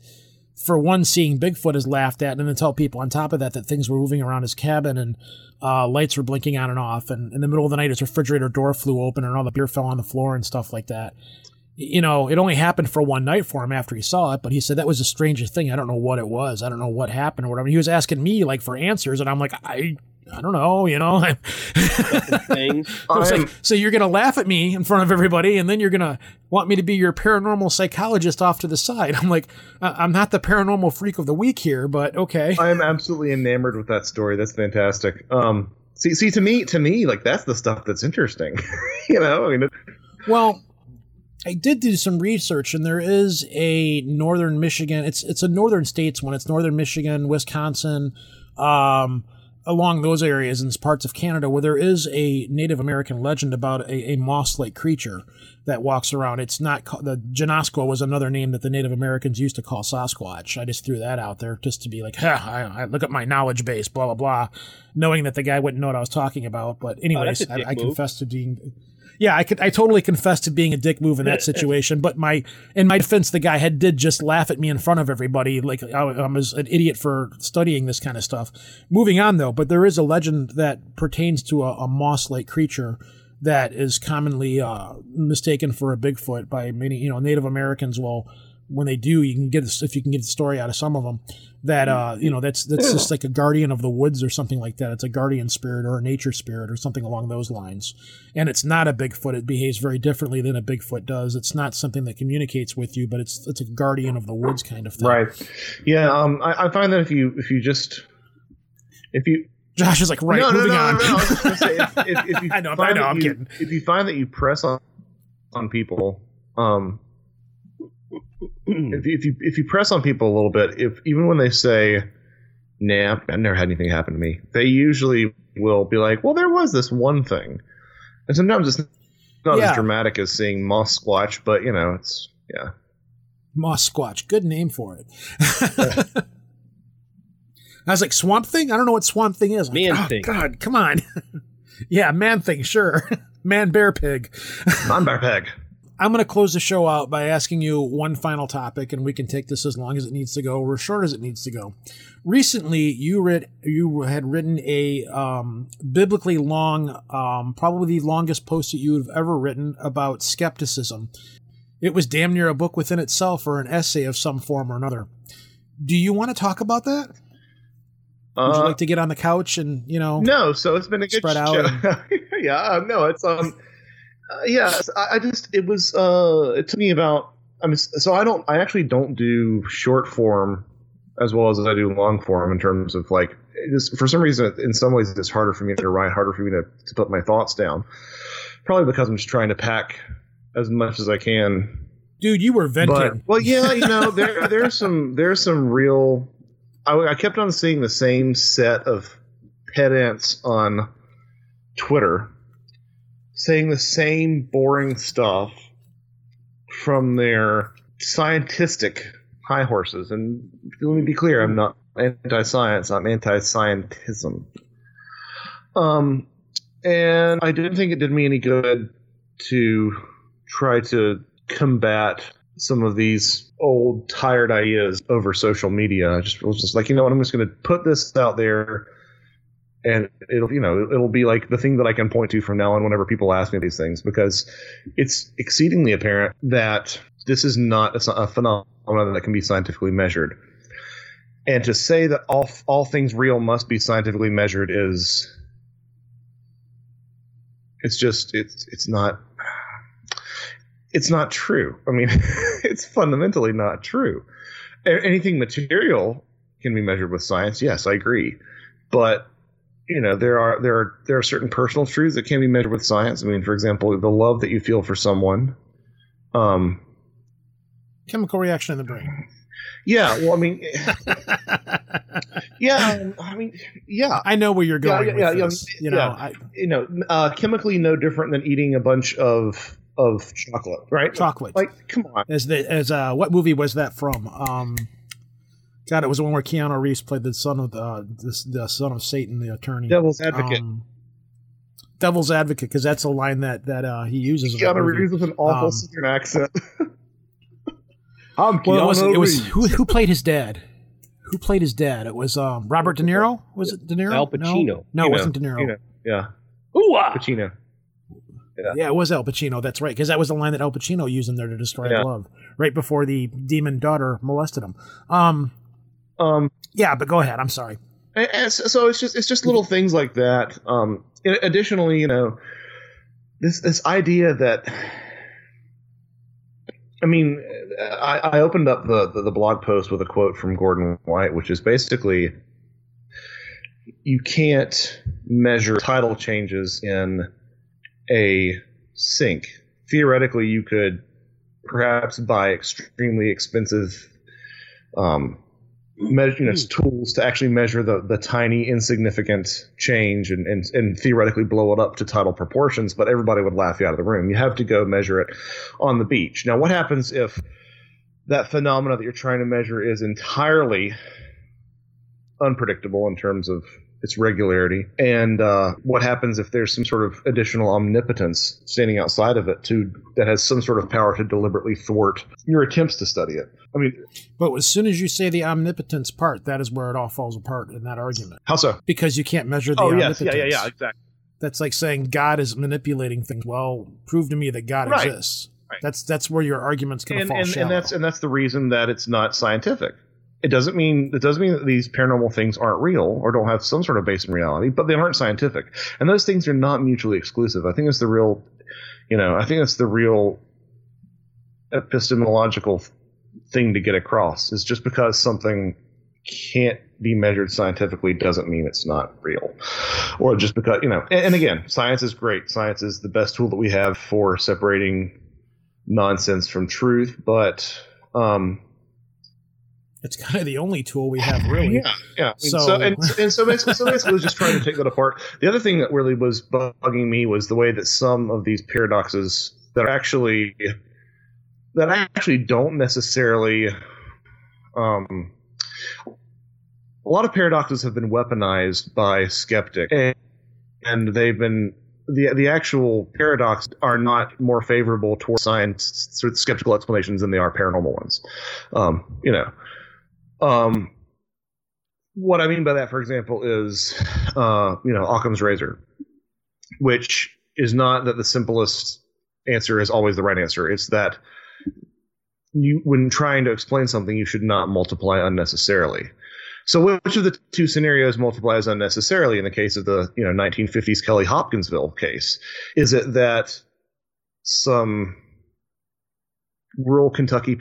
for one seeing bigfoot is laughed at and then tell people on top of that that things were moving around his cabin and uh, lights were blinking on and off and in the middle of the night his refrigerator door flew open and all the beer fell on the floor and stuff like that. You know it only happened for one night for him after he saw it but he said that was the strangest thing. I don't know what it was. I don't know what happened or whatever. He was asking me like for answers and i'm like i I don't know, you know. [LAUGHS] Things. [LAUGHS] I was I'm- like, so you're gonna laugh at me in front of everybody, and then you're gonna want me to be your paranormal psychologist off to the side. [LAUGHS] I'm like, I- I'm not the paranormal freak of the week here, but okay. I am absolutely enamored with that story. That's fantastic. Um, see, see, to me, to me, like that's the stuff that's interesting. you know, I mean, it, Well, I did do some research, and there is a northern Michigan. It's it's a northern states one. It's northern Michigan, Wisconsin, um, along those areas and parts of Canada where there is a Native American legend about a, a moss-like creature that walks around. It's not ca- the Genoskwa was another name that the Native Americans used to call Sasquatch. I just threw that out there just to be like, ha, I, I look at my knowledge base, blah blah blah, knowing that the guy wouldn't know what I was talking about. But oh, anyways, a dick I, I confess to being. Yeah, I could. I totally confess to being a dick move in that [LAUGHS] situation. But my, in my defense, the guy had did just laugh at me in front of everybody, like I, I was an idiot for studying this kind of stuff. Moving on though, but there is a legend that pertains to a, a moss-like creature that is commonly uh, mistaken for a Bigfoot by many. You know, Native Americans will. When they do, you can get if you can get the story out of some of them that uh you know that's that's just like a guardian of the woods or something like that. It's a guardian spirit or a nature spirit or something along those lines. And it's not a Bigfoot. It behaves very differently than a Bigfoot does. It's not something that communicates with you, but it's it's a guardian of the woods kind of thing. right? Yeah. Um, I, I find that if you if you just if you Josh is like, right, no, no, moving no, on. no, no, I was just gonna say, if, [LAUGHS] if, if you I know, I know, I'm you- kidding. If you find that you press on on people, um, Mm. if you, if you if you press on people a little bit, if even when they say, "Nah, I've never had anything happen to me," they usually will be like, "Well, there was this one thing," and sometimes it's not Yeah. as dramatic as seeing moss squatch, but you know, it's yeah. Moss Squatch. Good name for it. [LAUGHS] I was like, Swamp Thing? I don't know what Swamp Thing is. I'm like, Man oh, Thing. God, come on. [LAUGHS] Yeah, man thing, sure. [LAUGHS] man bear pig. Non bear pig. I'm going to close the show out by asking you one final topic, and we can take this as long as it needs to go or as short as it needs to go. Recently, you read you had written a um, biblically long, um, probably the longest post that you've ever written about skepticism. It was damn near a book within itself, or an essay of some form or another. Do you want to talk about that? Would you Uh, like to get on the couch and you know? No, so it's been a good Spread show. out [LAUGHS] yeah, uh, no, it's um, uh, yeah. I, I just it was uh, it took me about. I mean, so I don't. I actually don't do short form as well as I do long form in terms of like. Just for some reason, in some ways, it's harder for me to write, harder for me to, to put my thoughts down. Probably because I'm just trying to pack as much as I can Dude, you were venting. but well, yeah, you know, there [LAUGHS] there's some there's some real. I, I kept on seeing the same set of pedants on Twitter saying the same boring stuff from their scientific high horses. And let me be clear, I'm not anti-science. I'm anti-scientism. Um, and I didn't think it did me any good to try to combat some of these old tired ideas over social media. I just was just like, you know what, I'm just going to put this out there and it'll you know it'll be like the thing that I can point to from now on whenever people ask me these things because it's exceedingly apparent that this is not a, a phenomenon that can be scientifically measured. And to say that all all things real must be scientifically measured is it's just it's it's not it's not true. I mean, [LAUGHS] it's fundamentally not true. Anything material can be measured with science. Yes, I agree. But you know, there are there are there are certain personal truths that can be measured with science. I mean, for example, the love that you feel for someone. Um, Chemical reaction in the brain. yeah. Well, I mean, [LAUGHS] yeah. I mean, yeah. I know where you're going yeah, with yeah, this. yeah, you know, yeah. I, You know, uh, chemically no different than eating a bunch of of chocolate, right? chocolate. Like, come on. as the as uh, what movie was that from? Um, God, it was the one where Keanu Reeves played the son of the uh, the, the son of Satan, the attorney. Devil's advocate. Um, Devil's advocate, because that's a line that that uh, he uses. in that Keanu movie. Reeves with an awful Um, southern accent. [LAUGHS] I'm Well, it was, it was who who played his dad? Who played his dad? It was um, Robert De Niro. Was it De Niro? Al No? Pacino. No, it wasn't De Niro. Pacino, Yeah, Ooh-ah! Pacino. Yeah, it was Al Pacino. That's right, because that was the line that Al Pacino used in there to describe Yeah. love, right before the demon daughter molested him. Um, Um, yeah, but go ahead. I'm sorry. and- and so it's just it's just little things like that. Um, additionally, you know, this this idea that. I mean, I, I opened up the, the the blog post with a quote from Gordon White, which is basically, you can't measure tidal changes in a sink. Theoretically, you could perhaps buy extremely expensive um, measure, you know, tools to actually measure the, the tiny, insignificant change and, and, and theoretically blow it up to tidal proportions, but everybody would laugh you out of the room. You have to go measure it on the beach. Now, what happens if that phenomena that you're trying to measure is entirely unpredictable in terms of its regularity? And uh, what happens if there's some sort of additional omnipotence standing outside of it to that has some sort of power to deliberately thwart your attempts to study it? I mean, But as soon as you say the omnipotence part, that is where it all falls apart in that argument. how so? Because you can't measure the Oh yes, yeah, yeah, yeah, exactly. That's like saying God is manipulating things. Well, prove to me that God Right. exists. Right. That's that's where your argument's going to And, fall and, and that's and that's the reason that it's not scientific. It doesn't mean it doesn't mean that these paranormal things aren't real or don't have some sort of base in reality, but they aren't scientific. And those things are not mutually exclusive. I think it's the real, you know, I think it's the real epistemological thing to get across. Is just because something can't be measured scientifically doesn't mean it's not real or just because you know and, and again science is great science is the best tool that we have for separating nonsense from truth but um it's kind of the only tool we have, really. yeah yeah So- so, and, and so basically so basically was just trying to take that apart the other thing that really was bugging me was the way that some of these paradoxes that are actually that actually don't necessarily um a lot of paradoxes have been weaponized by skeptics and, and they've been the the actual paradox are not more favorable towards science sort of skeptical explanations than they are paranormal ones. Um, you know, um, what I mean by that, for example, is uh, you know Occam's razor, which is not that the simplest answer is always the right answer. It's that you, when trying to explain something, you should not multiply unnecessarily. So, which of the two scenarios multiplies unnecessarily in the case of the you know 1950s Kelly Hopkinsville case? Is it that some rural Kentucky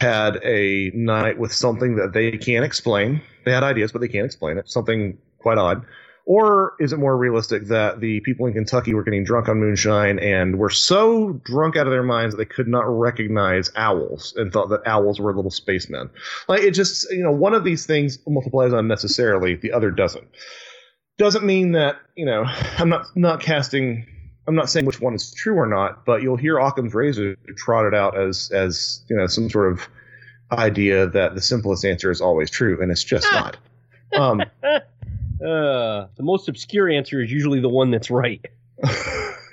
had a night with something that they can't explain? They had ideas, but they can't explain it. Something quite odd. Or is it more realistic that the people in Kentucky were getting drunk on moonshine and were so drunk out of their minds that they could not recognize owls and thought that owls were little spacemen? Like it just, you know, one of these things multiplies unnecessarily, the other doesn't. Doesn't mean that, you know, I'm not not casting I'm not saying which one is true or not, but you'll hear Occam's razor trotted out as as, you know, some sort of idea that the simplest answer is always true, and it's just not. Um, [LAUGHS] Uh, the most obscure answer is usually the one that's right. [LAUGHS]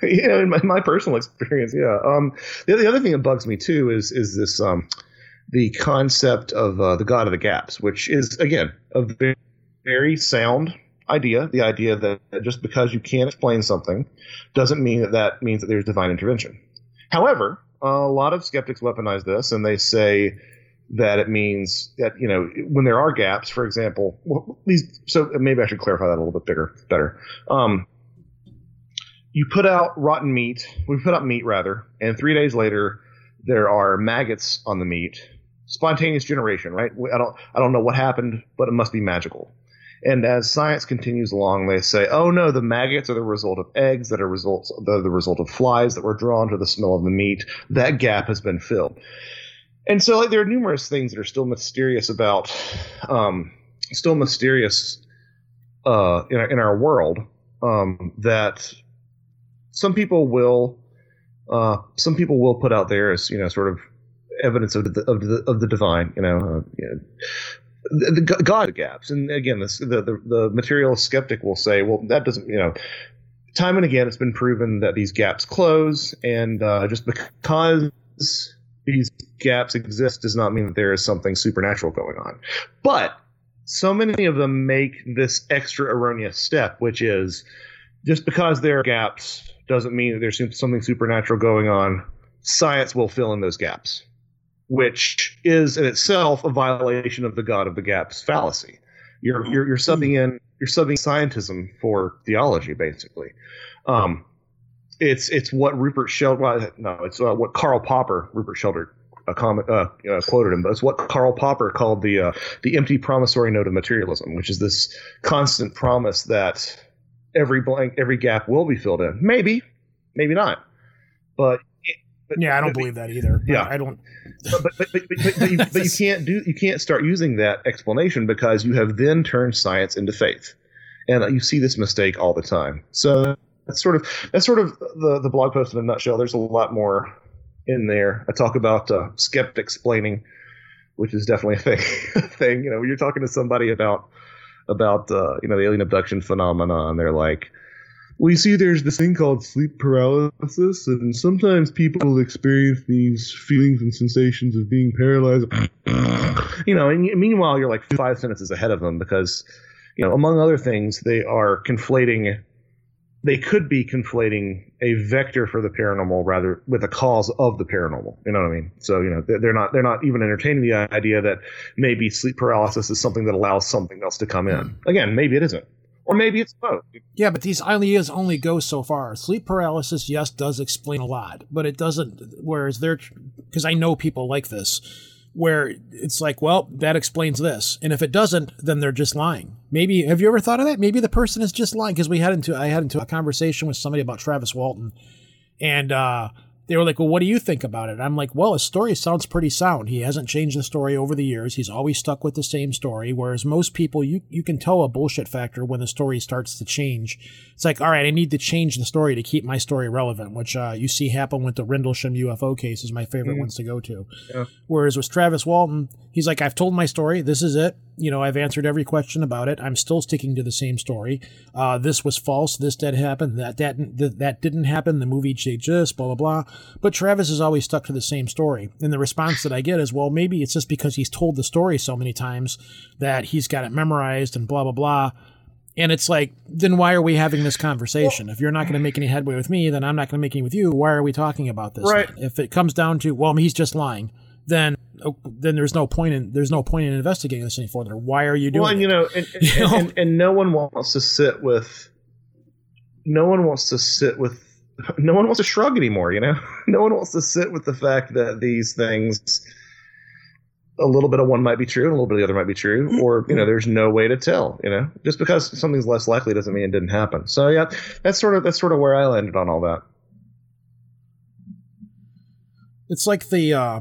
you know, in my, my personal experience, yeah. Um, the, the other thing that bugs me too is is this um, the concept of uh, the God of the Gaps, which is again a very, very sound idea. The idea that just because you can't explain something doesn't mean that that means that there's divine intervention. However, a lot of skeptics weaponize this and they say that it means that you know when there are gaps, for example, well, these. So maybe I should clarify that a little bit bigger, better. Um, you put out rotten meat. We put out meat rather, and three days later there are maggots on the meat. Spontaneous generation, right? I don't I don't know what happened, but it must be magical. And as science continues along, they say, "Oh no, the maggots are the result of eggs that are results the, the result of flies that were drawn to the smell of the meat. That gap has been filled." and so like there are numerous things that are still mysterious about um, still mysterious uh, in, our, in our world um, that some people will uh, some people will put out there as you know sort of evidence of the of the, of the divine you know, uh, you know the, God gaps and again the, the the materialist skeptic will say well that doesn't you know time and again it's been proven that these gaps close and uh, just because these gaps exist does not mean that there is something supernatural going on. But so many of them make this extra erroneous step, which is just because there are gaps doesn't mean that there's something supernatural going on. Science will fill in those gaps, which is in itself a violation of the God of the gaps fallacy. You're you're, you're subbing in you're subbing scientism for theology, basically. Um, it's it's what Rupert Sheldrake. No, it's uh, what Karl Popper, Rupert Sheldrake, a comment uh, uh, quoted him, but it's what Karl Popper called the uh, the empty promissory note of materialism, which is this constant promise that every blank, every gap will be filled in. Maybe, maybe not, but. But yeah, I don't but, believe that either. Yeah, I don't. But but, but, but, you, but you [LAUGHS] can't do you can't start using that explanation because you have then turned science into faith, and you see this mistake all the time. So that's sort of that's sort of the the blog post in a nutshell. There's a lot more in there. I talk about uh, skeptic explaining, which is definitely a thing. [LAUGHS] thing. You know, when you're talking to somebody about about uh, you know the alien abduction phenomenon, and they're like, "Well, you see, there's this thing called sleep paralysis, and sometimes people will experience these feelings and sensations of being paralyzed." [CLEARS THROAT] you know, and meanwhile, you're like five sentences ahead of them because, you know, among other things, they are conflating they could be conflating a vector for the paranormal rather with a cause of the paranormal. You know what I mean? So you know they're not they're not even entertaining the idea that maybe sleep paralysis is something that allows something else to come in. Again, maybe it isn't, or maybe it's both. Yeah, but these ideas only go so far. Sleep paralysis, yes, does explain a lot, but it doesn't. Whereas they're because I know people like this where it's like, well, that explains this. And if it doesn't, then they're just lying. Maybe have you ever thought of that? Maybe the person is just lying because we had into I had into a conversation with somebody about Travis Walton, and uh, they were like, "Well, what do you think about it?" I'm like, "Well, his story sounds pretty sound. He hasn't changed the story over the years. He's always stuck with the same story. Whereas most people, you you can tell a bullshit factor when the story starts to change. It's like, all right, I need to change the story to keep my story relevant, which uh, you see happen with the Rendlesham UFO case is my favorite mm-hmm. ones to go to. Yeah. Whereas with Travis Walton, he's like, I've told my story. This is it you know, I've answered every question about it. I'm still sticking to the same story. Uh, this was false. This did happen. That that that, didn't happen. The movie just blah blah blah. But Travis has always stuck to the same story. And the response that I get is, well, maybe it's just because he's told the story so many times that he's got it memorized and blah blah blah. And it's like, then why are we having this conversation? If you're not going to make any headway with me, then I'm not going to make any with you. Why are we talking about this? Right. If it comes down to, well, he's just lying, then then there's no point in there's no point in investigating this any further. Why are you doing? Well, and it? you know, and, [LAUGHS] and, You know? and, and no one wants to sit with. No one wants to sit with. [LAUGHS] No one wants to shrug anymore. You know, [LAUGHS] no one wants to sit with the fact that these things. A little bit of one might be true, and a little bit of the other might be true, or you know, there's no way to tell. You know, just because something's less likely doesn't mean it didn't happen. So yeah, that's sort of that's sort of where I landed on all that. It's like the uh,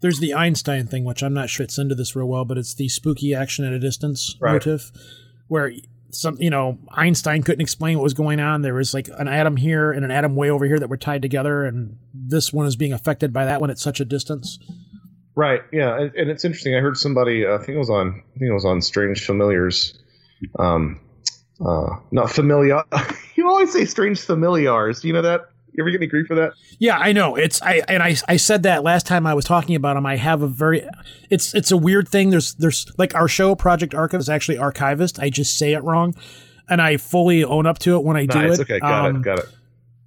there's the Einstein thing, which I'm not sure fits into this real well, but it's the spooky action at a distance Right. motive, where some you know Einstein couldn't explain what was going on. There was like an atom here and an atom way over here that were tied together, and this one is being affected by that one at such a distance. Right. Yeah, and, and it's interesting. I heard somebody. Uh, I think it was on. I think it was on Strange Familiars. Um, uh, not familiar. [LAUGHS] you always say strange familiars. Do you know that? You ever get any grief for that? Yeah, I know. It's I and I I said that last time I was talking about him. I have a very it's it's a weird thing. There's there's like our show Project Archive is actually archivist. I just say it wrong, and I fully own up to it when I do nice. it. Okay. Got Um, it. Got it.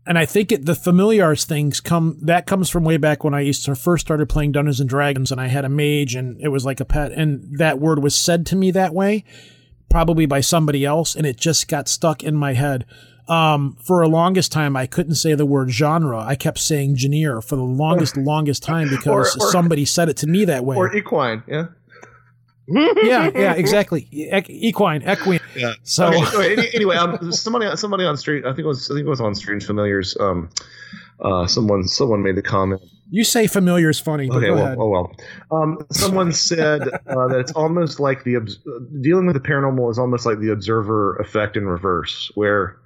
and I think it, the familiars things come that comes from way back when I used to first started playing Dungeons and Dragons, and I had a mage, and it was like a pet, and that word was said to me that way, probably by somebody else, and it just got stuck in my head. Um, for a longest time, I couldn't say the word genre. I kept saying genre for the longest, [LAUGHS] longest time because Or- or- somebody said it to me that way. Or equine. Yeah. Yeah, [LAUGHS] yeah, exactly. E- equine, equine. Yeah. So Okay, okay, anyway, um, somebody somebody on street. I think it was I think it was on Strange Familiars. Um, uh, someone someone made the comment. you say familiar is funny, but Okay, go well, ahead. oh well. Um, someone said uh, that it's almost like the obs- dealing with the paranormal is almost like the observer effect in reverse, where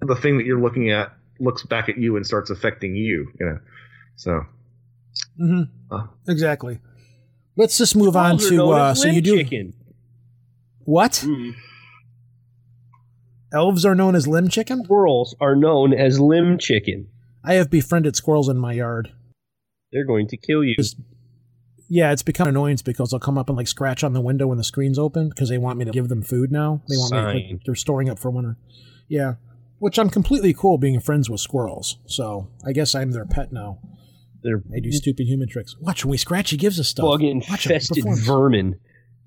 the thing that you're looking at looks back at you and starts affecting you. You know, so hmm Uh. exactly. Let's just move on to uh, so you do chicken. what? Mm. Elves are known as limb chicken. Squirrels are known as limb chicken. I have befriended squirrels in my yard. They're going to kill you. Just- Yeah, it's become an annoyance because they'll come up and like scratch on the window when the screen's open because they want me to give them food now. They want me to, like, they're storing up for winter. Yeah, which I'm completely cool being friends with squirrels. So I guess I'm their pet now. They're I do stupid human tricks. Watch when we scratch, he gives us stuff. bug infested vermin,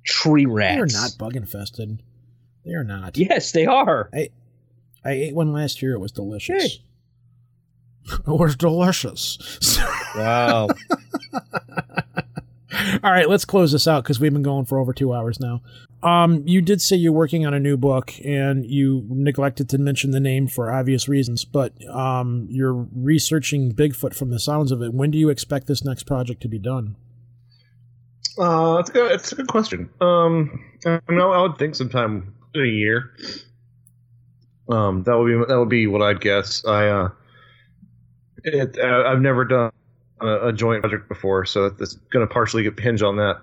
tree rats. They are not bug infested. They are not. Yes, they are. I ate one last year. It was delicious. [LAUGHS] it was delicious. [LAUGHS] Wow. All right, let's close this out because we've been going for over two hours now. Um, you did say you're working on a new book, and you neglected to mention the name for obvious reasons. But um, you're researching Bigfoot from the sounds of it. When do you expect this next project to be done? uh, it's a good a good question. Um, I mean, I would think sometime in a year. Um, that would be that would be what I'd guess. I uh, it, uh, I've never done a, a joint project before, so it's going to partially hinge on that.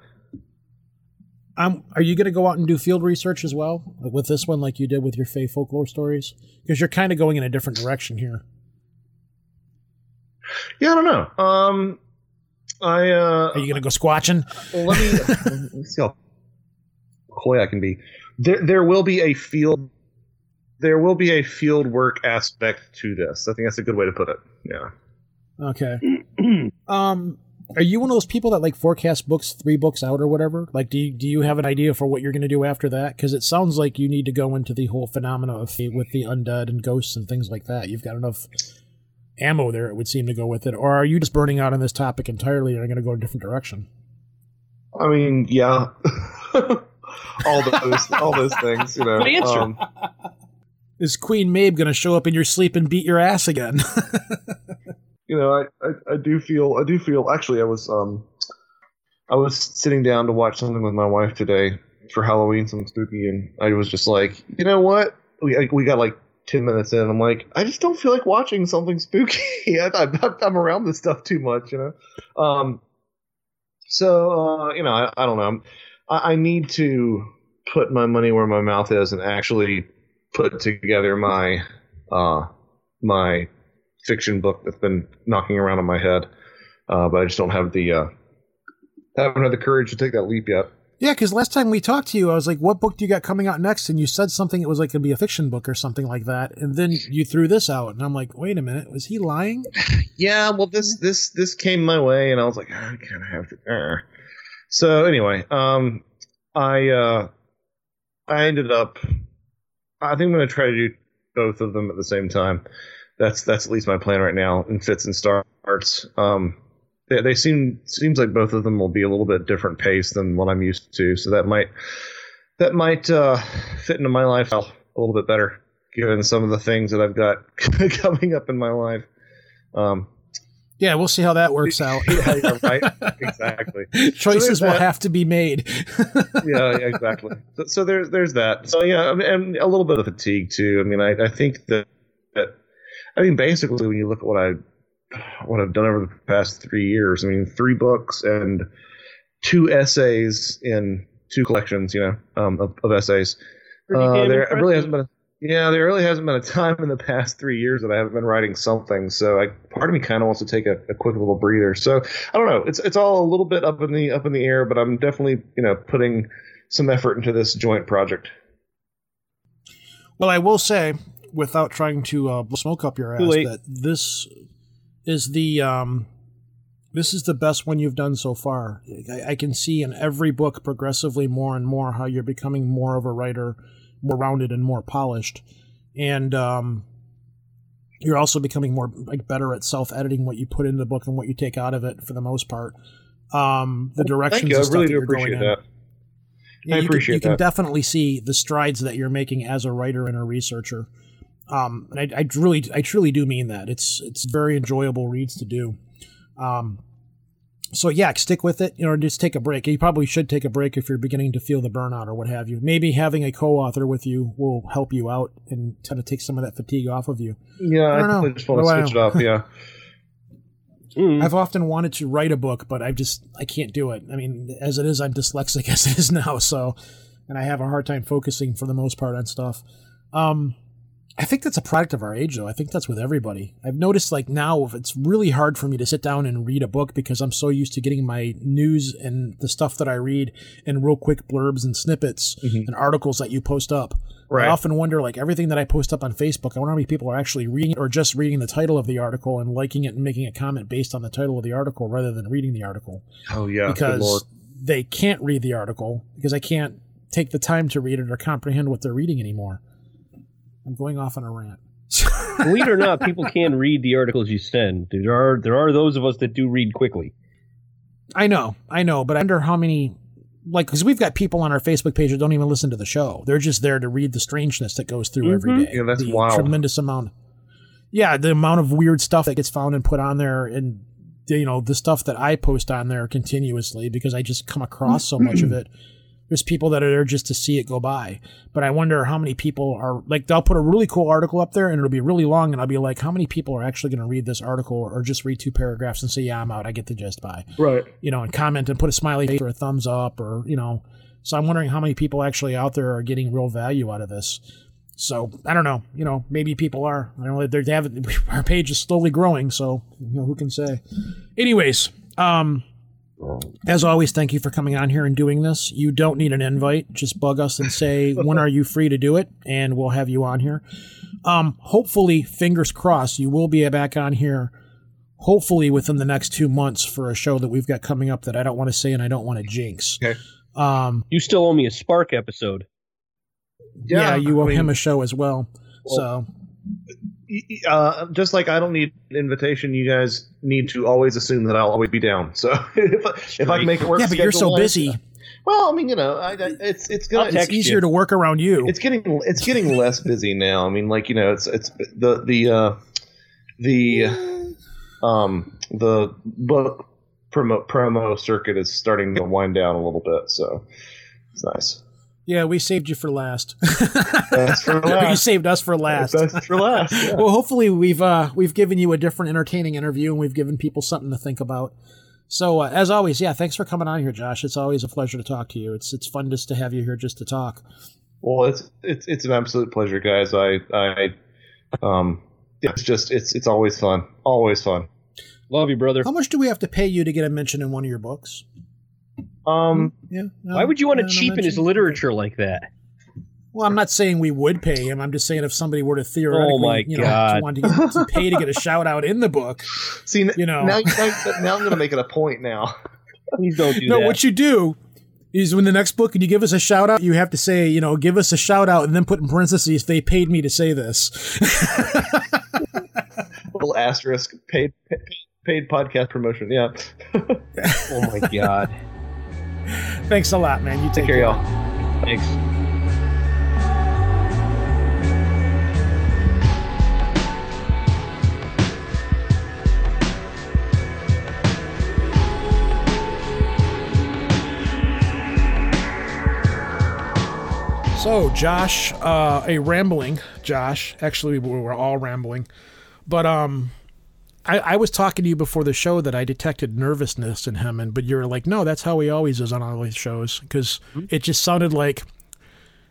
Um, are you going to go out and do field research as well with this one, like you did with your Fey folklore stories? Because you're kind of going in a different direction here. Yeah, I don't know. Um, I uh, Are you going to go squatching? Let me [LAUGHS] let me see how coy I can be. There, there will be a field. There will be a field work aspect to this. I think that's a good way to put it. Yeah. Okay. [CLEARS THROAT] um, are you one of those people that like forecast books three books out or whatever? Like, do you, do you have an idea for what you're going to do after that? Because it sounds like you need to go into the whole phenomena of fate with the undead and ghosts and things like that. You've got enough ammo there, it would seem to go with it. Or are you just burning out on this topic entirely and are you going to go in a different direction? I mean, yeah. [LAUGHS] all those, all those things. You know. Good answer. Um, Is Queen Mab going to show up in your sleep and beat your ass again? [LAUGHS] you know, I, I, I do feel, I do feel. Actually, I was, um, I was sitting down to watch something with my wife today for Halloween, something spooky, and I was just like, you know what? We we got like ten minutes in. I'm like, I just don't feel like watching something spooky. [LAUGHS] I, I, I'm around this stuff too much, you know. Um, so uh, you know, I, I don't know. I, I need to put my money where my mouth is and actually put together my uh, my fiction book that's been knocking around in my head, uh, but I just don't have the uh, haven't had the courage to take that leap yet. Yeah, because last time we talked to you, I was like, "What book do you got coming out next?" And you said something. It was like going to be a fiction book or something like that. And then you threw this out, and I'm like, "Wait a minute, was he lying?" [LAUGHS] Yeah, well, this this this came my way, and I was like, "Ah, I kind of have to. Uh. So anyway, um, I uh, I ended up. I think I'm going to try to do both of them at the same time. That's that's at least my plan right now in fits and starts. Um, they, they seem seems like both of them will be a little bit different pace than what I'm used to, so that might that might uh, fit into my lifestyle a little bit better, given some of the things that I've got [LAUGHS] coming up in my life. Um, Yeah, we'll see how that works [LAUGHS] out. yeah, yeah, right. [LAUGHS] Exactly. Choices there's will have to be made. yeah, exactly. So, so there's there's that. So yeah, I mean, and a little bit of fatigue too. I mean, I, I think that, that I mean, basically, when you look at what I what I've done over the past three years, I mean, three books and two essays in two collections, you know, um, of, of essays. Uh, damn there really hasn't been. A, yeah, there really hasn't been a time in the past three years that I haven't been writing something. So, I, part of me kind of wants to take a, a quick little breather. So, I don't know. It's it's all a little bit up in the up in the air, but I'm definitely you know putting some effort into this joint project. Well, I will say, without trying to uh, blow smoke up your ass, that this is the um, this is the best one you've done so far. I, I can see in every book progressively more and more how you're becoming more of a writer, more rounded and more polished, and um, you're also becoming more like better at self editing what you put in the book and what you take out of it for the most part. Um, the directions Thank you. I really that do appreciate in. that. Yeah, I you appreciate can, you can definitely see the strides that you're making as a writer and a researcher. Um, and I, I really, I truly do mean that. It's it's very enjoyable reads to do. Um, so yeah, stick with it. You know, just take a break. You probably should take a break if you're beginning to feel the burnout or what have you. Maybe having a co-author with you will help you out and kind of take some of that fatigue off of you. Yeah, I I, don't know. just want to I switch it up. Yeah. [LAUGHS] Mm. I've often wanted to write a book, but I just I can't do it. I mean, as it is, I'm dyslexic [LAUGHS] as it is now, so and I have a hard time focusing for the most part on stuff. Um, I think that's a product of our age, though. I think that's with everybody. I've noticed like now it's really hard for me to sit down and read a book because I'm so used to getting my news and the stuff that I read in real quick blurbs and snippets Mhm. and articles that you post up. Right. I often wonder, like everything that I post up on Facebook, I wonder how many people are actually reading it or just reading the title of the article and liking it and making a comment based on the title of the article rather than reading the article. Oh yeah. because they can't read the article because I can't take the time to read it or comprehend what they're reading anymore. I'm going off on a rant. [LAUGHS] Believe it or not, people can read the articles you send. There are there are those of us that do read quickly. I know, I know, but I wonder how many, like, because we've got people on our Facebook page that don't even listen to the show. They're just there to read the strangeness that goes through every Mhm. day. Yeah, that's the wild. Tremendous amount. Yeah, the amount of weird stuff that gets found and put on there, and you know the stuff that I post on there continuously because I just come across so much of [CLEARS THROAT] it. There's people that are there just to see it go by, but I wonder how many people are like they'll put a really cool article up there and it'll be really long, and I'll be like, how many people are actually going to read this article or just read two paragraphs and say, yeah, I'm out, I get the gist by Right. you know, and comment and put a smiley face or a thumbs up or, you know. So I'm wondering how many people actually out there are getting real value out of this. So I don't know, you know, maybe people are. I know they're, they have [LAUGHS] our page is slowly growing, so you know who can say. Anyways, um, as always, thank you for coming on here and doing this. You don't need an invite; just bug us and say [LAUGHS] when are you free to do it, and we'll have you on here. Um, hopefully, fingers crossed, you will be back on here hopefully within the next two months for a show that we've got coming up that I don't want to say and I don't want to jinx. Okay. Um, You still owe me a Spark episode. yeah, you I owe mean, him a show as well. Well, so y- y- Uh, just like I don't need an invitation, you guys need to always assume that I'll always be down. So [LAUGHS] if, I- if I can make it work, yeah, but you're so schedule-wise, busy. Well, I mean, you know, I, I, it's it's gonna it's, It's easier you. to work around you. it's getting it's getting less busy now. I mean, like you know, it's it's the the uh, the um the book promo promo circuit is starting to wind down a little bit, so it's nice. Yeah, we saved you for last. [LAUGHS] That's for [LAUGHS] you saved us for last. That's for last. yeah. [LAUGHS] Well, hopefully we've uh, we've given you a different, entertaining interview, and we've given people something to think about. So uh, as always, yeah, thanks for coming on here, Josh. It's always a pleasure to talk to you. It's it's fun just to have you here just to talk. Well, it's it's it's an absolute pleasure, guys. I I um it's just it's it's always fun. Always fun. Love you, brother. How much do we have to pay you to get a mention in one of your books? Um Yeah. no, Why would you want to no, no cheapen his literature like that? Well, I'm not saying we would pay him. I'm just saying if somebody were to theoretically, Oh, my you know, God. want to, get, to [LAUGHS] pay to get a shout out in the book. see You know. now now, now I'm going to make it a point now. [LAUGHS] Please don't do No, that. what you do is when the next book and you give us a shout out, you have to say, you know, give us a shout out and then put in parentheses, they paid me to say this. [LAUGHS] Little asterisk paid paid, paid podcast promotion. Yeah. oh my god. Thanks a lot, man. You take, Take care, y'all. Thanks. So, Josh, uh, a rambling Josh. Actually, we were all rambling, but um, I, I was talking to you before the show that I detected nervousness in him, and but you're like, no, that's how he always is on all these shows because mm-hmm. it just sounded like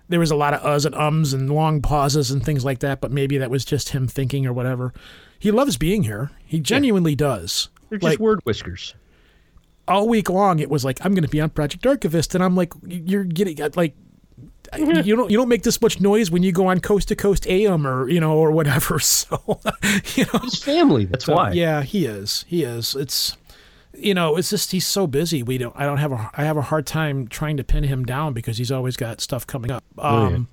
there was a lot of uhs and ums and long pauses and things like that. But maybe that was just him thinking or whatever. He loves being here. He genuinely does. They're just Like- word whiskers. all week long it was like I'm going to be on Project Archivist, and I'm like, you're getting uh, like. [LAUGHS] You don't you don't make this much noise when you go on Coast to Coast AM or you know or whatever. [LAUGHS] So you know He's family. That's so, why. Yeah, he is. He is. It's you know, it's just he's so busy. We don't. I don't have a. I have a hard time trying to pin him down because he's always got stuff coming up. Oh, Um,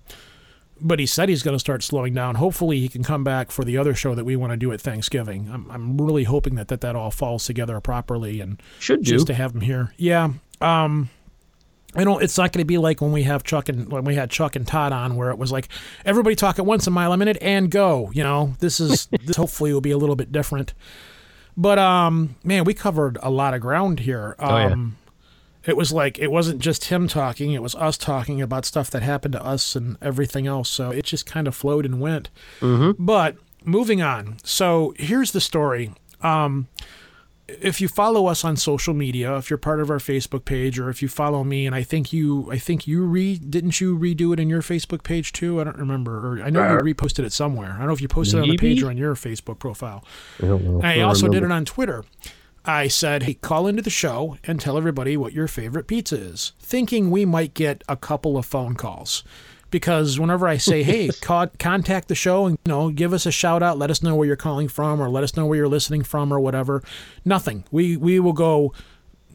But he said he's going to start slowing down. Hopefully, he can come back for the other show that we want to do at Thanksgiving. I'm, I'm really hoping that, that that all falls together properly and Should do. just to have him here. Yeah. Um, I don't. It's not going to be like when we have Chuck and when we had Chuck and Todd on, where it was like everybody talk at once a mile a minute and go. You know, this is [LAUGHS] this hopefully will be a little bit different. But um, man, we covered a lot of ground here. Um, Oh, yeah. It was like it wasn't just him talking; it was us talking about stuff that happened to us and everything else. So it just kind of flowed and went. Mm-hmm. But moving on. So here's the story. Um, if you follow us on social media, if you're part of our Facebook page, or if you follow me, and I think you, I think you re didn't you redo it in your Facebook page too? I don't remember, or I know you uh, reposted it somewhere. I don't know if you posted it on the page or on your Facebook profile. I don't know. I also did it on Twitter. I said, hey, call into the show and tell everybody what your favorite pizza is, thinking we might get a couple of phone calls. Because whenever I say, hey, [LAUGHS] co- contact the show and you know, give us a shout out, let us know where you're calling from or let us know where you're listening from or whatever, nothing. We, we will go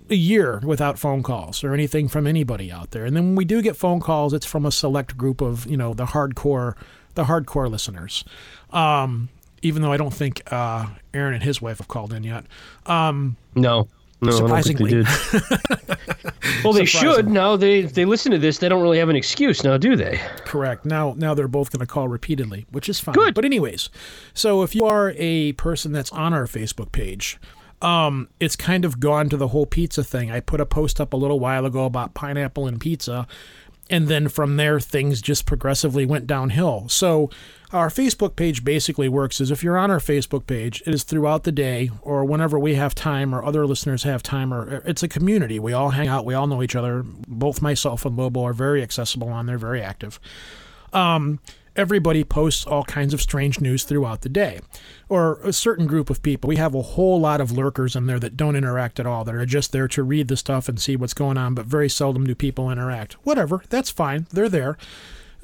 a year without phone calls or anything from anybody out there. And then when we do get phone calls, it's from a select group of, you know, the hardcore, the hardcore listeners. Um, even though I don't think uh, Aaron and his wife have called in yet. Um, No. No, I don't think they Surprisingly. did. [LAUGHS] well, they should. Surprisingly. Now they they listen to this, they don't really have an excuse now, do they? Correct. Now, now they're both going to call repeatedly, which is fine. Good. But anyways, so if you are a person that's on our Facebook page, um, it's kind of gone to the whole pizza thing. I put a post up a little while ago about pineapple and pizza, and then from there things just progressively went downhill. So our Facebook page basically works as if you're on our Facebook page, it is throughout the day or whenever we have time or other listeners have time or it's a community. We all hang out, we all know each other. Both myself and Lobo are very accessible on there, very active um, everybody posts all kinds of strange news throughout the day. Or a certain group of people. We have a whole lot of lurkers in there that don't interact at all, that are just there to read the stuff and see what's going on, but very seldom do people interact. Whatever, that's fine. They're there.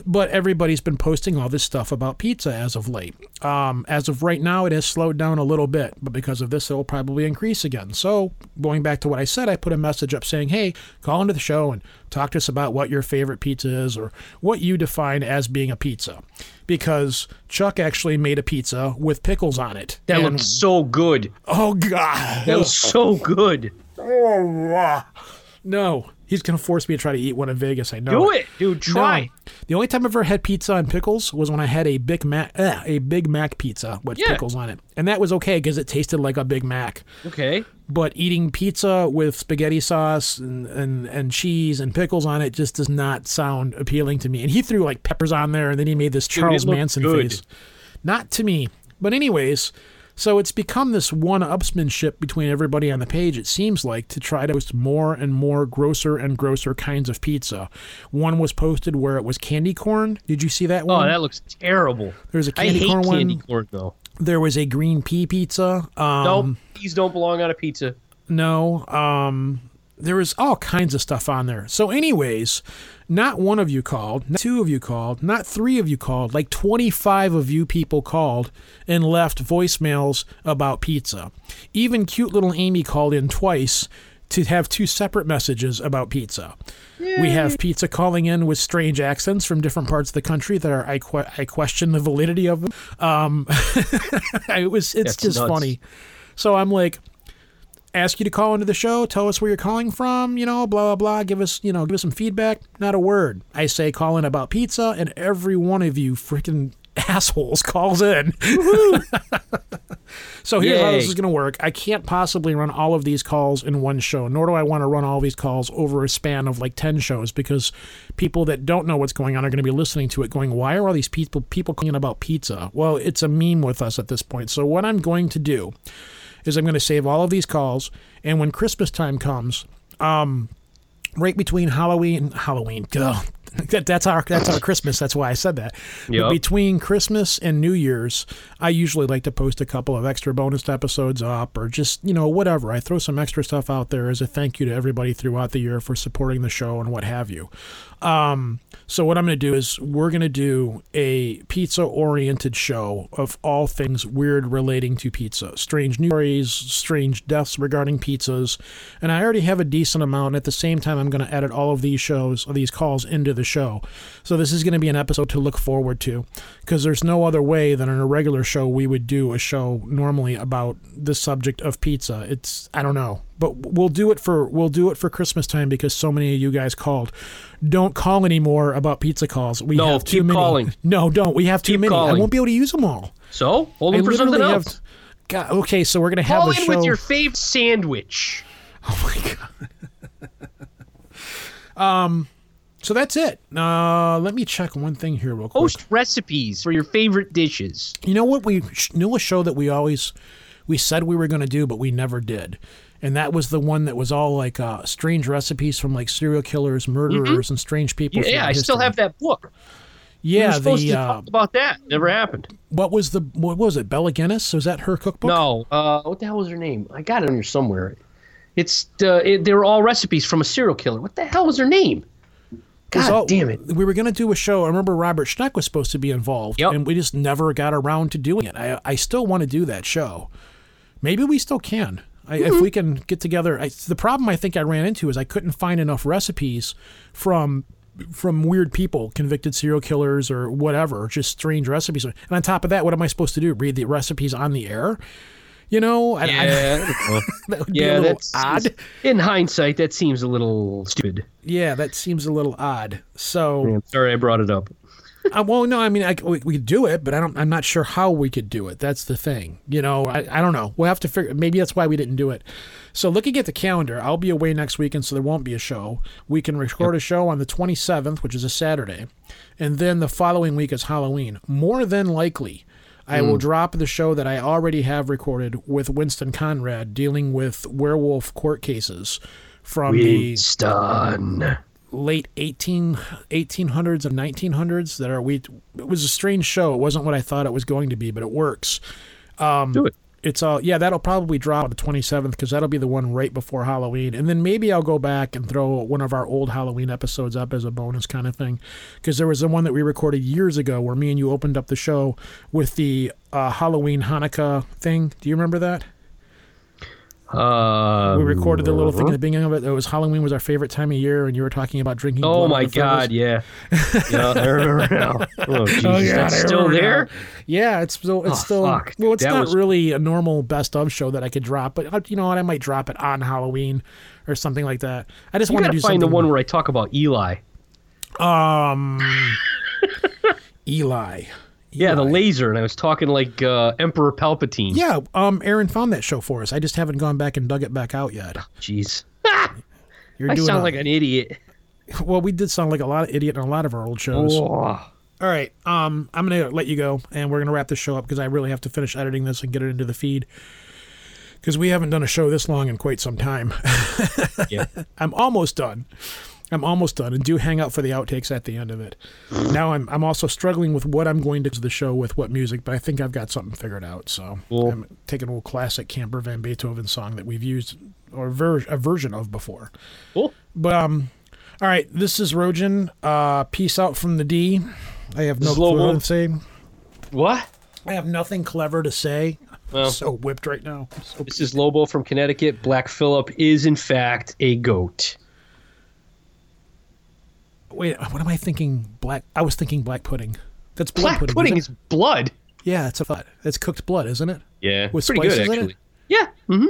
But everybody's been posting all this stuff about pizza as of late. Um, as of right now, it has slowed down a little bit, but because of this, it will probably increase again. So, going back to what I said, I put a message up saying, hey, call into the show and talk to us about what your favorite pizza is or what you define as being a pizza. Because Chuck actually made a pizza with pickles on it. That And- looked so good. Oh, God. That was so good. Oh [LAUGHS] No, he's to force me to try to eat one in Vegas. I know. Do it, dude. Try. No. The only time I've ever had pizza and pickles was when I had a Big Mac, uh, a Big Mac pizza with Yeah. pickles on it, and that was okay because it tasted like a Big Mac. Okay. But eating pizza with spaghetti sauce and, and, and cheese and pickles on it just does not sound appealing to me. And he threw like peppers on there, and then he made this Charles looked Manson good. face. Not to me. But anyways, So it's become this one upsmanship between everybody on the page, it seems like, to try to post more and more grosser and grosser kinds of pizza. One was posted where it was candy corn. Did you see that Oh, one? that looks terrible. There's a I candy hate corn candy one. corn though. There was a green pea pizza. Um, nope, these don't belong on a pizza. No. Um, there was all kinds of stuff on there. So, anyways, not one of you called, not two of you called, not three of you called. Like 25 of you people called and left voicemails about pizza. Even cute little Amy called in twice to have two separate messages about pizza. We have pizza calling in with strange accents from different parts of the country that are I, que- I question the validity of them. Um, [LAUGHS] it was it's That's just nuts. funny. So I'm like, ask you to call into the show, tell us where you're calling from, you know, blah blah blah, give us, you know, give us some feedback. Not a word. I say call in about pizza, and every one of you freaking [LAUGHS] assholes calls in. [LAUGHS] so here's how this is going to work. I can't possibly run all of these calls in one show, nor do I want to run all these calls over a span of like 10 shows because people that don't know what's going on are going to be listening to it going, why are all these people people calling in about pizza? Well, it's a meme with us at this point. So what I'm going to do is I'm going to save all of these calls, and when Christmas time comes, um, right between Halloween, Halloween, duh, [LAUGHS] that, that's our that's our Christmas. That's why I said that. But Yep. between Christmas and New Year's, I usually like to post a couple of extra bonus episodes up, or just you know whatever. I throw some extra stuff out there as a thank you to everybody throughout the year for supporting the show and what have you. Um, so what I'm going to do is we're going to do a pizza-oriented show of all things weird relating to pizza, strange news stories, strange deaths regarding pizzas, and I already have a decent amount. At the same time, I'm going to edit all of these shows, these calls into the show. So this is going to be an episode to look forward to, because there's no other way than in a regular show we would do a show normally about the subject of pizza. It's I don't know but we'll do it for we'll do it for Christmas time because so many of you guys called. Don't call anymore about pizza calls. We No, have too keep many. calling. No, don't. We have too Keep many. I won't be able to use them all. So hold them for something literally else. have. God, okay, so we're gonna have Call a in show. with your favorite sandwich. oh my god. [LAUGHS] um, so that's it. Uh, let me check one thing here real quick. Post recipes for your favorite dishes. You know what we sh- knew a show that we always we said we were going to do, but we never did, and that was the one that was all like uh, strange recipes from like serial killers, murderers, and strange people. Mm-hmm. Yeah, I still have that book. we Yeah, supposed the to uh, talk about that. Never happened. what was the what was it? Belle Gunness? Was that her cookbook? No, uh, what the hell was her name? I got it on here somewhere. It's uh, it, they were all recipes from a serial killer. What the hell was her name? God all- damn it! We were going to do a show. I remember Robert Schneck was supposed to be involved, Yep. and we just never got around to doing it. I, I still want to do that show. Maybe we still can. I, Mm-hmm. If we can get together, I, the problem I think I ran into is I couldn't find enough recipes from from weird people, convicted serial killers or whatever, just strange recipes. And on top of that, what am I supposed to do? Read the recipes on the air? You know, I, I- Yeah, [LAUGHS] that would be yeah, a little that's odd. In hindsight, that seems a little stupid. Yeah, that seems a little odd. So. I'm sorry I brought it up. Uh, well, no, I mean, I, we, we could do it, but I don't. I'm not sure how we could do it. That's the thing. You know, I, I don't know. We'll have to figure. Maybe that's why we didn't do it. So, looking at the calendar, I'll be away next weekend, so there won't be a show. We can record a show on the 27th, which is a Saturday, and then the following week is Halloween. More than likely, I will drop the show that I already have recorded with Winston Conrad dealing with werewolf court cases from the Winston. Late 18, 1800s and 1900s that are we it was a strange show. It wasn't what i thought it was going to be but it works. Um Do it. it's all yeah that'll probably drop on the 27th because that'll be the one right before halloween. And then maybe i'll go back and throw one of our old halloween episodes up as a bonus kind of thing. Because there was the one that we recorded years ago where me and you opened up the show with the uh, halloween hanukkah thing. Do you remember that Uh, we recorded the little thing at the beginning of it. It was Halloween was our favorite time of year, and you were talking about drinking. Oh my God! Yeah, [LAUGHS] yeah, I remember now. Oh [LAUGHS] Jesus, God, that's still there. now. Yeah, it's still it's Oh, still fuck. well, it's That not was- really a normal best of show that I could drop, but uh, you know what? I might drop it on Halloween or something like that. I just want to do find something. the one where I talk about Eli. um, [LAUGHS] Eli. Yeah, the laser, and I was talking like uh, Emperor Palpatine. Yeah, um, Aaron found that show for us. I just haven't gone back and dug it back out yet. Jeez, [LAUGHS] You're I doing sound a- like an idiot. [LAUGHS] well. We did sound like a lot of idiot in a lot of our old shows. Oh. All right. Um, I'm gonna let you go, and we're gonna wrap this show up because I really have to finish editing this and get it into the feed. Because we haven't done a show this long in quite some time. [LAUGHS] Yeah. I'm almost done. I'm almost done, and do hang out for the outtakes at the end of it. now I'm I'm also struggling with what I'm going to do the show with what music, but I think I've got something figured out. So Cool. I'm taking a little classic Camper Van Beethoven song that we've used or ver- a version of before. Cool. But um, all right, this is Rojan. Uh, peace out from the D. I have no Slow clue mo- to say. What? I have nothing clever to say. Well- I'm so whipped right now. So- This is Lobo from Connecticut. Black Phillip is in fact a goat. Wait, what am I thinking? Black. I was thinking black pudding. That's blood Black pudding. pudding isn't blood. yeah, it's a thought. It's cooked blood, isn't it? Yeah, With pretty good spices in it? actually. Yeah, hmm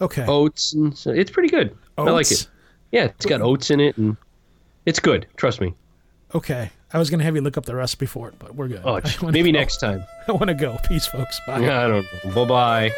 Okay. oats and so it's pretty good. I like it. Yeah, it's got oats in it and it's good. Trust me. Okay. I was gonna have you look up the recipe for it, but we're good. Oh, [LAUGHS] maybe go. next time. [LAUGHS] I want to go. Peace, folks. Bye. I don't. Bye bye.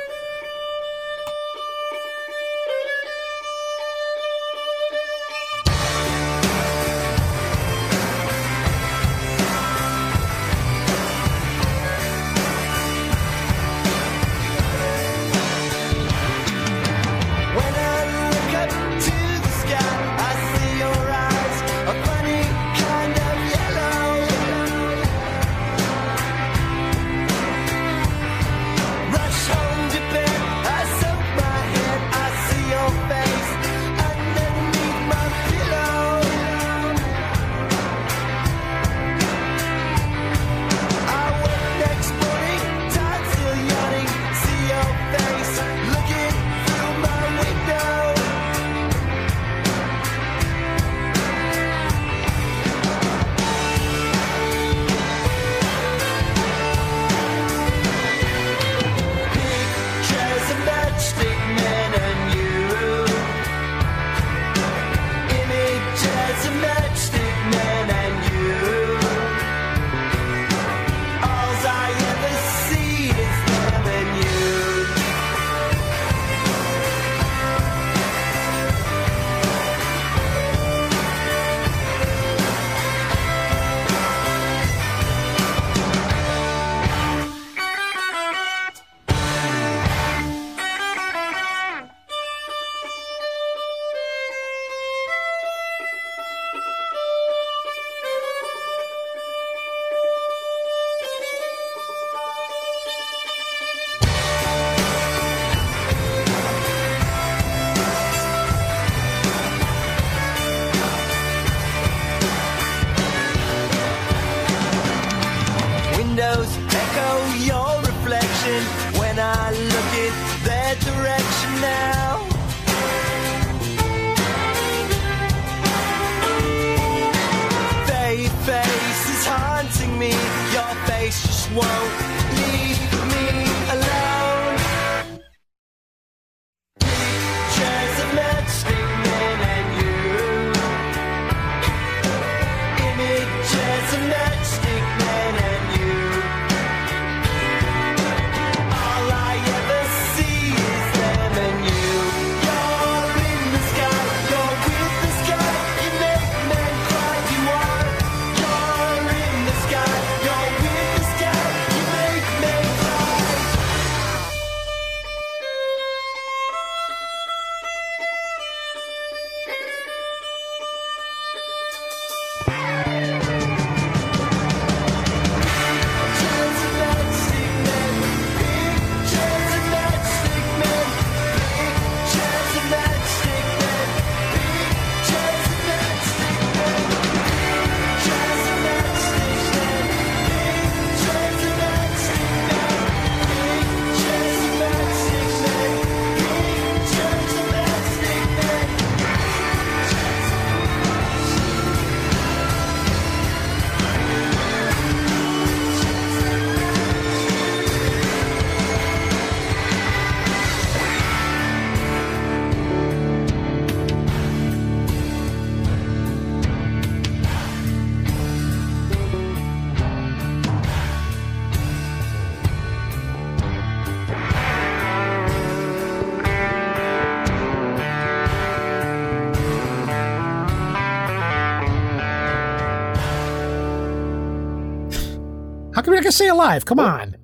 Come here, I can say it live. Come on.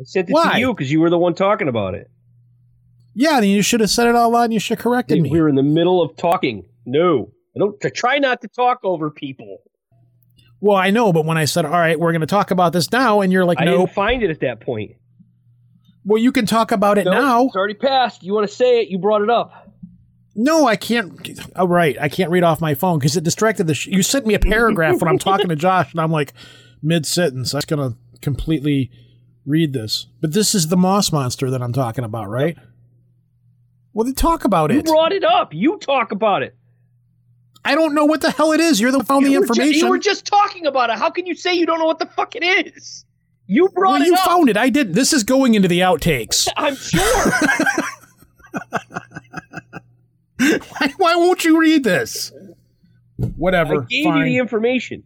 I sent it Why? to you because you were the one talking about it. Yeah, then you should have said it out loud and you should have corrected me. We were in the middle of talking. No, I don't. I try not to talk over people. Well, I know, but when I said, all right, we're going to talk about this now, and you're like, "No." I didn't find it at that point. Well, you can talk about it No, now. It's already passed. You want to say it? You brought it up. No, I can't. Oh, right. I can't read off my phone because it distracted the. Sh- you sent me a paragraph when I'm talking to [LAUGHS] Josh, and I'm like mid sentence. Going to completely read this. But this is the Moss Monster that I'm talking about, right? Well, then talk about You it. You brought it up. You talk about it. I don't know what the hell it is. You're the found the You ju- information. you were just talking about it. How can you say you don't know what the fuck it is? You brought well, it you up. found it. I didn't. This is going into the outtakes. [LAUGHS] I'm sure. [LAUGHS] why, why won't you read this? Whatever. I gave fine. you the information.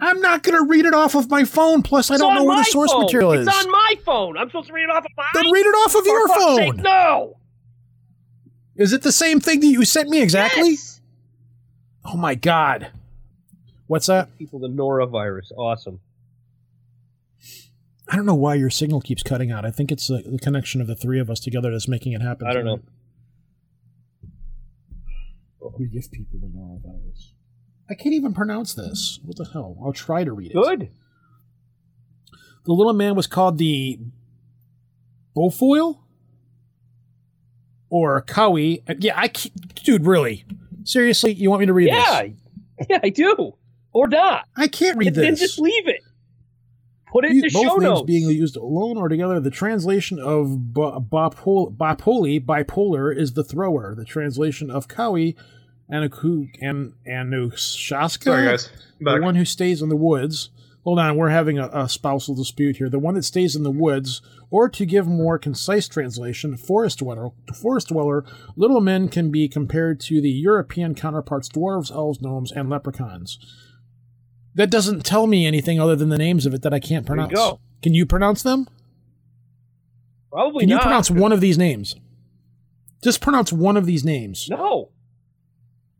I'm not going to read it off of my phone. Plus, I don't know where the source phone. material is. It's on my phone. I'm supposed to read it off of mine. Then read it off of your phone. sake, no. Is it the same thing that you sent me exactly? Yes. Oh my god. What's that? People, the norovirus. Awesome. I don't know why your signal keeps cutting out. I think it's uh, the connection of the three of us together that's making it happen. I don't know. We give people the norovirus. I can't even pronounce this. What the hell? I'll try to read it. Good. The little man was called the Bofoil or. Uh, Yeah, I can't, dude, really. Seriously, you want me to read Yeah, this? yeah, Yeah, I do. Or not. I can't read then this. Then just leave it. Put it in the both show names notes. being used alone or together. The translation of bipoli, bipolar, is the thrower. The translation of Cowie, Anaku, and Anushaska, Sorry, guys. the one who stays in the woods. Hold on, we're having a, a spousal dispute here. The one that stays in the woods, or to give more concise translation, forest dweller. Forest dweller. Little men can be compared to the European counterparts: dwarves, elves, gnomes, and leprechauns. That doesn't tell me anything other than the names of it that I can't you pronounce. go. Can you pronounce them? Probably Can you pronounce one of these names? Just pronounce one of these names. No.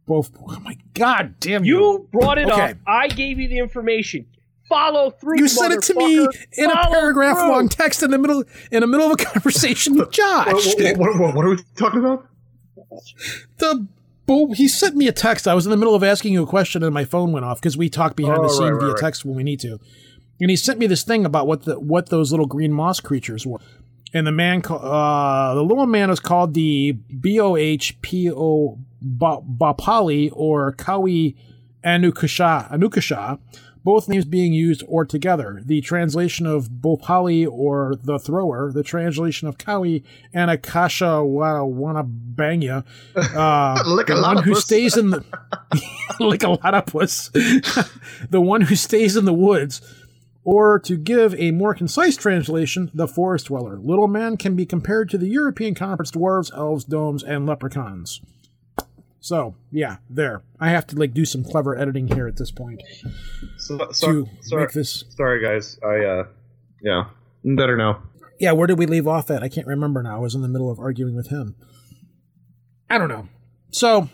Both. Oh my god, damn you! You brought it Okay. up. I gave you the information. Follow through. You sent it to me motherfucker. in a paragraph through. long text in the middle in the middle of a [LAUGHS] conversation with Josh. What, what, what, what are we talking about? the Bo, he sent me a text. I was in the middle of asking you a question and my phone went off because we talk behind Oh, the scene right, right, via right. text when we need to. And he sent me this thing about what the what those little green moss creatures were. And the man, uh, the little man was called the B O H P O Bapali or Kawi Anukasha. Anukasha, both names being used or together. The translation of Bopali or the thrower, the translation of Kawi and Akasha Wanabanya, uh, [LAUGHS] Lick a the lot one who stays in the [LAUGHS] like a lot of puss, [LAUGHS] the one who stays in the woods. Or to give a more concise translation, the forest dweller. Little man can be compared to the European counterparts dwarves, elves, gnomes, and leprechauns. So, yeah, there. I have to like do some clever editing here at this point So, to sorry, make this. sorry, guys. I uh, yeah, I'm better now. Yeah, where did we leave off at? I can't remember now. I was in the middle of arguing with him. I don't know. So,